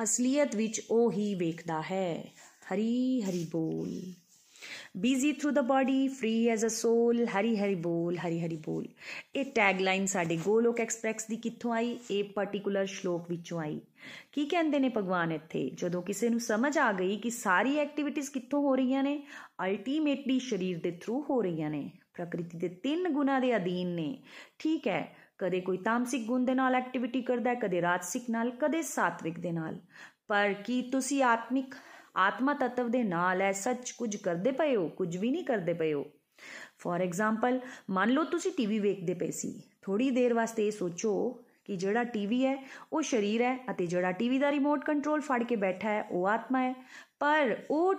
ਅਸਲੀਅਤ ਵਿੱਚ ਉਹ ਹੀ ਵੇਖਦਾ ਹੈ। ਹਰੀ ਹਰੀ ਬੋਲ। Busy through the body free as a soul Hari Hari ਬੋਲ ਹਰੀ ਹਰੀ ਬੋਲ ਇਹ ਟੈਗ ਲਾਈਨ ਸਾਡੇ ਗੋਲੋਕ ਐਕਸਪ੍ਰੈਸ ਦੀ ਕਿੱਥੋਂ ਆਈ? ਇਹ ਪਾਰਟਿਕੂਲਰ ਸ਼ਲੋਕ ਵਿੱਚੋਂ ਆਈ। ਕੀ ਕਹਿੰਦੇ ਨੇ ਭਗਵਾਨ ਇੱਥੇ? ਜਦੋਂ ਕਿਸੇ ਨੂੰ ਸਮਝ ਆ ਗਈ ਕਿ ਸਾਰੀ ਐਕਟੀਵਿਟੀਆਂ ਕਿੱਥੋਂ ਹੋ ਰਹੀਆਂ ਨੇ ਅਲਟੀਮੇਟਲੀ ਸਰੀਰ ਦੇ ਥਰੂ ਹੋ ਰਹੀਆਂ ਨੇ। ਪ੍ਰਕਿਰਤੀ ਦੇ ਤਿੰਨ ਗੁਣਾ ਦੇ ਅਧੀਨ ਨੇ। ਠੀਕ ਹੈ, ਕਦੇ ਕੋਈ ਤਾਮਸਿਕ ਗੁਣ ਦੇ ਨਾਲ ਐਕਟੀਵਿਟੀ ਕਰਦਾ ਹੈ ਕਦੇ ਰਾਜਸਿਕ ਨਾਲ, ਕਦੇ ਸਾਤਵਿਕ ਦੇ ਨਾਲ। ਪਰ ਕੀ ਤੁਸੀਂ ਆਤਮਿਕ ਆਤਮਾ ਤਤਵ ਦੇ ਨਾਲ ਐ ਸੱਚ ਕੁਝ ਕਰਦੇ ਪਏ ਹੋ, ਕੁਝ ਵੀ ਨਹੀਂ ਕਰਦੇ ਪਏ ਹੋ। ਫੋਰ ਐਗਜ਼ਾਮਪਲ ਮੰਨ ਲਓ ਤੁਸੀਂ ਟੀਵੀ ਵੇਖਦੇ ਪਏ ਸੀ। ਥੋੜੀ ਦੇਰ ਵਾਸਤੇ ਇਹ ਸੋਚੋ ਕਿ ਜਿਹੜਾ ਟੀਵੀ ਹੈ, ਉਹ ਸਰੀਰ ਹੈ ਅਤੇ ਜਿਹੜਾ ਟੀਵੀ ਦਾ ਰਿਮੋਟ ਕੰਟਰੋਲ ਫੜ ਕੇ ਬੈਠਾ ਹੈ, ਉਹ ਆਤਮਾ ਹੈ। ਪਰ ਉਹ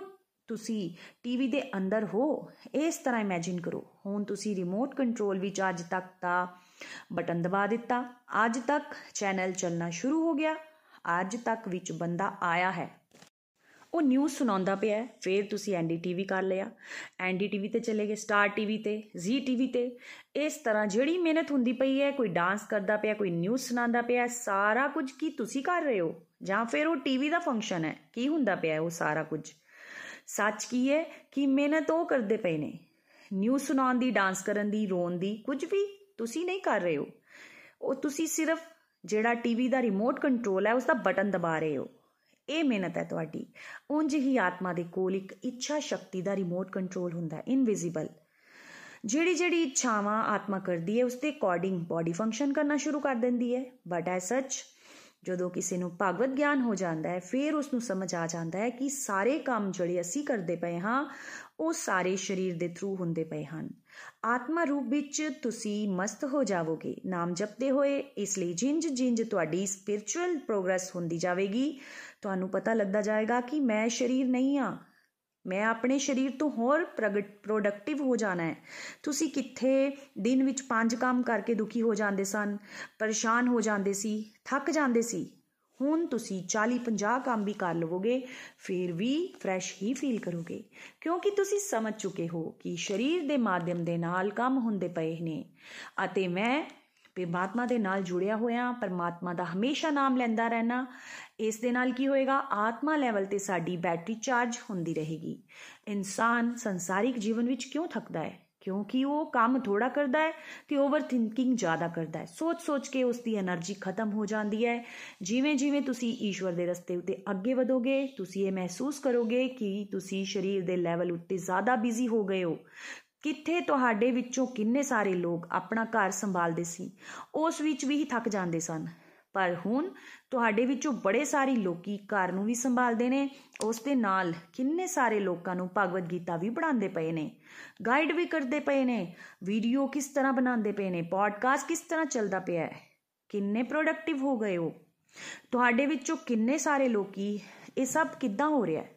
ਤੁਸੀਂ ਟੀਵੀ ਦੇ ਅੰਦਰ ਹੋ, ਇਸ ਤਰ੍ਹਾਂ ਇਮੇਜਿਨ ਕਰੋ। ਹੁਣ ਤੁਸੀਂ ਰਿਮੋਟ ਕੰਟਰੋਲ ਵਿੱਚ ਅੱਜ ਤੱਕ ਦਾ ਬਟਨ ਦਬਾ ਦਿੱਤਾ। ਅੱਜ ਤੱਕ ਚੈਨਲ ਚੱਲਣਾ ਸ਼ੁਰੂ ਹੋ ਗਿਆ। ਅੱਜ ਤੱਕ ਵਿੱਚ ਬੰਦਾ ਆਇਆ ਹੈ। ਉਹ ਨਿਊਜ਼ ਸੁਣਾਉਂਦਾ ਪਿਆ ਫਿਰ ਤੁਸੀਂ ਐਨਡੀਟੀਵੀ ਕਰ ਲਿਆ। ਐਨਡੀਟੀਵੀ ਤੇ ਚਲੇ ਗਏ। ਸਟਾਰ ਟੀਵੀ ਤੇ ਜ਼ੀ ਟੀਵੀ ਤੇ। ਇਸ ਤਰ੍ਹਾਂ ਜਿਹੜੀ ਮਿਹਨਤ ਹੁੰਦੀ ਪਈ ਹੈ, ਕੋਈ ਡਾਂਸ ਕਰਦਾ ਪਿਆ, ਕੋਈ ਨਿਊਜ਼ ਸੁਣਾਉਂਦਾ ਪਿਆ, ਸਾਰਾ ਕੁਝ ਕੀ ਤੁਸੀਂ ਕਰ ਰਹੇ ਹੋ? ਜਾਂ ਫਿਰ ਉਹ ਟੀਵੀ ਦਾ ਫੰਕਸ਼ਨ ਹੈ। ਕੀ ਹੁੰਦਾ ਪਿਆ ਉਹ ਸਾਰਾ ਕੁਝ? ਸੱਚ ਕੀ ਹੈ ਕਿ ਮਿਹਨਤ ਉਹ ਕਰਦੇ ਪਏ ਨੇ। ਨਿਊਜ਼ ਸੁਣਾਉਣ ਦੀ ਡਾਂਸ ਕਰਨ ਦੀ, ਰੋਣ ਦੀ ਕੁਝ ਵੀ ਤੁਸੀਂ ਨਹੀਂ ਕਰ ਰਹੇ ਹੋ। ਉਹ ਤੁਸੀਂ ਸਿਰਫ ਜਿਹੜਾ ਟੀਵੀ ਦਾ ਰਿਮੋਟ ਕੰਟਰੋਲ ਹੈ ਉਸ ਦਾ ਬਟਨ ਦਬਾ ਰਹੇ ਹੋ। ਇਹ ਮਿਹਨਤ ਹੈ ਤੁਹਾਡੀ। ਉਂਝ ਹੀ ਆਤਮਾ ਦੇ ਕੋਲ ਇੱਕ ਇੱਛਾ ਸ਼ਕਤੀ ਦਾ ਰਿਮੋਟ ਕੰਟਰੋਲ ਹੁੰਦਾ ਹੈ ਇਨਵਿਜ਼ੀਬਲ ਜਿਹੜੀ ਜਿਹੜੀ ਇੱਛਾਵਾਂ ਆਤਮਾ ਕਰਦੀ ਹੈ, ਉਸ ਦੇ ਅਕੋਰਡਿੰਗ ਬਾਡੀ ਫੰਕਸ਼ਨ ਕਰਨਾ ਸ਼ੁਰੂ ਕਰ ਦਿੰਦੀ ਹੈ। ਬਟ ਐ ਸੱਚ ਜਦੋਂ ਕਿਸੇ ਨੂੰ ਭਗਵਤ ਗਿਆਨ ਹੋ ਜਾਂਦਾ ਹੈ, ਫਿਰ ਉਸ ਨੂੰ ਸਮਝ ਆ ਜਾਂਦਾ ਹੈ ਕਿ ਸਾਰੇ ਕੰਮ ਜਿਹੜੇ ਅਸੀਂ ਕਰਦੇ ਪਏ ਹਾਂ, ਉਹ ਸਾਰੇ ਸਰੀਰ ਦੇ ਥਰੂ ਹੁੰਦੇ ਪਏ ਹਨ। ਆਤਮਾ ਰੂਪ ਵਿੱਚ ਤੁਸੀਂ ਮਸਤ ਹੋ ਜਾਵੋਗੇ, ਨਾਮ ਜਪਦੇ ਹੋਏ, ਇਸ ਲਈ ਜਿੰਜ ਜਿੰਜ ਤੁਹਾਡੀ ਸਪਿਰਚੁਅਲ ਪ੍ਰੋਗਰੈਸ ਹੁੰਦੀ ਜਾਵੇਗੀ ਤੁਹਾਨੂੰ ਪਤਾ ਲੱਗਦਾ ਜਾਏਗਾ ਕਿ ਮੈਂ ਸਰੀਰ ਨਹੀਂ ਆ ਮੈਂ ਆਪਣੇ ਸਰੀਰ ਤੋਂ ਹੋਰ ਪ੍ਰੋਡਕਟਿਵ ਹੋ ਜਾਣਾ ਹੈ। ਤੁਸੀਂ ਕਿੱਥੇ ਦਿਨ ਵਿੱਚ ਪੰਜ ਕੰਮ ਕਰਕੇ ਦੁਖੀ ਹੋ ਜਾਂਦੇ ਸਨ, ਪਰੇਸ਼ਾਨ ਹੋ ਜਾਂਦੇ ਸੀ, ਥੱਕ ਜਾਂਦੇ ਸੀ। ਹੁਣ ਤੁਸੀਂ 40 50 ਕੰਮ ਵੀ ਕਰ ਲਵੋਗੇ, ਫਿਰ ਵੀ ਫਰੈਸ਼ ਹੀ ਫੀਲ ਕਰੋਗੇ। ਕਿਉਂਕਿ ਤੁਸੀਂ ਸਮਝ ਚੁੱਕੇ ਹੋ ਕਿ ਸਰੀਰ ਦੇ ਮਾਧਿਅਮ ਦੇ ਨਾਲ ਕੰਮ ਹੁੰਦੇ ਪਏ ਨੇ। ਅਤੇ ਮੈਂ ਪਰਮਾਤਮਾ ਦੇ ਨਾਲ ਜੁੜਿਆ ਹੋਇਆ, ਪਰਮਾਤਮਾ ਦਾ ਹਮੇਸ਼ਾ ਨਾਮ ਲੈਂਦਾ ਰਹਿਣਾ ਇਸ ਦੇ ਨਾਲ ਕੀ ਹੋਏਗਾ? ਆਤਮਾ ਲੈਵਲ ਤੇ ਸਾਡੀ ਬੈਟਰੀ ਚਾਰਜ ਹੁੰਦੀ ਰਹੇਗੀ। ਇਨਸਾਨ ਸੰਸਾਰਿਕ ਜੀਵਨ ਵਿੱਚ ਕਿਉਂ ਥੱਕਦਾ ਹੈ? ਕਿਉਂਕਿ ਉਹ ਕੰਮ ਥੋੜਾ ਕਰਦਾ ਹੈ ਤੇ ਓਵਰ ਥਿੰਕਿੰਗ ਜ਼ਿਆਦਾ ਕਰਦਾ ਹੈ। ਸੋਚ-ਸੋਚ ਕੇ ਉਸ ਦੀ એનર્ਜੀ ਖਤਮ ਹੋ ਜਾਂਦੀ ਹੈ। ਜਿਵੇਂ-ਜਿਵੇਂ ਤੁਸੀਂ ਈਸ਼ਵਰ ਦੇ ਰਸਤੇ ਉਤੇ ਅੱਗੇ ਵਧੋਗੇ, ਤੁਸੀਂ ਇਹ ਮਹਿਸੂਸ ਕਰੋਗੇ ਕਿ ਤੁਸੀਂ ਸਰੀਰ ਦੇ ਲੈਵਲ ਉੱਤੇ ਜ਼ਿਆਦਾ ਬਿਜ਼ੀ ਹੋ ਗਏ ਹੋ। ਕਿੱਥੇ ਤੁਹਾਡੇ ਵਿੱਚੋਂ ਕਿੰਨੇ ਸਾਰੇ ਲੋਕ ਆਪਣਾ ਘਰ ਸੰਭਾਲਦੇ ਸੀ? ਉਸ ਵਿੱਚ ਵੀ ਥੱਕ ਜਾਂਦੇ ਸਨ। ਪਰ ਹੁਣ ਤੁਹਾਡੇ ਵਿੱਚੋਂ ਬੜੇ ਸਾਰੇ ਲੋਕੀ ਘਰ ਨੂੰ ਵੀ ਸੰਭਾਲਦੇ ਨੇ, ਉਸ ਦੇ ਨਾਲ ਕਿੰਨੇ ਸਾਰੇ ਲੋਕਾਂ ਨੂੰ ਭਗਵਦ ਗੀਤਾ ਵੀ ਪੜਾਉਂਦੇ ਪਏ ਨੇ ਗਾਈਡ ਵੀ ਕਰਦੇ ਪਏ ਨੇ ਵੀਡੀਓ ਕਿਸ ਤਰ੍ਹਾਂ ਬਣਾਉਂਦੇ ਪਏ ਨੇ ਪੋਡਕਾਸਟ ਕਿਸ ਤਰ੍ਹਾਂ ਚੱਲਦਾ ਪਿਆ ਹੈ, ਕਿੰਨੇ ਪ੍ਰੋਡਕਟਿਵ ਹੋ ਗਏ ਹੋ ਤੁਹਾਡੇ ਵਿੱਚੋਂ ਕਿੰਨੇ ਸਾਰੇ ਲੋਕੀ ਇਹ ਸਭ ਕਿੱਦਾਂ ਹੋ ਰਿਹਾ ਹੈ,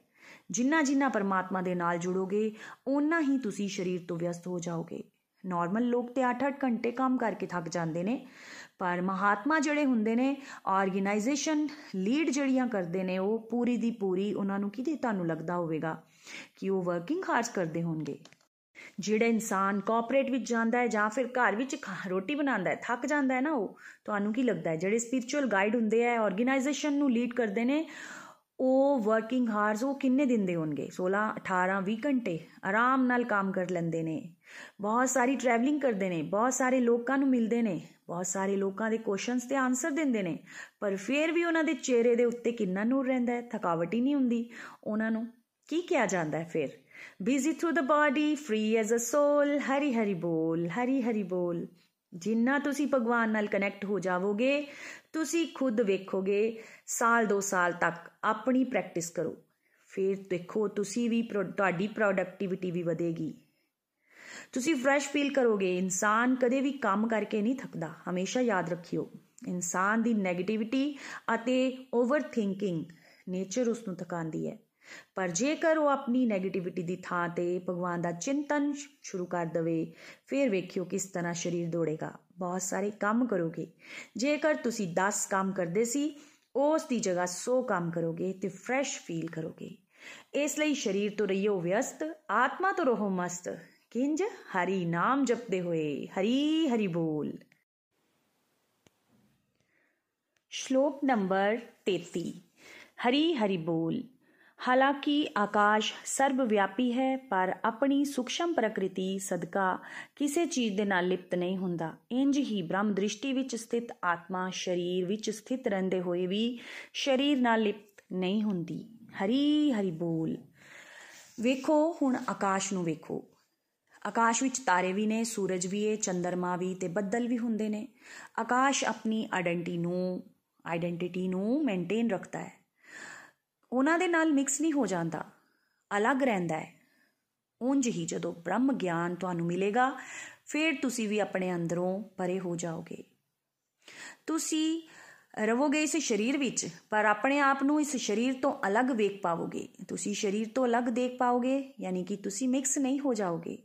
ਜਿੰਨਾ ਜਿੰਨਾ ਪਰਮਾਤਮਾ ਦੇ ਨਾਲ ਜੁੜੋਗੇ, ਓਨਾ ਹੀ ਤੁਸੀਂ ਸਰੀਰ ਤੋਂ ਵਿਅਸਤ ਹੋ ਜਾਓਗੇ ਨਾਰਮਲ ਲੋਕ ਤੇ 8-8 ਘੰਟੇ ਕੰਮ ਕਰਕੇ ਥੱਕ ਜਾਂਦੇ ਨੇ ਪਰ ਮਹਾਤਮਾ ਜਿਹੜੇ ਹੁੰਦੇ ਨੇ ਆਰਗੇਨਾਈਜੇਸ਼ਨ ਲੀਡ ਜਿਹੜੀਆਂ ਕਰਦੇ ਨੇ, ਉਹ ਪੂਰੀ ਦੀ ਪੂਰੀ ਉਹਨਾਂ ਨੂੰ ਕਿਤੇ ਤੁਹਾਨੂੰ ਲੱਗਦਾ ਹੋਵੇਗਾ ਕਿ ਉਹ ਵਰਕਿੰਗ ਹਾਰਸ ਕਰਦੇ ਹੋਣਗੇ। ਜਿਹੜਾ ਇਨਸਾਨ ਕਾਰਪੋਰੇਟ ਵਿੱਚ ਜਾਂਦਾ ਹੈ ਜਾਂ ਫਿਰ ਘਰ ਵਿੱਚ ਰੋਟੀ ਬਣਾਉਂਦਾ ਹੈ, ਥੱਕ ਜਾਂਦਾ ਹੈ ਨਾ ਉਹ, ਤੁਹਾਨੂੰ ਕੀ ਲੱਗਦਾ ਹੈ? ਜਿਹੜੇ ਸਪਿਰਚੁਅਲ ਗਾਈਡ ਹੁੰਦੇ ਆ ਆਰਗੇਨਾਈਜੇਸ਼ਨ ਨੂੰ ਲੀਡ ਕਰਦੇ ਨੇ ਉਹ ਵਰਕਿੰਗ ਹਾਰਸ ਉਹ ਕਿੰਨੇ ਦਿਨ ਦੇ ਹੋਣਗੇ? 16 18 20 ਘੰਟੇ ਆਰਾਮ ਨਾਲ ਕੰਮ ਕਰ ਲੈਂਦੇ ਨੇ। ਬਹੁਤ ਸਾਰੀ ਟਰੈਵਲਿੰਗ ਕਰਦੇ ਨੇ, ਬਹੁਤ ਸਾਰੇ ਲੋਕਾਂ ਨੂੰ ਮਿਲਦੇ ਨੇ, ਬਹੁਤ ਸਾਰੇ ਲੋਕਾਂ ਦੇ ਕੁਐਸਚਨਸ ਤੇ ਆਨਸਰ ਦਿੰਦੇ ਨੇ, ਪਰ ਫਿਰ ਵੀ ਉਹਨਾਂ ਦੇ ਚਿਹਰੇ ਦੇ ਉੱਤੇ ਕਿੰਨਾ ਨੂਰ ਰਹਿੰਦਾ ਹੈ? ਥਕਾਵਟ ਹੀ ਨਹੀਂ ਹੁੰਦੀ। ਉਹਨਾਂ ਨੂੰ ਕੀ ਕਿਹਾ ਜਾਂਦਾ ਹੈ ਫਿਰ? Busy through the body free as a soul Hari Hari ਬੋਲ ਹਰੀ ਹਰੀ ਬੋਲ। ਜਿੰਨਾ ਤੁਸੀਂ ਭਗਵਾਨ ਨਾਲ ਕਨੈਕਟ ਹੋ ਜਾਵੋਗੇ ਤੁਸੀਂ ਖੁਦ ਵੇਖੋਗੇ ਸਾਲ 2 ਸਾਲ ਤੱਕ, ਆਪਣੀ ਪ੍ਰੈਕਟਿਸ ਕਰੋ। ਫਿਰ ਦੇਖੋ ਤੁਸੀਂ ਵੀ ਤੁਹਾਡੀ ਪ੍ਰੋਡਕਟਿਵਿਟੀ ਵੀ ਵਧੇਗੀ। ਤੁਸੀਂ ਫਰੈਸ਼ ਫੀਲ ਕਰੋਗੇ, ਇਨਸਾਨ ਕਦੇ ਵੀ ਕੰਮ ਕਰਕੇ ਨਹੀਂ ਥੱਕਦਾ, ਹਮੇਸ਼ਾ ਯਾਦ ਰੱਖਿਓ। ਇਨਸਾਨ ਦੀ 네ਗੇਟਿਵਿਟੀ ਅਤੇ ਓਵਰ ਥਿੰਕਿੰਗ ਨੇਚਰ ਉਸ ਨੂੰ ਥਕਾਉਂਦੀ ਹੈ। ਪਰ ਜੇਕਰ ਉਹ ਆਪਣੀ 네ਗੇਟਿਵਿਟੀ ਦੀ ਥਾਂ ਤੇ ਭਗਵਾਨ ਦਾ ਚਿੰਤਨ ਸ਼ੁਰੂ ਕਰ ਦਵੇ, ਫਿਰ ਵੇਖਿਓ ਕਿਸ ਤਰ੍ਹਾਂ ਸਰੀਰ ਦੌੜੇਗਾ। ਬਹੁਤ ਸਾਰੇ ਕੰਮ ਕਰੋਗੇ। ਜੇਕਰ ਤੁਸੀਂ 10 ਕੰਮ ਕਰਦੇ ਸੀ, ਉਸ ਦੀ ਜਗ੍ਹਾ 100 ਕੰਮ ਕਰੋਗੇ ਤੇ ਫਰੈਸ਼ ਫੀਲ ਕਰੋਗੇ। ਇਸ ਲਈ ਸਰੀਰ ਤੋਂ ਰਹੀਓ ਵਿਅਸਤ, ਆਤਮਾ ਤੋਂ ਰਹੋ ਮਸਤ। ਕਿੰਜ? ਹਰੀ ਨਾਮ ਜਪਦੇ ਹੋਏ। ਹਰੀ ਹਰੀ ਬੋਲ। ਸ਼ਲੋਕ ਨੰਬਰ 33 ਹਰੀ ਹਰੀ ਬੋਲ। ਹਾਲਾਂਕਿ ਆਕਾਸ਼ ਸਰਬ ਵਿਆਪੀ ਹੈ, ਪਰ ਆਪਣੀ ਸੂਖਸ਼ਮ ਪ੍ਰਕਿਰਤੀ ਸਦਕਾ ਕਿਸੇ ਚੀਜ਼ ਦੇ ਨਾਲ ਲਿਪਤ ਨਹੀਂ ਹੁੰਦਾ। ਇੰਜ ਹੀ ਬ੍ਰਹਮ ਦ੍ਰਿਸ਼ਟੀ ਵਿੱਚ ਸਥਿਤ ਆਤਮਾ ਸਰੀਰ ਵਿੱਚ ਸਥਿਤ ਰਹਿੰਦੇ ਹੋਏ ਵੀ ਸਰੀਰ ਨਾਲ ਲਿਪਤ ਨਹੀਂ ਹੁੰਦੀ। ਹਰੀ ਹਰੀ ਬੋਲ। ਵੇਖੋ, ਹੁਣ ਆਕਾਸ਼ ਨੂੰ ਵੇਖੋ। ਆਕਾਸ਼ ਵਿੱਚ ਤਾਰੇ ਵੀ ਨੇ, ਸੂਰਜ ਵੀ ਹੈ ਚੰਦਰਮਾ ਵੀ ਤੇ ਬੱਦਲ ਵੀ ਹੁੰਦੇ ਨੇ। ਆਕਾਸ਼ ਆਪਣੀ ਆਇਡੈਂਟੀ ਨੂੰ ਆਇਡੈਂਟੀਟੀ ਨੂੰ ਮੇਨਟੇਨ ਰੱਖਦਾ ਹੈ। ਉਹਨਾਂ ਦੇ ਨਾਲ ਮਿਕਸ ਨਹੀਂ ਹੋ ਜਾਂਦਾ। ਅਲੱਗ ਰਹਿੰਦਾ ਹੈ। ਉਂਝ ਹੀ ਜਦੋਂ ਬ੍ਰਹਮ ਗਿਆਨ ਤੁਹਾਨੂੰ ਮਿਲੇਗਾ, ਫਿਰ ਤੁਸੀਂ ਵੀ ਆਪਣੇ ਅੰਦਰੋਂ ਪਰੇ ਹੋ ਜਾਓਗੇ। ਤੁਸੀਂ ਰਵੋਗੇ ਇਸ ਸਰੀਰ ਵਿੱਚ, ਪਰ ਆਪਣੇ ਆਪ ਨੂੰ ਇਸ ਸਰੀਰ ਤੋਂ ਅਲੱਗ ਵੇਖ ਪਾਓਗੇ ਤੁਸੀਂ ਸਰੀਰ ਤੋਂ ਅਲੱਗ ਦੇਖ ਪਾਓਗੇ, ਯਾਨੀ ਕਿ ਤੁਸੀਂ ਮਿਕਸ ਨਹੀਂ ਹੋ ਜਾਓਗੇ।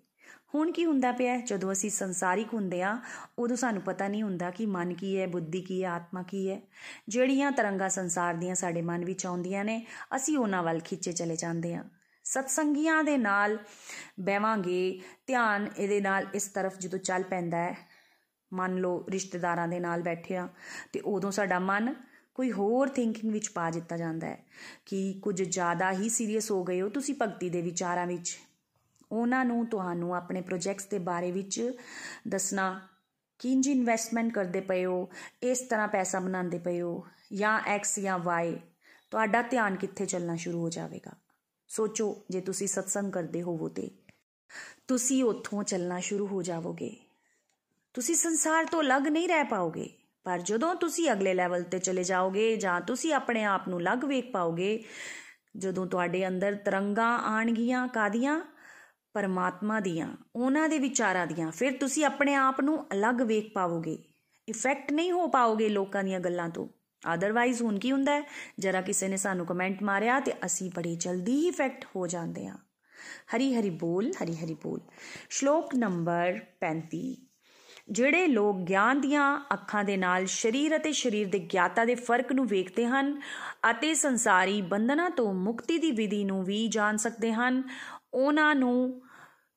ਹੁਣ ਕੀ ਹੁੰਦਾ ਪਿਆ ਜਦੋਂ ਅਸੀਂ ਸੰਸਾਰਿਕ ਹੁੰਦੇ ਆ ਉਦੋਂ ਸਾਨੂੰ ਪਤਾ ਨਹੀਂ ਹੁੰਦਾ ਕਿ ਮਨ ਕੀ ਹੈ, ਬੁੱਧੀ ਕੀ ਹੈ, ਆਤਮਾ ਕੀ ਹੈ। ਜਿਹੜੀਆਂ ਤਰੰਗਾਂ ਸੰਸਾਰ ਦੀਆਂ ਸਾਡੇ ਮਨ ਵਿੱਚ ਆਉਂਦੀਆਂ ਨੇ, ਅਸੀਂ ਉਹਨਾਂ ਵੱਲ ਖਿੱਚੇ ਚਲੇ ਜਾਂਦੇ ਆ ਸਤਸੰਗੀਆਂ ਦੇ ਨਾਲ ਬੈਵਾਂਗੇ ਧਿਆਨ ਇਹਦੇ ਨਾਲ ਇਸ ਤਰਫ ਜਦੋਂ ਚੱਲ ਪੈਂਦਾ ਹੈ, ਮੰਨ ਲਓ ਰਿਸ਼ਤੇਦਾਰਾਂ ਦੇ ਨਾਲ ਬੈਠੇ ਆ ਤੇ ਉਦੋਂ ਸਾਡਾ ਮਨ ਕੋਈ ਹੋਰ ਥਿੰਕਿੰਗ ਵਿੱਚ ਪਾ ਦਿੱਤਾ ਜਾਂਦਾ ਹੈ ਕਿ ਕੁਝ ਜ਼ਿਆਦਾ ਹੀ ਸੀਰੀਅਸ ਹੋ ਗਏ ਹੋ ਤੁਸੀਂ ਭਗਤੀ ਦੇ ਵਿਚਾਰਾਂ ਵਿੱਚ। ਉਹਨਾਂ ਨੂੰ ਤੁਹਾਨੂੰ ਆਪਣੇ ਪ੍ਰੋਜੈਕਟਸ ਦੇ ਬਾਰੇ ਵਿੱਚ ਦੱਸਣਾ ਕਿੰਜ ਇਨਵੈਸਟਮੈਂਟ ਕਰਦੇ ਪਏ ਹੋ, ਇਸ ਤਰ੍ਹਾਂ ਪੈਸਾ ਬਣਾਉਂਦੇ ਪਏ ਹੋ, ਜਾਂ ਐਕਸ ਜਾਂ ਵਾਈ ਤੁਹਾਡਾ ਧਿਆਨ ਕਿੱਥੇ ਚੱਲਣਾ ਸ਼ੁਰੂ ਹੋ ਜਾਵੇਗਾ? ਸੋਚੋ, ਜੇ ਤੁਸੀਂ ਸਤਸੰਗ ਕਰਦੇ ਹੋਵੋ ਤੇ। ਤੁਸੀਂ ਉੱਥੋਂ ਚੱਲਣਾ ਸ਼ੁਰੂ ਹੋ ਜਾਵੋਗੇ। ਤੁਸੀਂ ਸੰਸਾਰ ਤੋਂ ਅਲੱਗ ਨਹੀਂ ਰਹਿ ਪਾਓਗੇ, ਪਰ ਜਦੋਂ ਤੁਸੀਂ ਅਗਲੇ ਲੈਵਲ ਤੇ ਚਲੇ ਜਾਓਗੇ, ਜਾਂ ਤੁਸੀਂ ਆਪਣੇ ਆਪ ਨੂੰ ਅਲੱਗ ਵੇਖ ਪਾਓਗੇ, ਜਦੋਂ ਤੁਹਾਡੇ ਅੰਦਰ ਤਰੰਗਾਂ ਆਣਗੀਆਂ ਕਾਦੀਆਂ ਪਰਮਾਤਮਾ ਦੀਆਂ, ਉਹਨਾਂ ਦੇ ਵਿਚਾਰਾਂ ਦੀਆਂ। ਫਿਰ ਤੁਸੀਂ ਆਪਣੇ ਆਪ ਨੂੰ ਅਲੱਗ ਵੇਖ ਪਾਓਗੇ ਇਫੈਕਟ ਨਹੀਂ ਹੋ ਪਾਓਗੇ ਲੋਕਾਂ ਦੀਆਂ ਗੱਲਾਂ ਤੋਂ। ਆਦਰਵਾਈਜ਼ ਹੁਣ ਕੀ ਹੁੰਦਾ ਹੈ? ਜਰਾ ਕਿਸੇ ਨੇ ਸਾਨੂੰ ਕਮੈਂਟ ਮਾਰਿਆ ਤੇ ਅਸੀਂ ਬੜੀ ਜਲਦੀ ਹੀ ਇਫੈਕਟ ਹੋ ਜਾਂਦੇ ਆ ਹਰੀ ਹਰੀ ਬੋਲ, ਹਰੀ ਹਰੀ ਬੋਲ। ਸ਼ਲੋਕ ਨੰਬਰ 35 ਜਿਹੜੇ ਲੋਕ ਗਿਆਨ ਦੀਆਂ ਅੱਖਾਂ ਦੇ ਨਾਲ ਸਰੀਰ ਅਤੇ ਸਰੀਰ ਦੇ ਗਿਆਤਾ ਦੇ ਫ਼ਰਕ ਨੂੰ ਵੇਖਦੇ ਹਨ ਅਤੇ ਸੰਸਾਰੀ ਬੰਧਨਾਂ ਤੋਂ ਮੁਕਤੀ ਦੀ ਵਿਧੀ ਨੂੰ ਵੀ ਜਾਣ ਸਕਦੇ ਹਨ, ਉਹਨਾਂ ਨੂੰ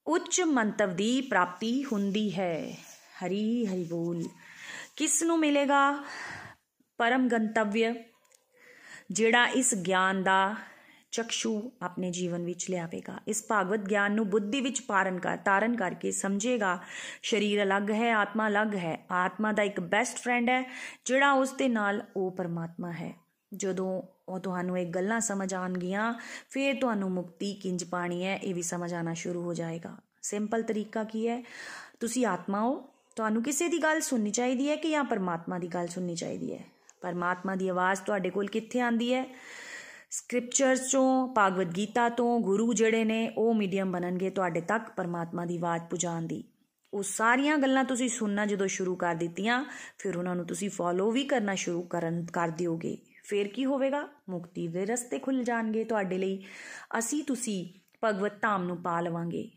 ਉੱਚ ਮੰਤਵ ਦੀ ਪ੍ਰਾਪਤੀ ਹੁੰਦੀ ਹੈ। ਹਰੀ ਹਰੀ ਬੋਲ। ਕਿਸ ਨੂੰ ਮਿਲੇਗਾ? ਪਰਮ ਗੰਤਵਯ, ਜਿਹੜਾ ਇਸ ਗਿਆਨ ਦਾ ਚਕਸ਼ੂ ਆਪਣੇ ਜੀਵਨ ਵਿੱਚ ਲਿਆਵੇਗਾ। ਇਸ ਭਾਗਵਤ ਗਿਆਨ ਨੂੰ ਬੁੱਧੀ ਵਿੱਚ ਪਾਰਨ ਕਰ, ਤਾਰਨ ਕਰਕੇ ਸਮਝੇਗਾ, ਸਰੀਰ ਅਲੱਗ ਹੈ, ਆਤਮਾ ਅਲੱਗ ਹੈ। ਆਤਮਾ ਦਾ ਇੱਕ ਬੈਸਟ ਫਰੈਂਡ ਹੈ, ਜਿਹੜਾ ਉਸ ਦੇ ਨਾਲ ਉਹ ਪਰਮਾਤਮਾ ਹੈ। ਜਦੋਂ ਉਹ ਤੁਹਾਨੂੰ ਇਹ ਗੱਲਾਂ ਸਮਝ ਆਣਗੀਆਂ ਫਿਰ ਤੁਹਾਨੂੰ ਮੁਕਤੀ ਕਿੰਜ ਪਾਣੀ ਹੈ, ਇਹ ਵੀ ਸਮਝ ਆਣਾ ਸ਼ੁਰੂ ਹੋ ਜਾਏਗਾ। ਸਿੰਪਲ ਤਰੀਕਾ ਕੀ ਹੈ? ਤੁਸੀਂ ਆਤਮਾ ਹੋ, ਤੁਹਾਨੂੰ ਕਿਸੇ ਦੀ ਗੱਲ ਸੁਣਨੀ ਚਾਹੀਦੀ ਹੈ ਕਿ ਜਾਂ ਪਰਮਾਤਮਾ ਦੀ ਗੱਲ ਸੁਣਨੀ ਚਾਹੀਦੀ ਹੈ? ਪਰਮਾਤਮਾ ਦੀ ਆਵਾਜ਼ ਤੁਹਾਡੇ ਕੋਲ ਕਿੱਥੇ ਆਂਦੀ ਹੈ? ਸਕ੍ਰਿਪਚਰਸ ਤੋਂ ਭਾਗਵਤ ਗੀਤਾ ਤੋਂ, ਗੁਰੂ ਜਿਹੜੇ ਨੇ, ਉਹ ਮੀਡੀਅਮ ਬਣਨਗੇ ਤੁਹਾਡੇ ਤੱਕ ਪਰਮਾਤਮਾ ਦੀ ਆਵਾਜ਼ ਪਹੁੰਚਾਉਣ ਦੀ। ਉਹ ਸਾਰੀਆਂ ਗੱਲਾਂ ਤੁਸੀਂ ਸੁਣਨਾ ਜਦੋਂ ਸ਼ੁਰੂ ਕਰ ਦਿੱਤੀਆਂ, ਫਿਰ ਉਹਨਾਂ ਨੂੰ ਤੁਸੀਂ ਫੋਲੋ ਵੀ ਕਰਨਾ ਸ਼ੁਰੂ ਕਰਨ, ਕਰ ਦਿਓਗੇ। ਫਿਰ ਕੀ ਹੋਵੇਗਾ? ਮੁਕਤੀ ਦੇ ਰਸਤੇ ਖੁੱਲ ਜਾਣਗੇ ਤੁਹਾਡੇ ਲਈ। ਅਸੀਂ ਤੁਸੀਂ ਭਗਵਤ ਧਾਮ ਨੂੰ ਪਾ ਲਵਾਂਗੇ।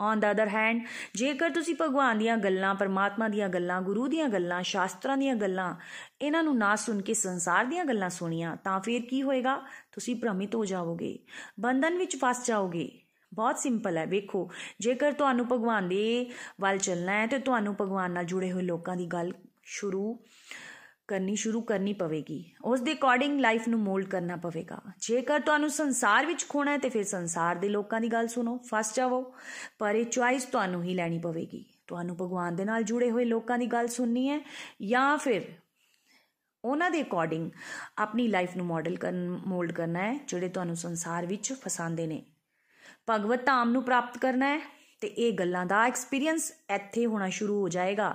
ਔਨ ਦਾ ਅਦਰ ਹੈਂਡ ਜੇਕਰ ਤੁਸੀਂ ਭਗਵਾਨ ਦੀਆਂ ਗੱਲਾਂ, ਪਰਮਾਤਮਾ ਦੀਆਂ ਗੱਲਾਂ, ਗੁਰੂ ਦੀਆਂ ਗੱਲਾਂ, ਸ਼ਾਸਤਰਾਂ ਦੀਆਂ ਗੱਲਾਂ, ਇਹਨਾਂ ਨੂੰ ਨਾ ਸੁਣ ਕੇ ਸੰਸਾਰ ਦੀਆਂ ਗੱਲਾਂ ਸੁਣੀਆਂ, ਤਾਂ ਫਿਰ ਕੀ ਹੋਏਗਾ? ਤੁਸੀਂ ਭ੍ਰਮਿਤ ਹੋ ਜਾਓਗੇ ਬੰਧਨ ਵਿੱਚ ਫਸ ਜਾਓਗੇ। ਬਹੁਤ ਸਿੰਪਲ ਹੈ। ਵੇਖੋ, ਜੇਕਰ ਤੁਹਾਨੂੰ ਭਗਵਾਨ ਦੇ ਵੱਲ ਚੱਲਣਾ ਹੈ, ਤੇ ਤੁਹਾਨੂੰ ਭਗਵਾਨ ਨਾਲ ਜੁੜੇ ਹੋਏ ਲੋਕਾਂ ਦੀ ਗੱਲ ਸ਼ੁਰੂ ਕਰਨੀ ਸ਼ੁਰੂ ਕਰਨੀ ਪਵੇਗੀ। ਉਸ ਦੇ ਅਕੋਰਡਿੰਗ ਲਾਈਫ ਨੂੰ ਮੋਲਡ ਕਰਨਾ ਪਵੇਗਾ। ਜੇਕਰ ਤੁਹਾਨੂੰ ਸੰਸਾਰ ਵਿੱਚ ਖੋਣਾ ਹੈ, ਤੇ ਫਿਰ ਸੰਸਾਰ ਦੇ ਲੋਕਾਂ ਦੀ ਗੱਲ ਸੁਣੋ, ਫਸ ਜਾਵੋ। ਪਰ ਇਹ ਚੁਆਇਸ ਤੁਹਾਨੂੰ ਹੀ ਲੈਣੀ ਪਵੇਗੀ। ਤੁਹਾਨੂੰ ਭਗਵਾਨ ਦੇ ਨਾਲ ਜੁੜੇ ਹੋਏ ਲੋਕਾਂ ਦੀ ਗੱਲ ਸੁਣਨੀ ਹੈ, ਜਾਂ ਫਿਰ ਉਹਨਾਂ ਦੇ ਅਕੋਰਡਿੰਗ ਆਪਣੀ ਲਾਈਫ ਨੂੰ ਮਾਡਲ ਕਰਨ ਮੋਲਡ ਕਰਨਾ ਹੈ, ਜਿਹੜੇ ਤੁਹਾਨੂੰ ਸੰਸਾਰ ਵਿੱਚ ਫਸਾਉਂਦੇ ਨੇ। ਭਗਵਤ ਧਾਮ ਨੂੰ ਪ੍ਰਾਪਤ ਕਰਨਾ ਹੈ, ਤੇ ਇਹ ਗੱਲਾਂ ਦਾ ਐਕਸਪੀਰੀਅੰਸ ਇੱਥੇ ਹੋਣਾ ਸ਼ੁਰੂ ਹੋ ਜਾਏਗਾ।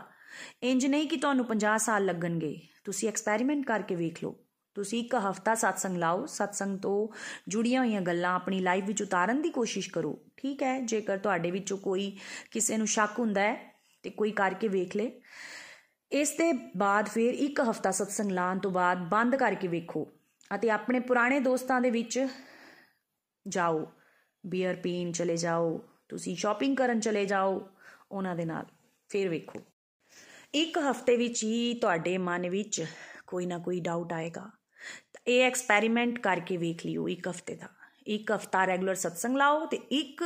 ਇੰਜ ਨਹੀਂ ਕਿ ਤੁਹਾਨੂੰ 50 ਸਾਲ ਲੱਗਣਗੇ। ਤੁਸੀਂ ਐਕਸਪੈਰੀਮੈਂਟ ਕਰਕੇ ਵੇਖ ਲਓ। ਤੁਸੀਂ ਇੱਕ ਹਫਤਾ satsang ਲਾਓ। satsang ਤੋਂ ਜੁੜੀਆਂ ਹੋਈਆਂ ਗੱਲਾਂ ਆਪਣੀ ਲਾਈਫ ਵਿੱਚ ਉਤਾਰਨ ਦੀ ਕੋਸ਼ਿਸ਼ ਕਰੋ। ਠੀਕ ਹੈ? ਜੇਕਰ ਤੁਹਾਡੇ ਵਿੱਚੋਂ ਕੋਈ ਕਿਸੇ ਨੂੰ ਸ਼ੱਕ ਹੁੰਦਾ ਹੈ ਤੇ ਕੋਈ ਕਰਕੇ ਵੇਖ ਲੇ। ਇਸ ਦੇ ਬਾਅਦ ਫਿਰ ਇੱਕ ਹਫਤਾ satsang ਲਾਣ ਤੋਂ ਬਾਅਦ ਬੰਦ ਕਰਕੇ ਵੇਖੋ ਅਤੇ ਆਪਣੇ ਪੁਰਾਣੇ ਦੋਸਤਾਂ ਦੇ ਵਿੱਚ ਜਾਓ। ਬੀਅਰ ਪੀਣ ਚਲੇ ਜਾਓ। ਤੁਸੀਂ ਸ਼ਾਪਿੰਗ ਕਰਨ ਚਲੇ ਜਾਓ। ਉਹਨਾਂ ਦੇ ਨਾਲ ਫਿਰ ਵੇਖੋ। ਇੱਕ ਹਫ਼ਤੇ ਵਿੱਚ ਹੀ ਤੁਹਾਡੇ ਮਨ ਵਿੱਚ ਕੋਈ ਨਾ ਕੋਈ ਡਾਊਟ ਆਏਗਾ। ਇਹ ਐਕਸਪੈਰੀਮੈਂਟ ਕਰਕੇ ਵੇਖ ਲਿਓ ਇੱਕ ਹਫ਼ਤੇ ਦਾ। ਇੱਕ ਹਫਤਾ ਰੈਗੂਲਰ ਸਤਸੰਗ ਲਾਓ ਤੇ ਇੱਕ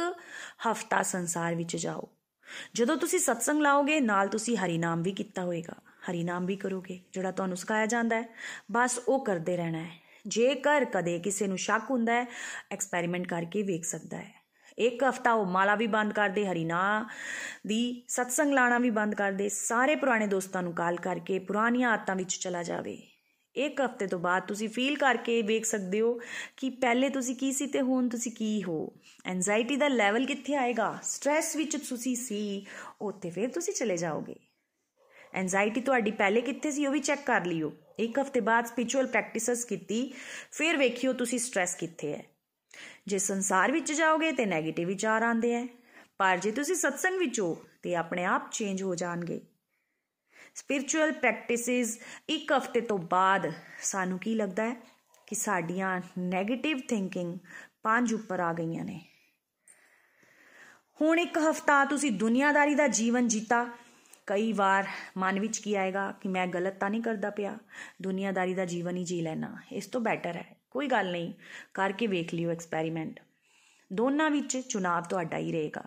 ਹਫਤਾ ਸੰਸਾਰ ਵਿੱਚ ਜਾਓ। ਜਦੋਂ ਤੁਸੀਂ ਸਤਸੰਗ ਲਾਓਗੇ, ਨਾਲ ਤੁਸੀਂ ਹਰੀ ਨਾਮ ਵੀ ਕੀਤਾ ਹੋਏਗਾ। ਹਰੀ ਨਾਮ ਵੀ ਕਰੋਗੇ, ਜਿਹੜਾ ਤੁਹਾਨੂੰ ਸਿਖਾਇਆ ਜਾਂਦਾ ਹੈ। ਬਸ ਉਹ ਕਰਦੇ ਰਹਿਣਾ ਹੈ। ਜੇਕਰ ਕਦੇ ਕਿਸੇ ਨੂੰ ਸ਼ੱਕ ਹੁੰਦਾ ਹੈ ਐਕਸਪੈਰੀਮੈਂਟ ਕਰਕੇ ਵੇਖ ਸਕਦਾ ਹੈ। ਇੱਕ ਹਫਤਾ ਉਹ ਮਾਲਾ ਵੀ ਬੰਦ ਕਰਦੇ, ਹਰੀਨਾ ਦੀ ਸਤਸੰਗ ਲਾਣਾ ਵੀ ਬੰਦ ਕਰਦੇ, ਸਾਰੇ ਪੁਰਾਣੇ ਦੋਸਤਾਂ ਨੂੰ ਕਾਲ ਕਰਕੇ ਪੁਰਾਣੀਆਂ ਆਦਤਾਂ ਵਿੱਚ ਚਲਾ ਜਾਵੇ। ਇੱਕ ਹਫ਼ਤੇ ਤੋਂ ਬਾਅਦ ਤੁਸੀਂ ਫੀਲ ਕਰਕੇ ਵੇਖ ਸਕਦੇ ਹੋ ਕਿ ਪਹਿਲੇ ਤੁਸੀਂ ਕੀ ਸੀ ਤੇ ਹੁਣ ਤੁਸੀਂ ਕੀ ਹੋ। ਐਂਜ਼ਾਇਟੀ ਦਾ ਲੈਵਲ ਕਿੱਥੇ ਆਏਗਾ? ਸਟ्रेस ਵਿੱਚ ਤੁਸੀਂ ਸੀ, ਉੱਥੇ ਫਿਰ ਤੁਸੀਂ ਚਲੇ ਜਾਓਗੇ। ਐਂਜ਼ਾਇਟੀ ਤੁਹਾਡੀ ਪਹਿਲੇ ਕਿੱਥੇ ਸੀ ਉਹ ਵੀ ਚੈੱਕ ਕਰ ਲਿਓ। ਇੱਕ ਹਫ਼ਤੇ ਬਾਅਦ ਸਪਿਰਚੁਅਲ ਪ੍ਰੈਕਟਿਸਸ ਕੀਤੀ, ਫਿਰ ਵੇਖਿਓ ਤੁਸੀਂ ਸਟ्रेस ਕਿੱਥੇ ਹੈ। ਜੇ ਸੰਸਾਰ ਵਿੱਚ ਜਾਓਗੇ ਤੇ 네ਗੇਟਿਵ ਵਿਚਾਰ ਆਉਂਦੇ ਆ ਪਰ ਜੇ ਤੁਸੀਂ ਸਤਸੰਗ ਵਿੱਚ ਹੋ, ਤੇ ਆਪਣੇ ਆਪ ਚੇਂਜ ਹੋ ਜਾਣਗੇ। ਸਪਿਰਚੁਅਲ ਪ੍ਰੈਕਟਿਸਿਸ ਇੱਕ ਹਫ਼ਤੇ ਤੋਂ ਬਾਅਦ ਸਾਨੂੰ ਕੀ ਲੱਗਦਾ ਹੈ ਕਿ ਸਾਡੀਆਂ 네ਗੇਟਿਵ ਥਿੰਕਿੰਗ ਪੰਜ ਉੱਪਰ ਆ ਗਈਆਂ ਨੇ। ਹੁਣ ਇੱਕ ਹਫਤਾ ਤੁਸੀਂ ਦੁਨੀਆਦਾਰੀ ਦਾ ਜੀਵਨ ਜੀਤਾ। ਕਈ ਵਾਰ ਮਨ ਵਿੱਚ ਕੀ ਆਏਗਾ ਕਿ ਮੈਂ ਗਲਤ ਤਾਂ ਨਹੀਂ ਕਰਦਾ ਪਿਆ। ਦੁਨੀਆਦਾਰੀ ਦਾ ਜੀਵਨ ਹੀ ਜੀ ਲੈਣਾ ਇਸ ਤੋਂ ਬੈਟਰ ਹੈ ਕੋਈ ਗੱਲ ਨਹੀਂ, ਕਰਕੇ ਵੇਖ ਲਿਓ ਐਕਸਪੈਰੀਮੈਂਟ ਦੋਨਾਂ ਵਿੱਚ ਚੁਣਾਵ ਤੁਹਾਡਾ ਹੀ ਰਹੇਗਾ।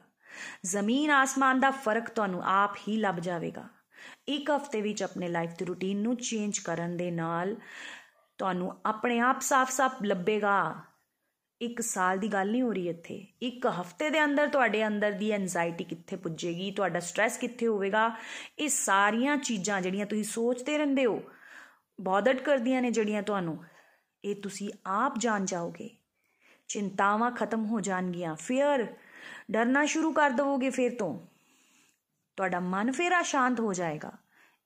ਜ਼ਮੀਨ ਆਸਮਾਨ ਦਾ ਫ਼ਰਕ ਤੁਹਾਨੂੰ ਆਪ ਹੀ ਲੱਭ ਜਾਵੇਗਾ। ਇੱਕ ਹਫ਼ਤੇ ਵਿੱਚ ਆਪਣੇ ਲਾਈਫ ਦੀ ਰੁਟੀਨ ਨੂੰ ਚੇਂਜ ਕਰਨ ਦੇ ਨਾਲ ਤੁਹਾਨੂੰ ਆਪਣੇ ਆਪ ਸਾਫ਼-ਸਾਫ਼ ਲੱਭੇਗਾ। ਇੱਕ ਸਾਲ ਦੀ ਗੱਲ ਨਹੀਂ ਹੋ ਰਹੀ ਇੱਥੇ। ਇੱਕ ਹਫ਼ਤੇ ਦੇ ਅੰਦਰ ਤੁਹਾਡੇ ਅੰਦਰ ਦੀ ਐਂਜ਼ਾਇਟੀ ਕਿੱਥੇ ਪੁੱਜੇਗੀ, ਤੁਹਾਡਾ ਸਟ्रेस ਕਿੱਥੇ ਹੋਵੇਗਾ? ਇਹ ਸਾਰੀਆਂ ਚੀਜ਼ਾਂ ਜਿਹੜੀਆਂ ਤੁਸੀਂ ਸੋਚਦੇ ਰਹਿੰਦੇ ਹੋ ਬੌਦਟ ਕਰਦੀਆਂ ਨੇ ਜਿਹੜੀਆਂ ਤੁਹਾਨੂੰ। ਇਹ ਤੁਸੀਂ ਆਪ ਜਾਣ ਜਾਓਗੇ। ਚਿੰਤਾਵਾਂ ਖਤਮ ਹੋ ਜਾਣਗੀਆਂ। ਫੇਰ ਡਰਨਾ ਸ਼ੁਰੂ ਕਰ ਦਵੋਗੇ ਫੇਰ ਤੋਂ। ਤੁਹਾਡਾ ਮਨ ਫੇਰ ਆਸ਼ਾਂਤ ਹੋ ਜਾਏਗਾ।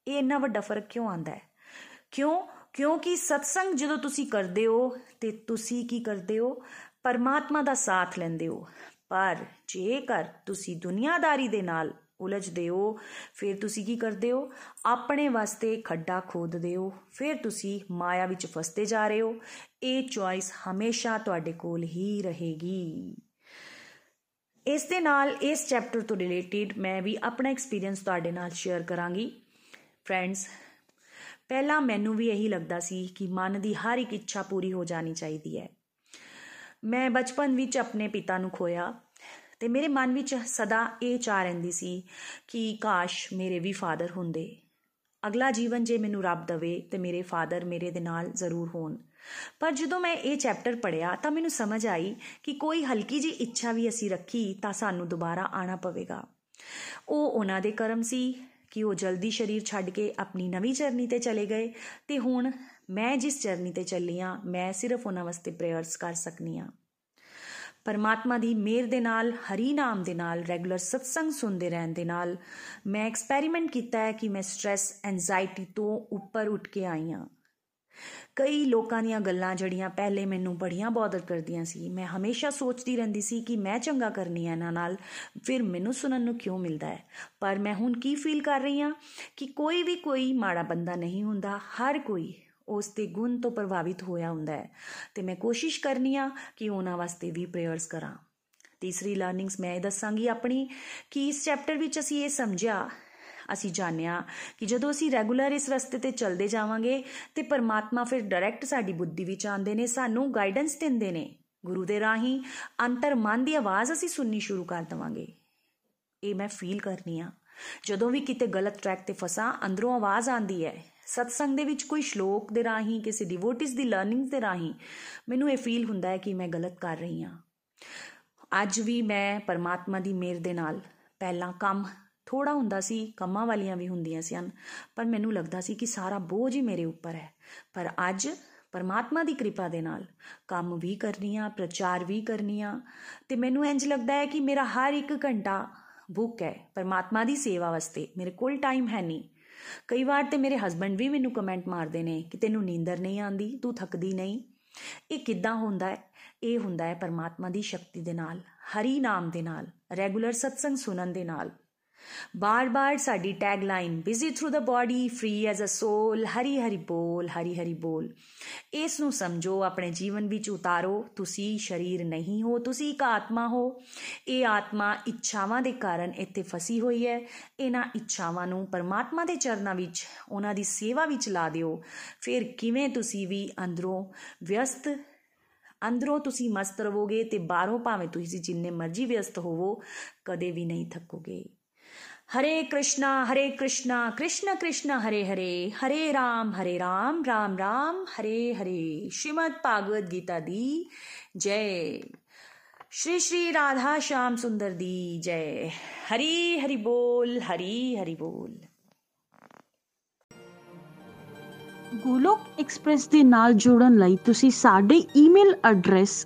ਇਹ ਇੰਨਾ ਵੱਡਾ ਫ਼ਰਕ ਕਿਉਂ ਆਂਦਾ ਹੈ? ਕਿਉਂ? ਕਿਉਂਕਿ ਸਤਸੰਗ ਜਦੋਂ ਤੁਸੀਂ ਕਰਦੇ ਹੋ ਤੇ ਤੁਸੀਂ ਕੀ ਕਰਦੇ ਹੋ? ਪਰਮਾਤਮਾ ਦਾ ਸਾਥ ਲੈਂਦੇ ਹੋ। ਪਰ ਜੇਕਰ ਤੁਸੀਂ ਦੁਨੀਆਦਾਰੀ ਦੇ ਨਾਲ ਉਲਝਦੇ ਹੋ ਫਿਰ ਤੁਸੀਂ ਕੀ ਕਰਦੇ ਹੋ? ਆਪਣੇ ਵਾਸਤੇ ਖੱਡਾ ਖੋਦਦੇ ਹੋ ਫਿਰ ਤੁਸੀਂ ਮਾਇਆ ਵਿੱਚ ਫਸਦੇ ਜਾ ਰਹੇ ਹੋ। ਇਹ ਚੁਆਇਸ ਹਮੇਸ਼ਾ ਤੁਹਾਡੇ ਕੋਲ ਹੀ ਰਹੇਗੀ। ਇਸ ਦੇ ਨਾਲ ਇਸ ਚੈਪਟਰ ਤੋਂ ਰਿਲੇਟਡ ਮੈਂ ਵੀ ਆਪਣਾ ਐਕਸਪੀਰੀਅੰਸ ਤੁਹਾਡੇ ਨਾਲ ਸ਼ੇਅਰ ਕਰਾਂਗੀ। ਫਰੈਂਡਸ, ਪਹਿਲਾਂ ਮੈਨੂੰ ਵੀ ਇਹੀ ਲੱਗਦਾ ਸੀ ਕਿ ਮਨ ਦੀ ਹਰ ਇੱਕ ਇੱਛਾ ਪੂਰੀ ਹੋ ਜਾਣੀ ਚਾਹੀਦੀ ਹੈ। ਮੈਂ ਬਚਪਨ ਵਿੱਚ ਆਪਣੇ ਪਿਤਾ ਨੂੰ ਖੋਇਆ। ਤੇ ਮੇਰੇ ਮਨ ਵਿੱਚ ਸਦਾ ਇਹ ਚਾਹ ਰਹਿੰਦੀ ਸੀ ਕਿ ਕਾਸ਼ ਮੇਰੇ ਵੀ ਫਾਦਰ ਹੁੰਦੇ। ਅਗਲਾ ਜੀਵਨ ਜੇ ਮੈਨੂੰ ਰੱਬ ਦਵੇ ਤੇ ਮੇਰੇ ਫਾਦਰ ਮੇਰੇ ਦੇ ਨਾਲ ਜ਼ਰੂਰ ਹੋਣ। ਪਰ ਜਦੋਂ ਮੈਂ ਇਹ ਚੈਪਟਰ ਪੜਿਆ ਤਾਂ ਮੈਨੂੰ ਸਮਝ ਆਈ ਕਿ ਕੋਈ ਹਲਕੀ ਜੀ ਇੱਛਾ ਵੀ ਅਸੀਂ ਰੱਖੀ ਤਾਂ ਸਾਨੂੰ ਦੁਬਾਰਾ ਆਣਾ ਪਵੇਗਾ। ਉਹ ਉਹਨਾਂ ਦੇ ਕਰਮ ਸੀ ਕਿ ਉਹ ਜਲਦੀ ਸਰੀਰ ਛੱਡ ਕੇ ਆਪਣੀ ਨਵੀਂ ਜਰਨੀ ਤੇ ਚਲੇ ਗਏ ਤੇ ਹੁਣ ਮੈਂ ਜਿਸ ਜਰਨੀ ਤੇ ਚੱਲੀ ਆ, ਮੈਂ ਸਿਰਫ ਉਹਨਾਂ ਵਾਸਤੇ ਪ੍ਰੇਅਰਸ ਕਰ ਸਕਨੀ ਆ। ਪਰਮਾਤਮਾ ਦੀ ਮਿਹਰ ਦੇ ਨਾਲ, ਹਰੀ ਨਾਮ ਦੇ ਨਾਲ, ਰੈਗੂਲਰ ਸਤਸੰਗ ਸੁਣਦੇ ਰਹਿਣ ਦੇ ਨਾਲ ਮੈਂ ਐਕਸਪੈਰੀਮੈਂਟ ਕੀਤਾ ਹੈ ਕਿ ਮੈਂ ਸਟ्रेस ਐਂਜ਼ਾਇਟੀ ਤੋਂ ਉੱਪਰ ਉੱਠ ਕੇ ਆਈ ਹਾਂ। ਕਈ ਲੋਕਾਂ ਦੀਆਂ ਗੱਲਾਂ ਜੜੀਆਂ ਪਹਿਲੇ ਮੈਨੂੰ ਬੜੀਆਂ ਬੌਦਰ ਕਰਦੀਆਂ ਸੀ, ਮੈਂ ਹਮੇਸ਼ਾ ਸੋਚਦੀ ਰਹਿੰਦੀ ਸੀ ਕਿ ਮੈਂ ਚੰਗਾ ਕਰਨੀ ਹੈ ਇਹਨਾਂ ਨਾਲ, ਫਿਰ ਮੈਨੂੰ ਸੁਣਨ ਨੂੰ ਕਿਉਂ ਮਿਲਦਾ ਹੈ? ਪਰ ਮੈਂ ਹੁਣ ਕੀ ਫੀਲ ਕਰ ਰਹੀ ਹਾਂ ਕਿ ਕੋਈ ਵੀ ਕੋਈ ਮਾੜਾ ਬੰਦਾ ਨਹੀਂ ਹੁੰਦਾ, ਹਰ ਕੋਈ ਉਸ ਦੇ ਗੁਣ ਤੋਂ ਪ੍ਰਭਾਵਿਤ ਹੋਇਆ ਹੁੰਦਾ ਹੈ। ਤੇ ਮੈਂ ਕੋਸ਼ਿਸ਼ ਕਰਨੀ ਆ ਕਿ ਉਹਨਾਂ ਵਾਸਤੇ ਵੀ ਪ੍ਰੇਅਰਸ ਕਰਾਂ। ਤੀਸਰੀ ਲਰਨਿੰਗਸ ਮੈਂ ਇਹ ਦੱਸਾਂਗੀ ਆਪਣੀ ਕਿ ਇਸ ਚੈਪਟਰ ਵਿੱਚ ਅਸੀਂ ਇਹ ਸਮਝਿਆ, ਅਸੀਂ ਜਾਣਿਆ ਕਿ ਜਦੋਂ ਅਸੀਂ ਰੈਗੂਲਰ ਇਸ ਰਸਤੇ ਤੇ ਚੱਲਦੇ ਜਾਵਾਂਗੇ ਤੇ ਪਰਮਾਤਮਾ ਫਿਰ ਡਾਇਰੈਕਟ ਸਾਡੀ ਬੁੱਧੀ ਵਿੱਚ ਆਉਂਦੇ ਨੇ, ਸਾਨੂੰ ਗਾਈਡੈਂਸ ਦਿੰਦੇ ਨੇ। ਗੁਰੂ ਦੇ ਰਾਹੀਂ ਅੰਤਰ ਮਨ ਦੀ ਆਵਾਜ਼ ਅਸੀਂ ਸੁਣਨੀ ਸ਼ੁਰੂ ਕਰ ਦਵਾਂਗੇ। ਇਹ ਮੈਂ ਫੀਲ ਕਰਨੀ ਆ। ਜਦੋਂ ਵੀ ਕਿਤੇ ਗਲਤ ਟਰੈਕ ਤੇ ਫਸਾਂ, ਅੰਦਰੋਂ ਆਵਾਜ਼ ਆਂਦੀ ਹੈ। ਸਤਸੰਗ ਦੇ ਵਿੱਚ ਕੋਈ ਸ਼ਲੋਕ ਦੇ ਰਾਹੀਂ, ਕਿਸੇ ਡਿਵੋਟਿਸ ਦੀ ਲਰਨਿੰਗ ਦੇ ਰਾਹੀਂ ਮੈਨੂੰ ਇਹ ਫੀਲ ਹੁੰਦਾ ਹੈ ਕਿ ਮੈਂ ਗਲਤ ਕਰ ਰਹੀ ਹਾਂ। ਅੱਜ ਵੀ ਮੈਂ ਪਰਮਾਤਮਾ ਦੀ ਮਿਹਰ ਦੇ ਨਾਲ ਪਹਿਲਾਂ ਕੰਮ ਥੋੜਾ ਹੁੰਦਾ ਸੀ, ਕੰਮਾਂ ਵਾਲੀਆਂ ਵੀ ਹੁੰਦੀਆਂ ਸਨ ਪਰ ਮੈਨੂੰ ਲੱਗਦਾ ਸੀ ਕਿ ਸਾਰਾ ਬੋਝ ਹੀ ਮੇਰੇ ਉੱਪਰ ਹੈ। ਪਰ ਅੱਜ ਪਰਮਾਤਮਾ ਦੀ ਕਿਰਪਾ ਦੇ ਨਾਲ ਕੰਮ ਵੀ ਕਰਨੀਆਂ ਪ੍ਰਚਾਰ ਵੀ ਕਰਨੀਆਂ ਤੇ ਮੈਨੂੰ ਇੰਜ ਲੱਗਦਾ ਹੈ ਕਿ ਮੇਰਾ ਹਰ ਇੱਕ ਘੰਟਾ ਬੁੱਕ ਹੈ। ਪਰਮਾਤਮਾ ਦੀ ਸੇਵਾ ਵਾਸਤੇ ਮੇਰੇ ਕੋਲ ਟਾਈਮ ਹੈ ਨਹੀਂ। ਕਈ ਵਾਰ ਤੇ ਮੇਰੇ ਹਸਬੰਡ ਵੀ ਮੈਨੂੰ ਕਮੈਂਟ ਮਾਰਦੇ ਨੇ ਕਿ ਤੈਨੂੰ ਨੀਂਦਰ ਨਹੀਂ ਆਂਦੀ ਤੂੰ ਥੱਕਦੀ ਨਹੀਂ। ਇਹ ਕਿੱਦਾਂ ਹੁੰਦਾ ਹੈ? ਇਹ ਹੁੰਦਾ ਹੈ ਪਰਮਾਤਮਾ ਦੀ ਸ਼ਕਤੀ ਦੇ ਨਾਲ, ਹਰੀ ਨਾਮ ਦੇ ਨਾਲ ਰੈਗੂਲਰ ਸਤਸੰਗ ਸੁਣਨ ਦੇ ਨਾਲ। ਬਾਰ-ਬਾਰ ਸਾਡੀ tag line busy through the body free as a soul Hari Hari ਬੋਲ, ਹਰੀ ਹਰੀ ਬੋਲ। ਇਸ ਨੂੰ ਸਮਝੋ, ਆਪਣੇ ਜੀਵਨ ਵਿੱਚ ਉਤਾਰੋ। ਤੁਸੀਂ ਸਰੀਰ ਨਹੀਂ ਹੋ, ਤੁਸੀਂ ਇੱਕ ਆਤਮਾ ਹੋ। ਇਹ ਆਤਮਾ ਇੱਛਾਵਾਂ ਦੇ ਕਾਰਨ ਇੱਥੇ ਫਸੀ ਹੋਈ ਹੈ। ਇਹਨਾਂ ਇੱਛਾਵਾਂ ਨੂੰ ਪਰਮਾਤਮਾ ਦੇ ਚਰਨਾਂ ਵਿੱਚ, ਉਹਨਾਂ ਦੀ ਸੇਵਾ ਵਿੱਚ ਲਾ ਦਿਓ। ਫਿਰ ਕਿਵੇਂ ਤੁਸੀਂ ਵੀ ਅੰਦਰੋਂ ਵਿਅਸਤ, ਅੰਦਰੋਂ ਤੁਸੀਂ ਮਸਤ ਰਹੋਗੇ ਤੇ ਬਾਹਰੋਂ ਭਾਵੇਂ ਤੁਸੀਂ ਜਿੰਨੇ ਮਰਜ਼ੀ ਵਿਅਸਤ ਹੋਵੋ, ਕਦੇ ਵੀ ਨਹੀਂ ਥੱਕੋਗੇ। ਹਰੇ ਕ੍ਰਿਸ਼ਨਾ ਹਰੇ ਕ੍ਰਿਸ਼ਨਾ ਕ੍ਰਿਸ਼ਨ ਕ੍ਰਿਸ਼ਨ ਹਰੇ ਹਰੇ ਹਰੇ ਰਾਮ ਹਰੇ ਰਾਮ ਰਾਮ ਰਾਮ ਹਰੇ ਹਰੇ ਸ਼੍ਰੀਮਦ ਭਾਗਵਤ ਗੀਤਾ ਦੀ ਜੈ श्री श्री राधा श्याम सुंदर दी जय हरी हरि बोल हरी हरि बोल ਗੋਲੋਕ ਐਕਸਪ੍ਰੈਸ ਦੇ ਨਾਲ ਜੁੜਨ ਲਈ ਤੁਸੀਂ ਸਾਡੇ ਈਮੇਲ ਐਡਰੈਸ